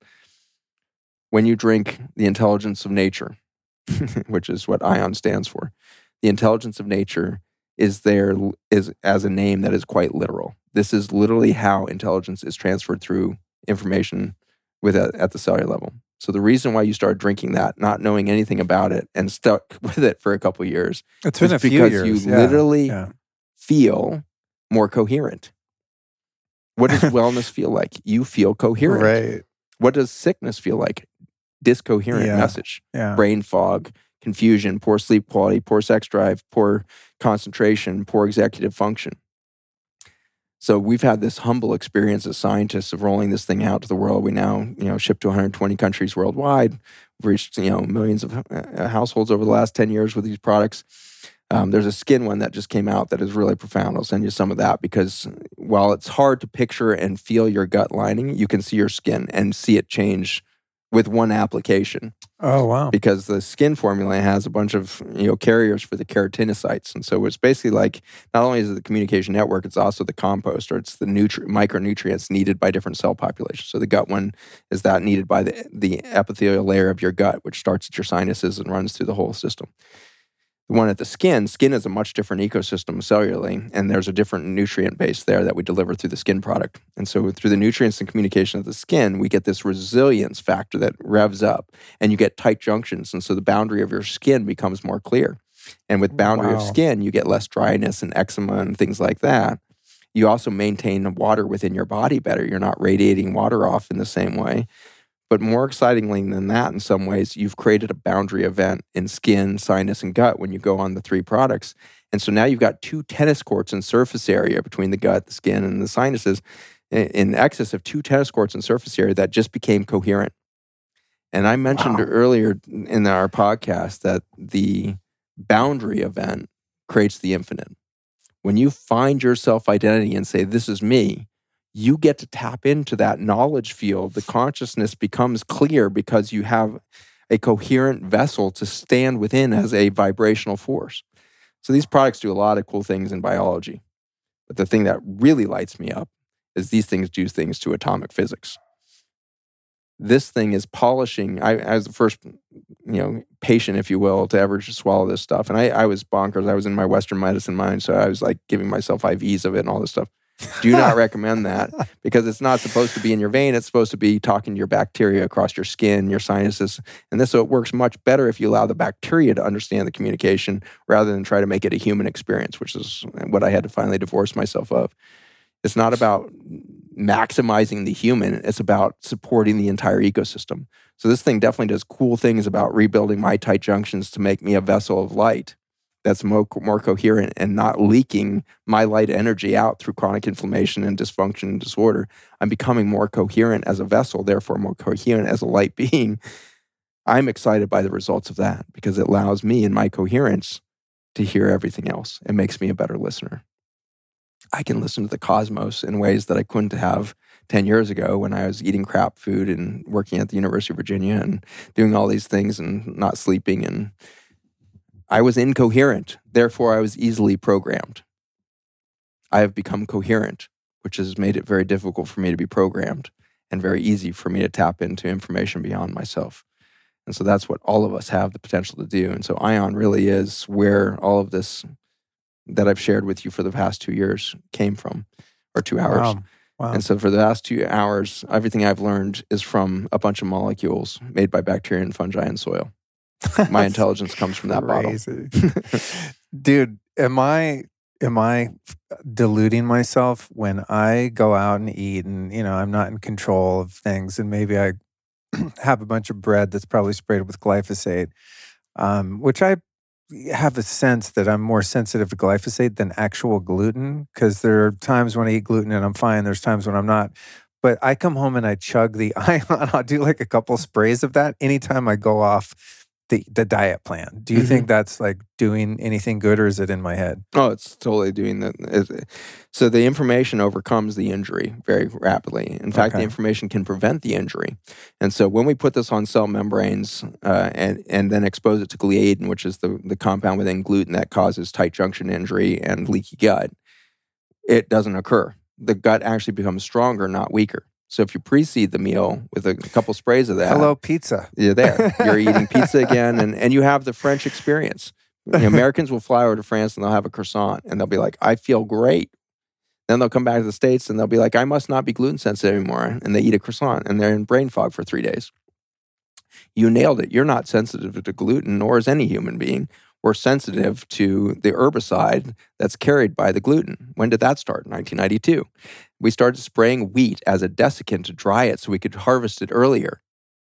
When you drink the intelligence of nature, which is what ION stands for, the intelligence of nature is there is as a name that is quite literal. This is literally how intelligence is transferred through information with a, at the cellular level. So the reason why you started drinking that, not knowing anything about it, and stuck with it for a couple years, it's been a few because years. you yeah. literally yeah. feel more coherent. What does wellness feel like? You feel coherent. Right. What does sickness feel like? Discoherent Yeah. message, Yeah. brain fog, confusion, poor sleep quality, poor sex drive, poor concentration, poor executive function. So we've had this humble experience as scientists of rolling this thing out to the world. We now, you know, ship to 120 countries worldwide. We've reached, you know, millions of uh, households over the last 10 years with these products. Um, there's a skin one that just came out that is really profound. I'll send you some of that because while it's hard to picture and feel your gut lining, you can see your skin and see it change with one application Oh wow. because the skin formula has a bunch of you know carriers for the keratinocytes, and so it's basically like not only is it the communication network, it's also the compost or it's the nutri- micronutrients needed by different cell populations. So the gut one is that needed by the the epithelial layer of your gut, which starts at your sinuses and runs through the whole system. The one at the skin, skin is a much different ecosystem cellularly, and there's a different nutrient base there that we deliver through the skin product. And so, through the nutrients and communication of the skin, we get this resilience factor that revs up, and you get tight junctions. And so, the boundary of your skin becomes more clear. And with boundary of skin, you get less dryness and eczema and things like that. You also maintain the water within your body better. You're not radiating water off in the same way. But more excitingly than that, in some ways, you've created a boundary event in skin, sinus, and gut when you go on the three products. And so now you've got two tennis courts in surface area between the gut, the skin, and the sinuses in excess of two tennis courts in surface area that just became coherent. And I mentioned Wow. earlier in our podcast that the boundary event creates the infinite. When you find your self identity and say, This is me, you get to tap into that knowledge field. The consciousness becomes clear because you have a coherent vessel to stand within as a vibrational force. So these products do a lot of cool things in biology. But the thing that really lights me up is these things do things to atomic physics. This thing is polishing. I, I was the first, you know, patient, if you will, to ever just swallow this stuff. And I, I was bonkers. I was in my Western medicine mind, so I was like giving myself IVs of it and all this stuff. Do not recommend that because it's not supposed to be in your vein. It's supposed to be talking to your bacteria across your skin, your sinuses. And this so it works much better if you allow the bacteria to understand the communication rather than try to make it a human experience, which is what I had to finally divorce myself of. It's not about maximizing the human, it's about supporting the entire ecosystem. So this thing definitely does cool things about rebuilding my tight junctions to make me a vessel of light that's more, more coherent and not leaking my light energy out through chronic inflammation and dysfunction and disorder. I'm becoming more coherent as a vessel, therefore more coherent as a light being. I'm excited by the results of that because it allows me in my coherence to hear everything else. It makes me a better listener. I can listen to the cosmos in ways that I couldn't have 10 years ago when I was eating crap food and working at the University of Virginia and doing all these things and not sleeping and I was incoherent, therefore, I was easily programmed. I have become coherent, which has made it very difficult for me to be programmed and very easy for me to tap into information beyond myself. And so that's what all of us have the potential to do. And so ION really is where all of this that I've shared with you for the past two years came from, or two hours. Wow. Wow. And so for the last two hours, everything I've learned is from a bunch of molecules made by bacteria and fungi and soil. My intelligence comes from that bottle. Dude, am I am I deluding myself when I go out and eat and you know, I'm not in control of things and maybe I have a bunch of bread that's probably sprayed with glyphosate. Um, which I have a sense that I'm more sensitive to glyphosate than actual gluten because there are times when I eat gluten and I'm fine. There's times when I'm not. But I come home and I chug the ion. I'll do like a couple sprays of that anytime I go off the the diet plan. Do you Mhm. think that's like doing anything good, or is it in my head? Oh, it's totally doing that. So the information overcomes the injury very rapidly. In fact, the information can prevent the injury. And so when we put this on cell membranes uh, and and then expose it to gliadin, which is the the compound within gluten that causes tight junction injury and leaky gut, it doesn't occur. The gut actually becomes stronger, not weaker. So if you precede the meal with a couple sprays of that, Hello, pizza. you're there. You're eating pizza again, and, and you have the French experience. You know, Americans will fly over to France and they'll have a croissant, and they'll be like, "I feel great." Then they'll come back to the states and they'll be like, "I must not be gluten sensitive anymore," and they eat a croissant and they're in brain fog for three days. You nailed it. You're not sensitive to gluten, nor is any human being. We're sensitive to the herbicide that's carried by the gluten. When did that start? 1992. We started spraying wheat as a desiccant to dry it so we could harvest it earlier.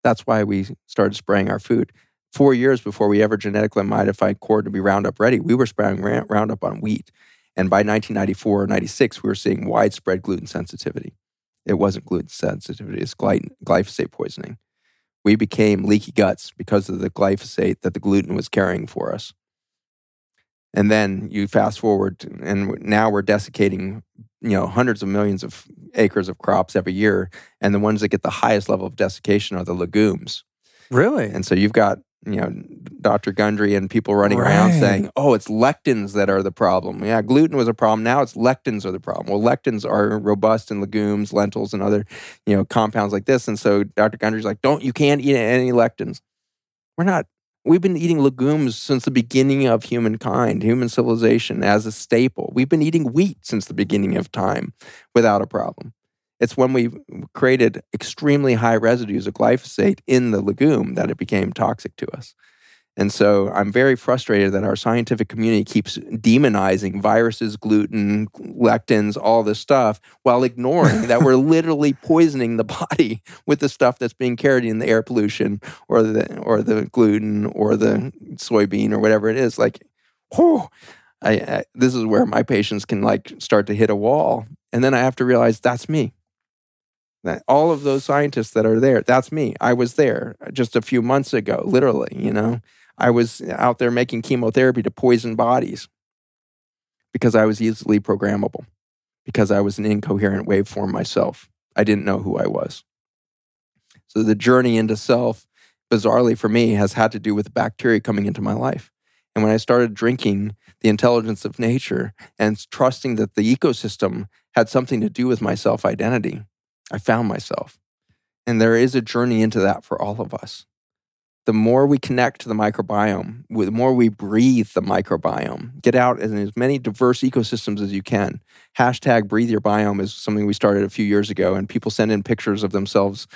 That's why we started spraying our food. Four years before we ever genetically modified corn to be Roundup ready, we were spraying Roundup on wheat. And by 1994 or 96, we were seeing widespread gluten sensitivity. It wasn't gluten sensitivity, it's gly- glyphosate poisoning. We became leaky guts because of the glyphosate that the gluten was carrying for us. And then you fast forward, and now we're desiccating, you know, hundreds of millions of acres of crops every year, and the ones that get the highest level of desiccation are the legumes. Really? And so you've got, you know, Dr. Gundry and people running around saying, "Oh, it's lectins that are the problem." Yeah, gluten was a problem. Now it's lectins are the problem. Well, lectins are robust in legumes, lentils, and other, you know, compounds like this. And so Dr. Gundry's like, "Don't you can't eat any lectins." We're not. We've been eating legumes since the beginning of humankind, human civilization, as a staple. We've been eating wheat since the beginning of time without a problem. It's when we created extremely high residues of glyphosate in the legume that it became toxic to us. And so I'm very frustrated that our scientific community keeps demonizing viruses, gluten, lectins, all this stuff, while ignoring that we're literally poisoning the body with the stuff that's being carried in the air pollution or the or the gluten or the soybean or whatever it is. Like, whew, I, I this is where my patients can like start to hit a wall, and then I have to realize that's me. All of those scientists that are there, that's me. I was there just a few months ago, literally. You know, I was out there making chemotherapy to poison bodies because I was easily programmable, because I was an incoherent waveform myself. I didn't know who I was. So the journey into self, bizarrely for me, has had to do with bacteria coming into my life. And when I started drinking the intelligence of nature and trusting that the ecosystem had something to do with my self identity, I found myself. And there is a journey into that for all of us. The more we connect to the microbiome, the more we breathe the microbiome, get out in as many diverse ecosystems as you can. Hashtag breathe your biome is something we started a few years ago, and people send in pictures of themselves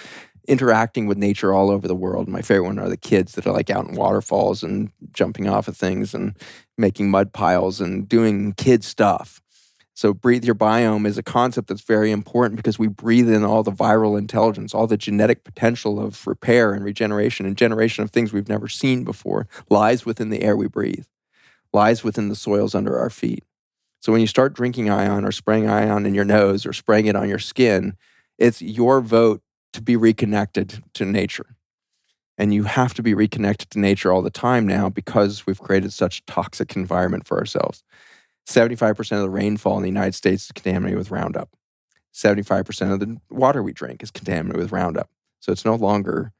interacting with nature all over the world. My favorite one are the kids that are like out in waterfalls and jumping off of things and making mud piles and doing kid stuff. So, breathe your biome is a concept that's very important because we breathe in all the viral intelligence, all the genetic potential of repair and regeneration and generation of things we've never seen before lies within the air we breathe, lies within the soils under our feet. So, when you start drinking ion or spraying ion in your nose or spraying it on your skin, it's your vote to be reconnected to nature. And you have to be reconnected to nature all the time now because we've created such a toxic environment for ourselves. 75% of the rainfall in the United States is contaminated with Roundup. 75% of the water we drink is contaminated with Roundup. So it's no longer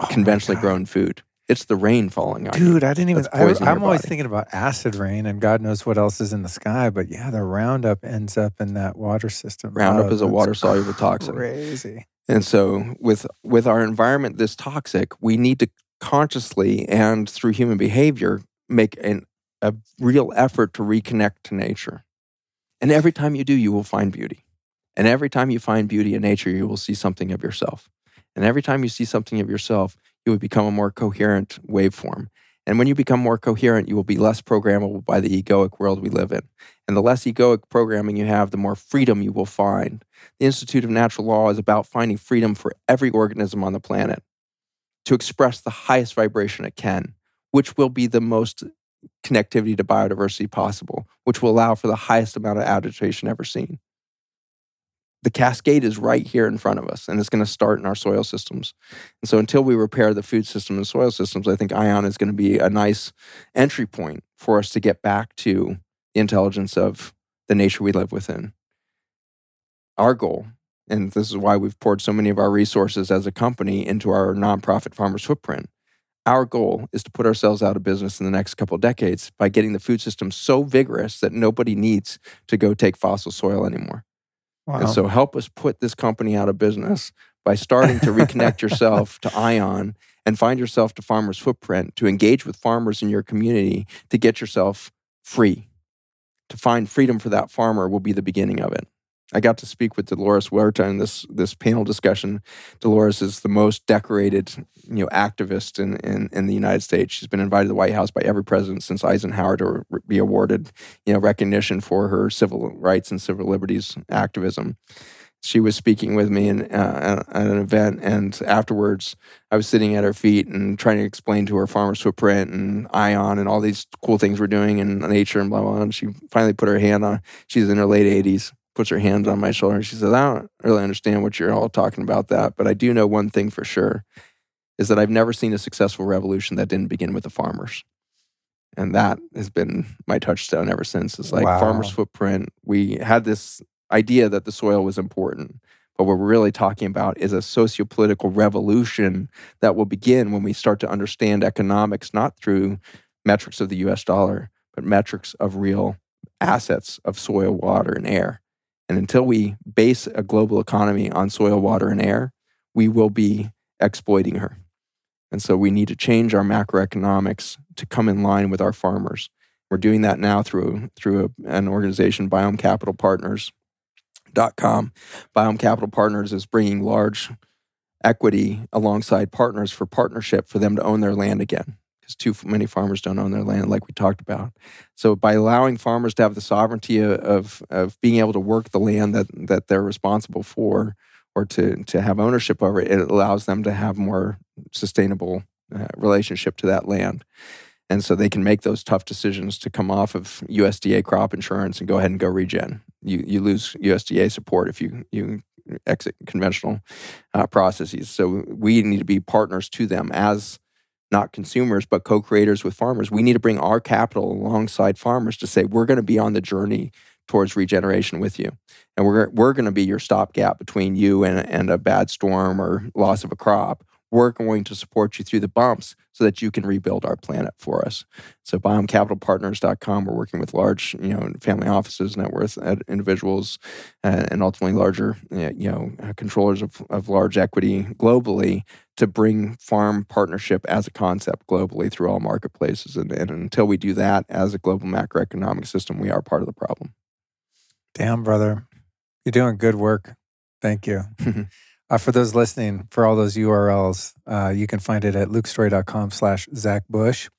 Oh conventionally grown food. It's the rain falling on you. Dude, I didn't even. I, I'm always thinking about acid rain, and God knows what else is in the sky. But yeah, the Roundup ends up in that water system. Roundup Oh, is a water-soluble toxin. Crazy. And so with with our environment this toxic, we need to consciously and through human behavior make an, a real effort to reconnect to nature. And every time you do, you will find beauty. And every time you find beauty in nature, you will see something of yourself. And every time you see something of yourself, you will become a more coherent waveform. And when you become more coherent, you will be less programmable by the egoic world we live in. And the less egoic programming you have, the more freedom you will find. The Institute of Natural Law is about finding freedom for every organism on the planet to express the highest vibration it can, which will be the most connectivity to biodiversity possible, which will allow for the highest amount of adaptation ever seen. The cascade is right here in front of us, and it's going to start in our soil systems. And so, until we repair the food system and soil systems, I think ION is going to be a nice entry point for us to get back to the intelligence of the nature we live within. Our goal, and this is why we've poured so many of our resources as a company into our nonprofit farmers footprint. Our goal is to put ourselves out of business in the next couple decades by getting the food system so vigorous that nobody needs to go take fossil soil anymore. Wow. And so help us put this company out of business by starting to reconnect yourself to ION and find yourself to Farmers Footprint to engage with farmers in your community to get yourself free. To find freedom for that farmer will be the beginning of it. I got to speak with Dolores Huerta in this this panel discussion. Dolores is the most decorated, you know, activist in, in, in the United States. She's been invited to the White House by every president since Eisenhower to be awarded, you know, recognition for her civil rights and civil liberties activism. She was speaking with me in, uh, at an event, and afterwards, I was sitting at her feet and trying to explain to her farmer's footprint and Ion and all these cool things we're doing in nature and blah blah. blah. And she finally put her hand on. She's in her late eighties puts her hands on my shoulder and she says, I don't really understand what you're all talking about that, but I do know one thing for sure is that I've never seen a successful revolution that didn't begin with the farmers. And that has been my touchstone ever since. It's like Wow. farmers' footprint. We had this idea that the soil was important, but what we're really talking about is a socio-political revolution that will begin when we start to understand economics not through metrics of the US dollar, but metrics of real assets of soil, water, and air. And until we base a global economy on soil, water, and air, we will be exploiting her. And so we need to change our macroeconomics to come in line with our farmers. We're doing that now through through a, an organization, Biome Capital Partners. Dot com. Biome Capital Partners is bringing large equity alongside partners for partnership for them to own their land again because too many farmers don't own their land like we talked about so by allowing farmers to have the sovereignty of, of, being able to work the land that, that they're responsible for or to, to have ownership over it, it allows them to have more sustainable uh, relationship to that land. And so they can make those tough decisions to come off of USDA crop insurance and go ahead and go regen. You, you lose USDA support if you, you exit conventional uh, processes. So we need to be partners to them as not consumers, but co creators with farmers. We need to bring our capital alongside farmers to say, we're going to be on the journey towards regeneration with you. And we're, we're going to be your stopgap between you and, and a bad storm or loss of a crop. We're going to support you through the bumps so that you can rebuild our planet for us. So biomecapitalpartners.com, we're working with large, you know, family offices, net worth uh, individuals, uh, and ultimately larger, uh, you know, uh, controllers of, of large equity globally to bring farm partnership as a concept globally through all marketplaces. And, and until we do that as a global macroeconomic system, we are part of the problem. Damn, brother. You're doing good work. Thank you. Uh, for those listening, for all those URLs, uh, you can find it at lukestorey.com slash Zach Bush.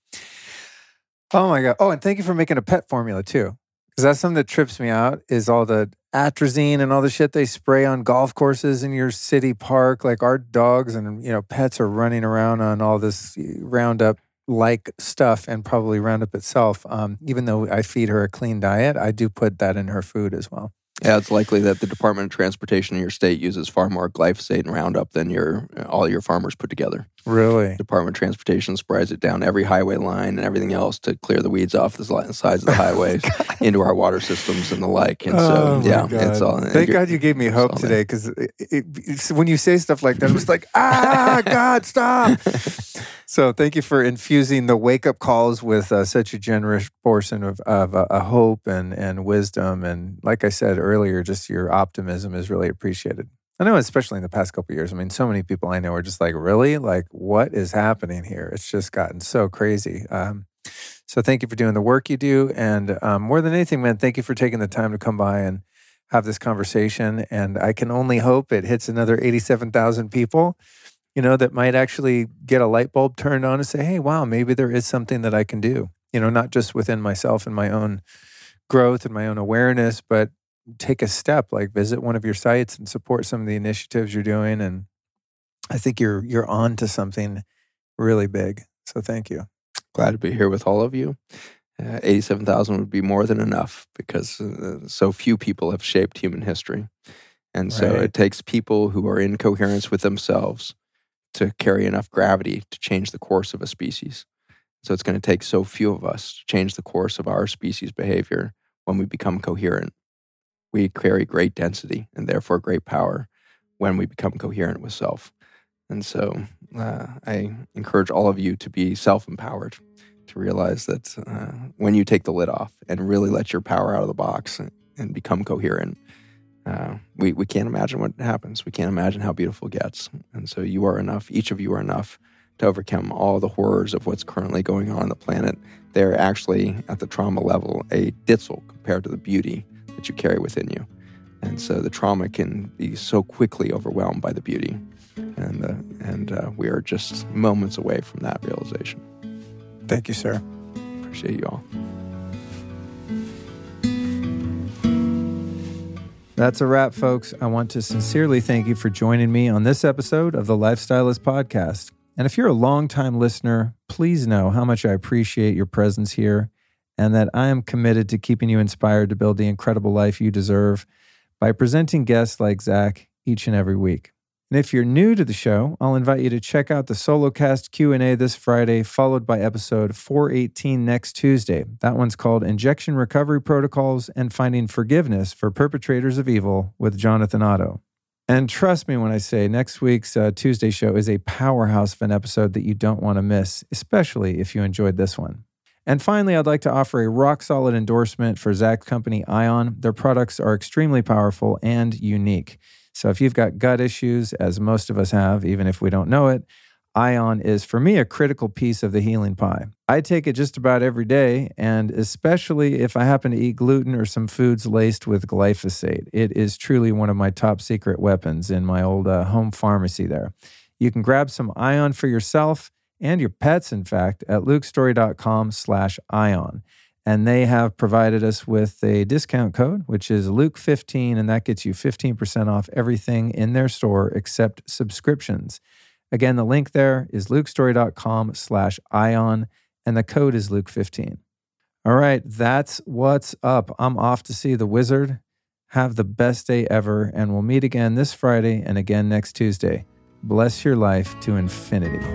Oh my God. Oh, and thank you for making a pet formula too. Because that's something that trips me out is all the atrazine and all the shit they spray on golf courses in your city park. Like our dogs and, you know, pets are running around on all this Roundup like stuff and probably Roundup itself. Um, even though I feed her a clean diet, I do put that in her food as well. Yeah, it's likely that the Department of Transportation in your state uses far more glyphosate and Roundup than your all your farmers put together. Really? Department of Transportation sprays it down every highway line and everything else to clear the weeds off the sides of the highways into our water systems and the like. And so, Oh, yeah, God. it's all. Thank God you gave me hope today because when you say stuff like that, I'm just like, ah, God, stop. so thank you for infusing the wake up calls with uh, such a generous portion of, of uh, a hope and, and wisdom. And like I said earlier, just your optimism is really appreciated. I know, especially in the past couple of years. I mean, so many people I know are just like, really? Like, what is happening here? It's just gotten so crazy. Um, so thank you for doing the work you do. And um, more than anything, man, thank you for taking the time to come by and have this conversation. And I can only hope it hits another 87,000 people, you know, that might actually get a light bulb turned on and say, hey, wow, maybe there is something that I can do, you know, not just within myself and my own growth and my own awareness, but take a step like visit one of your sites and support some of the initiatives you're doing and i think you're you're on to something really big so thank you Glad to be here with all of you. Uh, 87,000 would be more than enough because uh, so few people have shaped human history. And so Right. it takes people who are in coherence with themselves to carry enough gravity to change the course of a species. So it's going to take so few of us to change the course of our species' behavior when we become coherent. We carry great density and therefore great power when we become coherent with self. And so uh, I encourage all of you to be self empowered, to realize that uh, when you take the lid off and really let your power out of the box and, and become coherent, uh, we, we can't imagine what happens. We can't imagine how beautiful it gets. And so you are enough, each of you are enough to overcome all the horrors of what's currently going on on the planet. They're actually at the trauma level a ditzel compared to the beauty that you carry within you. And so the trauma can be so quickly overwhelmed by the beauty. And, uh, and uh, we are just moments away from that realization. Thank you, sir. Appreciate you all. That's a wrap, folks. I want to sincerely thank you for joining me on this episode of the Lifestylist Podcast. And if you're a longtime listener, please know how much I appreciate your presence here and that I am committed to keeping you inspired to build the incredible life you deserve by presenting guests like Zach each and every week. And if you're new to the show, I'll invite you to check out the SoloCast Q&A this Friday, followed by episode 418 next Tuesday. That one's called Injection Recovery Protocols and Finding Forgiveness for Perpetrators of Evil with Jonathan Otto. And trust me when I say next week's uh, Tuesday show is a powerhouse of an episode that you don't want to miss, especially if you enjoyed this one. And finally, I'd like to offer a rock solid endorsement for Zach's company, Ion. Their products are extremely powerful and unique. So if you've got gut issues, as most of us have, even if we don't know it, Ion is for me a critical piece of the healing pie. I take it just about every day, and especially if I happen to eat gluten or some foods laced with glyphosate. It is truly one of my top secret weapons in my old uh, home pharmacy there. You can grab some Ion for yourself and your pets, in fact, at lukestorey.com slash ion. And they have provided us with a discount code, which is Luke15, and that gets you 15% off everything in their store except subscriptions. Again, the link there is lukestorey.com slash ion, and the code is Luke15. All right, that's what's up. I'm off to see the wizard. Have the best day ever, and we'll meet again this Friday and again next Tuesday. Bless your life to infinity.